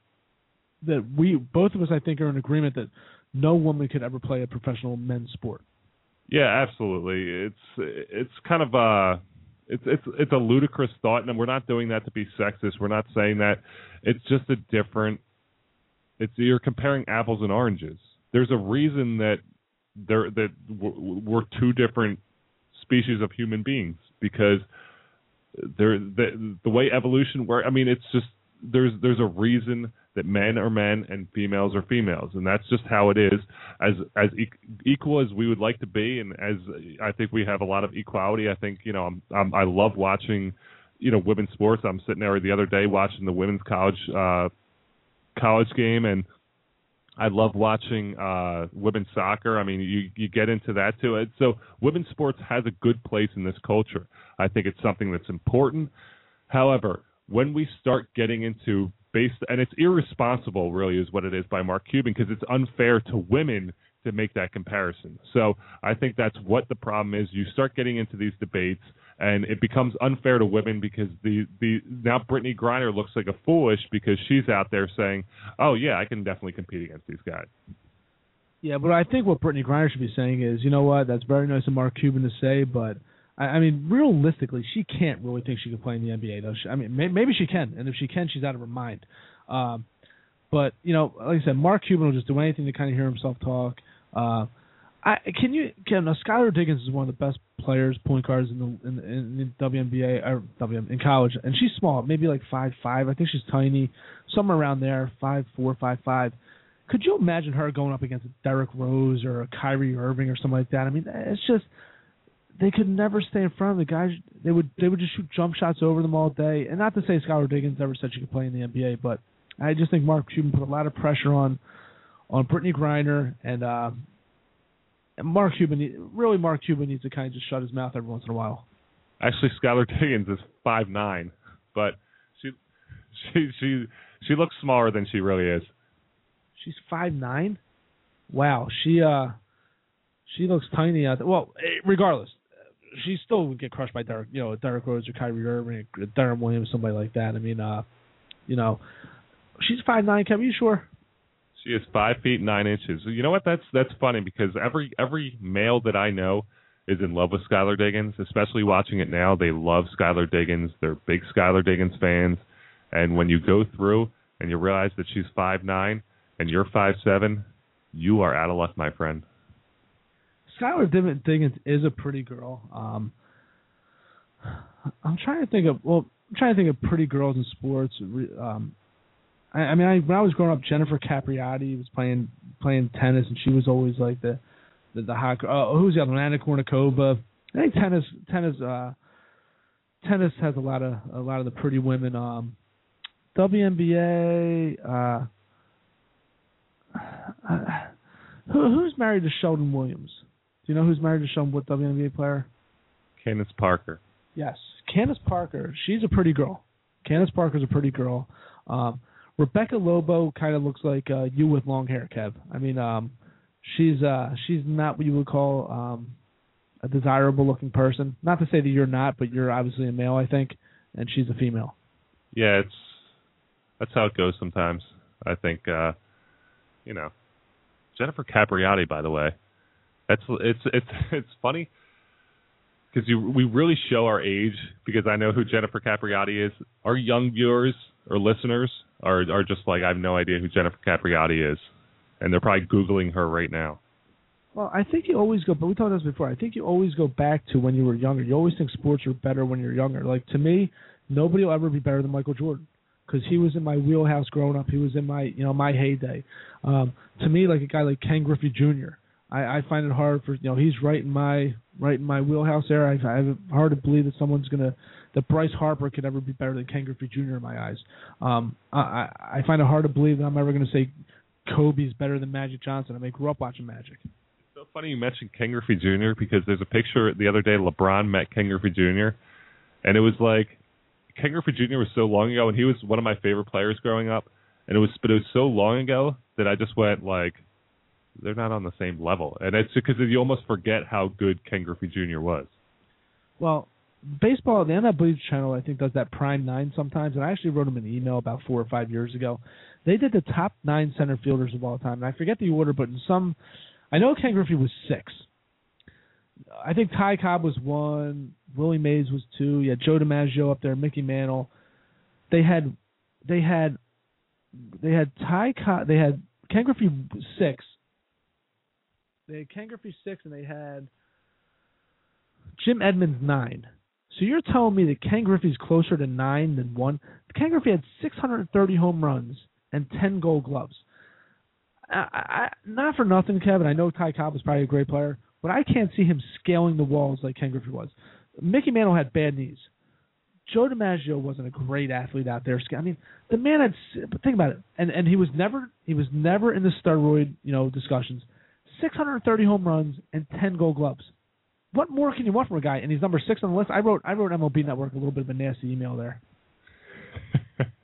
Speaker 3: that we both of us I think are in agreement that no woman could ever play a professional men's sport.
Speaker 4: Yeah, absolutely. It's it's kind of a it's it's it's a ludicrous thought, and we're not doing that to be sexist. We're not saying that. It's just a different. It's you're comparing apples and oranges. There's a reason that there that we're two different species of human beings because there the the way evolution works. I mean, it's just there's there's a reason that men are men and females are females, and that's just how it is. As as e- equal as we would like to be, and as I think we have a lot of equality. I think you know I'm, I'm I love watching you know women's sports. I'm sitting there the other day watching the women's college uh college game and I love watching uh, women's soccer. I mean, you you get into that too. And so, women's sports has a good place in this culture. I think it's something that's important. However, when we start getting into based, and it's irresponsible, really, is what it is by Mark Cuban, because it's unfair to women to make that comparison. So I think that's what the problem is. You start getting into these debates, and it becomes unfair to women because the the now Brittney Griner looks like a foolish because she's out there saying, "Oh yeah, I can definitely compete against these guys."
Speaker 3: Yeah, but I think what Brittney Griner should be saying is, you know what, that's very nice of Mark Cuban to say, but I, I mean, realistically, she can't really think she can play in the NBA. Though, she, I mean, may, maybe she can, and if she can, she's out of her mind. Um, but you know, like I said, Mark Cuban will just do anything to kind of hear himself talk. Uh, I can you can now Skylar Diggins is one of the best players, point guards in the in, in the WNBA or WM in college, and she's small, maybe like five five. I think she's tiny, somewhere around there, five four, five five. Could you imagine her going up against Derrick Rose or a Kyrie Irving or something like that? I mean, it's just they could never stay in front of the guys. They would they would just shoot jump shots over them all day. And not to say Skylar Diggins ever said she could play in the NBA, but I just think Mark Cuban put a lot of pressure on on Brittney Griner and uh, Mark Cuban. Really, Mark Cuban needs to kind of just shut his mouth every once in a while.
Speaker 4: Actually, Skylar Diggins is five nine, but she she she she looks smaller than she really is.
Speaker 3: She's five nine. Wow, she uh she looks tiny out there. Well, eh, regardless, she still would get crushed by Derrick, you know, Derrick Rose or Kyrie Irving, Deron Williams, somebody like that. I mean, uh, you know, she's five nine. Kevin, you sure?
Speaker 4: She is five feet nine inches. You know what? That's that's funny because every every male that I know is in love with Skylar Diggins. Especially watching it now, they love Skylar Diggins. They're big Skylar Diggins fans. And when you go through and you realize that she's five nine and you're five seven, you are out of luck, my friend.
Speaker 3: Skylar Diggins is a pretty girl. Um, I'm trying to think of well, I'm trying to think of pretty girls in sports. Um, I, I mean, I, when I was growing up, Jennifer Capriati was playing playing tennis, and she was always like the the, the hot. Uh, who's the other one? Anna Kournikova. I think tennis tennis uh tennis has a lot of a lot of the pretty women. Um, WNBA. Uh, uh, who, who's married to Sheldon Williams? Do you know who's married to Sheldon? What WNBA player?
Speaker 4: Candace Parker.
Speaker 3: Yes, Candace Parker. She's a pretty girl. Candace Parker's a pretty girl. Um, Rebecca Lobo kind of looks like uh, you with long hair, Kev. I mean, um, she's uh, she's not what you would call um, a desirable looking person. Not to say that you're not, but you're obviously a male, I think, and she's a female.
Speaker 4: Yeah, it's that's how it goes sometimes. I think uh you know. Jennifer Capriati, by the way. That's it's it's it's funny because we really show our age because I know who Jennifer Capriati is. Our young viewers or listeners are are just like I have no idea who Jennifer Capriati is, and they're probably googling her right now.
Speaker 3: Well, I think you always go, but we talked about this before. I think you always go back to when you were younger. You always think sports are better when you're younger. Like to me, nobody will ever be better than Michael Jordan because he was in my wheelhouse growing up. He was in my you know my heyday. Um, to me, like a guy like Ken Griffey Jr. I, I find it hard for you know he's right in my right in my wheelhouse there. I, I have hard to believe that someone's gonna that Bryce Harper could ever be better than Ken Griffey Jr. in my eyes. Um, I I find it hard to believe that I'm ever gonna say Kobe's better than Magic Johnson. I mean, I grew up watching Magic.
Speaker 4: It's so funny you mentioned Ken Griffey Jr. because there's a picture the other day LeBron met Ken Griffey Jr. and it was like Ken Griffey Jr. was so long ago and he was one of my favorite players growing up and it was but it was so long ago that I just went like they're not on the same level and it's because you almost forget how good Ken Griffey Jr. was.
Speaker 3: Well, baseball, the MLB channel, I think, does that Prime Nine sometimes, and I actually wrote them an email about four or five years ago. They did the top nine center fielders of all time, and I forget the order, but in some, I know Ken Griffey was six. I think Ty Cobb was one, Willie Mays was two. Yeah, Joe DiMaggio up there, Mickey Mantle. They had, they had, they had Ty Cobb. They had Ken Griffey six. They had Ken Griffey six, and they had Jim Edmonds nine. So you're telling me that Ken Griffey's closer to nine than one? Ken Griffey had 630 home runs and 10 Gold Gloves. I, I, not for nothing, Kevin. I know Ty Cobb was probably a great player, but I can't see him scaling the walls like Ken Griffey was. Mickey Mantle had bad knees. Joe DiMaggio wasn't a great athlete out there. I mean, the man had. But think about it, and and he was never he was never in the steroid you know discussions. 630 home runs and 10 Gold Gloves. What more can you want from a guy? And he's number six on the list. I wrote I wrote MLB Network a little bit of a nasty email there.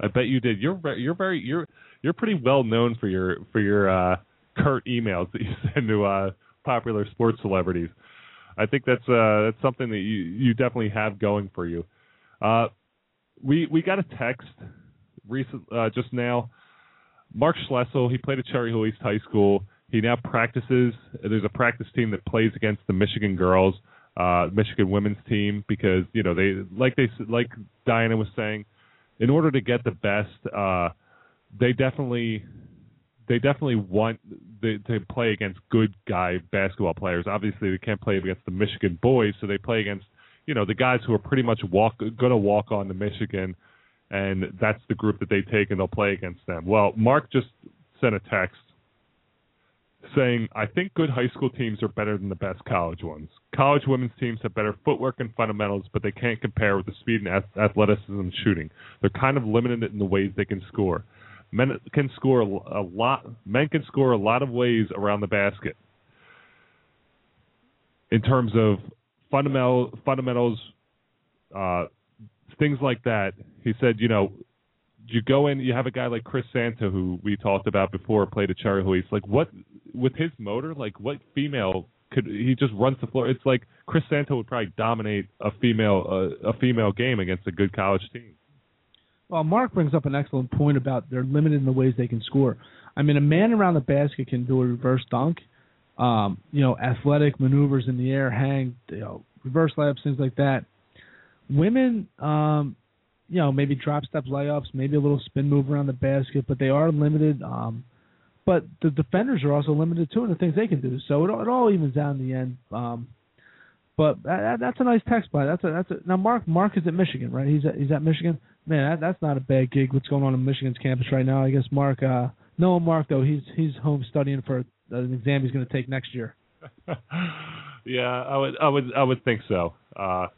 Speaker 4: I bet you did. You're you're very you're you're pretty well known for your for your uh, curt emails that you send to uh, popular sports celebrities. I think that's uh, that's something that you you definitely have going for you. Uh, we we got a text recent uh, just now. Mark Schlessel, he played at Cherry Hill East High School. He now practices. There's a practice team that plays against the Michigan girls, uh, Michigan women's team, because you know they like they like Diana was saying, in order to get the best, uh, they definitely they definitely want they, to play against good guy basketball players. Obviously, they can't play against the Michigan boys, so they play against you know the guys who are pretty much walk going to walk on to Michigan, and that's the group that they take and they'll play against them. Well, Mark just sent a text saying, I think good high school teams are better than the best college ones. College women's teams have better footwork and fundamentals, but they can't compare with the speed and athleticism and shooting. They're kind of limited in the ways they can score. Men can score a lot. Men can score a lot of ways around the basket. In terms of fundamental fundamentals, uh, things like that, he said, you know, you go in, you have a guy like Chris Santa who we talked about before, played at Cherry East. Like what with his motor, like what female could he just runs the floor? It's like Chris Santo would probably dominate a female uh, a female game against a good college team.
Speaker 3: Well, Mark brings up an excellent point about they're limited in the ways they can score. I mean, a man around the basket can do a reverse dunk, um, you know, athletic maneuvers in the air, hang, you know, reverse layups, things like that. Women, um, you know, maybe drop step layups, maybe a little spin move around the basket, but they are limited. Um, but the defenders are also limited too in the things they can do. So it, it all evens out in the end. Um, But that, that's a nice text by. That's a that's a now Mark Mark is at Michigan, right? He's at he's at Michigan. Man, that, that's not a bad gig. What's going on in Michigan's campus right now? I guess Mark. uh No, Mark though. He's he's home studying for an exam he's going to take next year.
Speaker 4: yeah, I would I would I would think so. Uh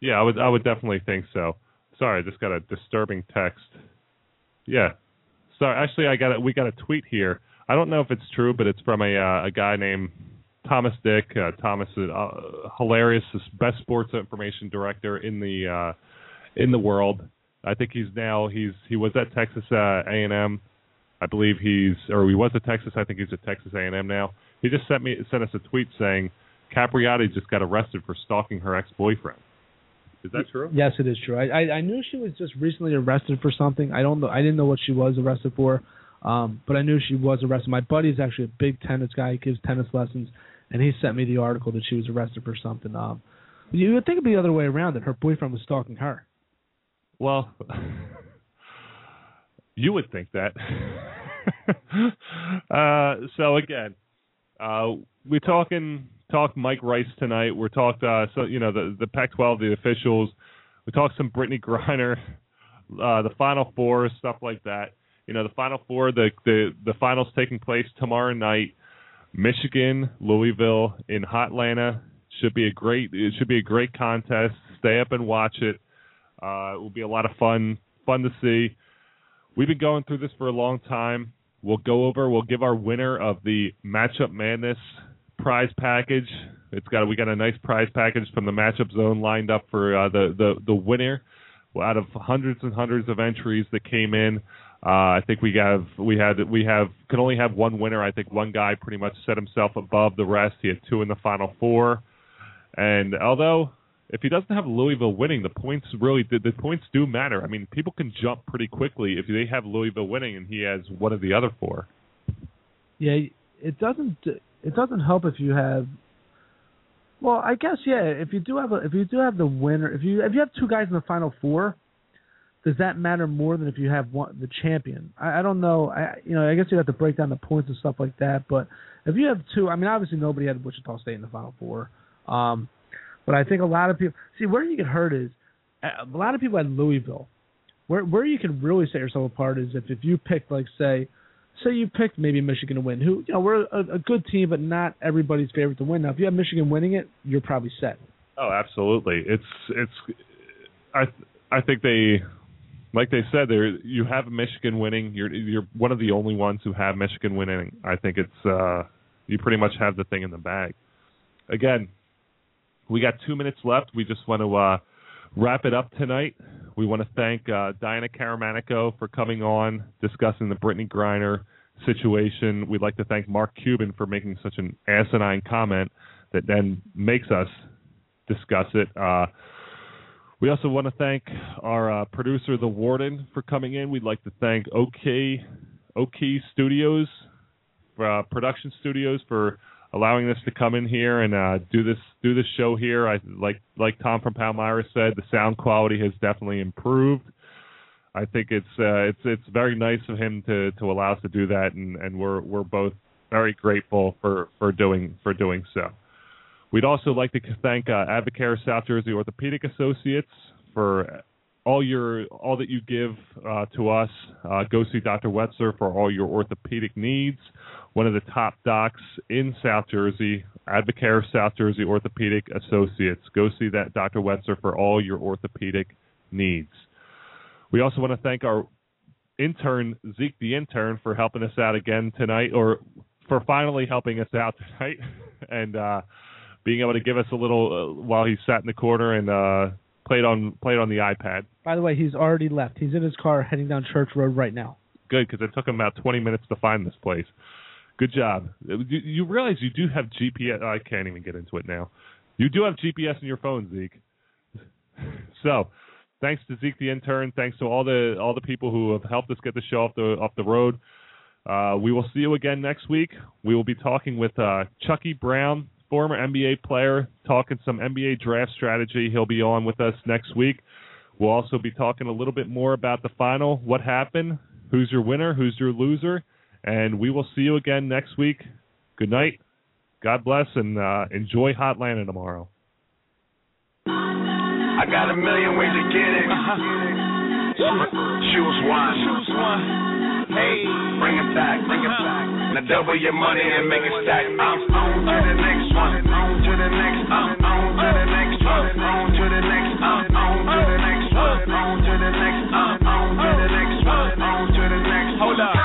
Speaker 4: Yeah, I would I would definitely think so. Sorry, I just got a disturbing text. Yeah. Sorry, actually I got a, we got a tweet here. I don't know if it's true, but it's from a uh, a guy named Thomas Dick. Uh, Thomas is uh, hilarious, best sports information director in the uh, in the world. I think he's now he's he was at Texas uh, A and M. I believe he's or he was at Texas. I think he's at Texas A&M now. He just sent me sent us a tweet saying Capriati just got arrested for stalking her ex-boyfriend. Is that true?
Speaker 3: Yes, it is true. I, I I knew she was just recently arrested for something. I don't know. I didn't know what she was arrested for, um, but I knew she was arrested. My buddy is actually a big tennis guy. He gives tennis lessons, and he sent me the article that she was arrested for something. Um, you would think it'd be the other way around that her boyfriend was stalking her.
Speaker 4: Well, you would think that. uh, so again, uh, we're talking talk Mike Rice tonight. We're talked uh, so you know the the Pac-12, the officials. We talked some Brittney Griner, uh, the Final Four, stuff like that. You know the Final Four, the the the finals taking place tomorrow night. Michigan, Louisville in Hotlanta should be a great it should be a great contest. Stay up and watch it. Uh, it will be a lot of fun fun to see. We've been going through this for a long time. We'll go over. We'll give our winner of the matchup madness prize package. It's got we got a nice prize package from the matchup zone lined up for uh, the the the winner. Out of hundreds and hundreds of entries that came in, uh, I think we have we had we have could only have one winner. I think one guy pretty much set himself above the rest. He had two in the final four, and although if he doesn't have Louisville winning, the points really the, the points do matter. I mean, people can jump pretty quickly if they have Louisville winning and he has one of the other four.
Speaker 3: Yeah, it doesn't it doesn't help if you have well, I guess yeah. If you do have a, if you do have the winner, if you if you have two guys in the final four, does that matter more than if you have one the champion? I, I don't know. I you know I guess you have to break down the points and stuff like that. But if you have two, I mean obviously nobody had Wichita State in the final four, um, but I think a lot of people see where you get hurt is a lot of people had Louisville. Where where you can really set yourself apart is if if you pick like say say you picked maybe Michigan to win, who you know we're a, a good team, but not everybody's favorite to win. Now, if you have Michigan winning it, you're probably set.
Speaker 4: Oh, absolutely. It's it's I I think they like they said there you have Michigan winning. You're you're one of the only ones who have Michigan winning. I think it's uh you pretty much have the thing in the bag. Again, we got 2 minutes left. We just want to uh wrap it up tonight. We want to thank uh, Diana Caramanico for coming on, discussing the Brittney Griner situation. We'd like to thank Mark Cuban for making such an asinine comment that then makes us discuss it. Uh, we also want to thank our uh, producer, The Warden, for coming in. We'd like to thank OK OK Studios, uh, production studios, for allowing us to come in here and uh, do this do this show here. I like like Tom from Palmyra said, the sound quality has definitely improved. I think it's uh, it's it's very nice of him to to allow us to do that, and and we're we're both very grateful for for doing for doing so. We'd also like to thank uh, Advocare South Jersey Orthopedic Associates for all your all that you give uh, to us. Uh, go see Dr. Wetzer for all your orthopedic needs. One of the top docs in South Jersey, Advocare South Jersey Orthopedic Associates. Go see that Dr. Wetzer for all your orthopedic needs. We also want to thank our intern Zeke the intern for helping us out again tonight, or for finally helping us out tonight, and uh, being able to give us a little uh, while he sat in the corner and uh, played on played on the iPad.
Speaker 3: By the way, he's already left. He's in his car heading down Church Road right now.
Speaker 4: Good, because it took him about 20 minutes to find this place. Good job. You, you realize you do have GPS. I can't even get into it now. You do have GPS in your phone, Zeke. So, thanks to Zeke the intern. Thanks to all the all the people who have helped us get the show off the off the road. Uh, we will see you again next week. We will be talking with uh, Chucky Brown, former NBA player, talking some NBA draft strategy. He'll be on with us next week. We'll also be talking a little bit more about the final, what happened, who's your winner, who's your loser, and we will see you again next week. Good night God bless and uh, enjoy Hotlanta tomorrow.
Speaker 9: I got a million ways to get it. Choose one. Choose one. Hey, bring it back, bring it back. Now double your money and make it stack. I'm on to the next one, on to the next, I'm on to the next one, on to the next, I'm on to the next one, on to the next, I'm on to the next one, on to the next. Hold up.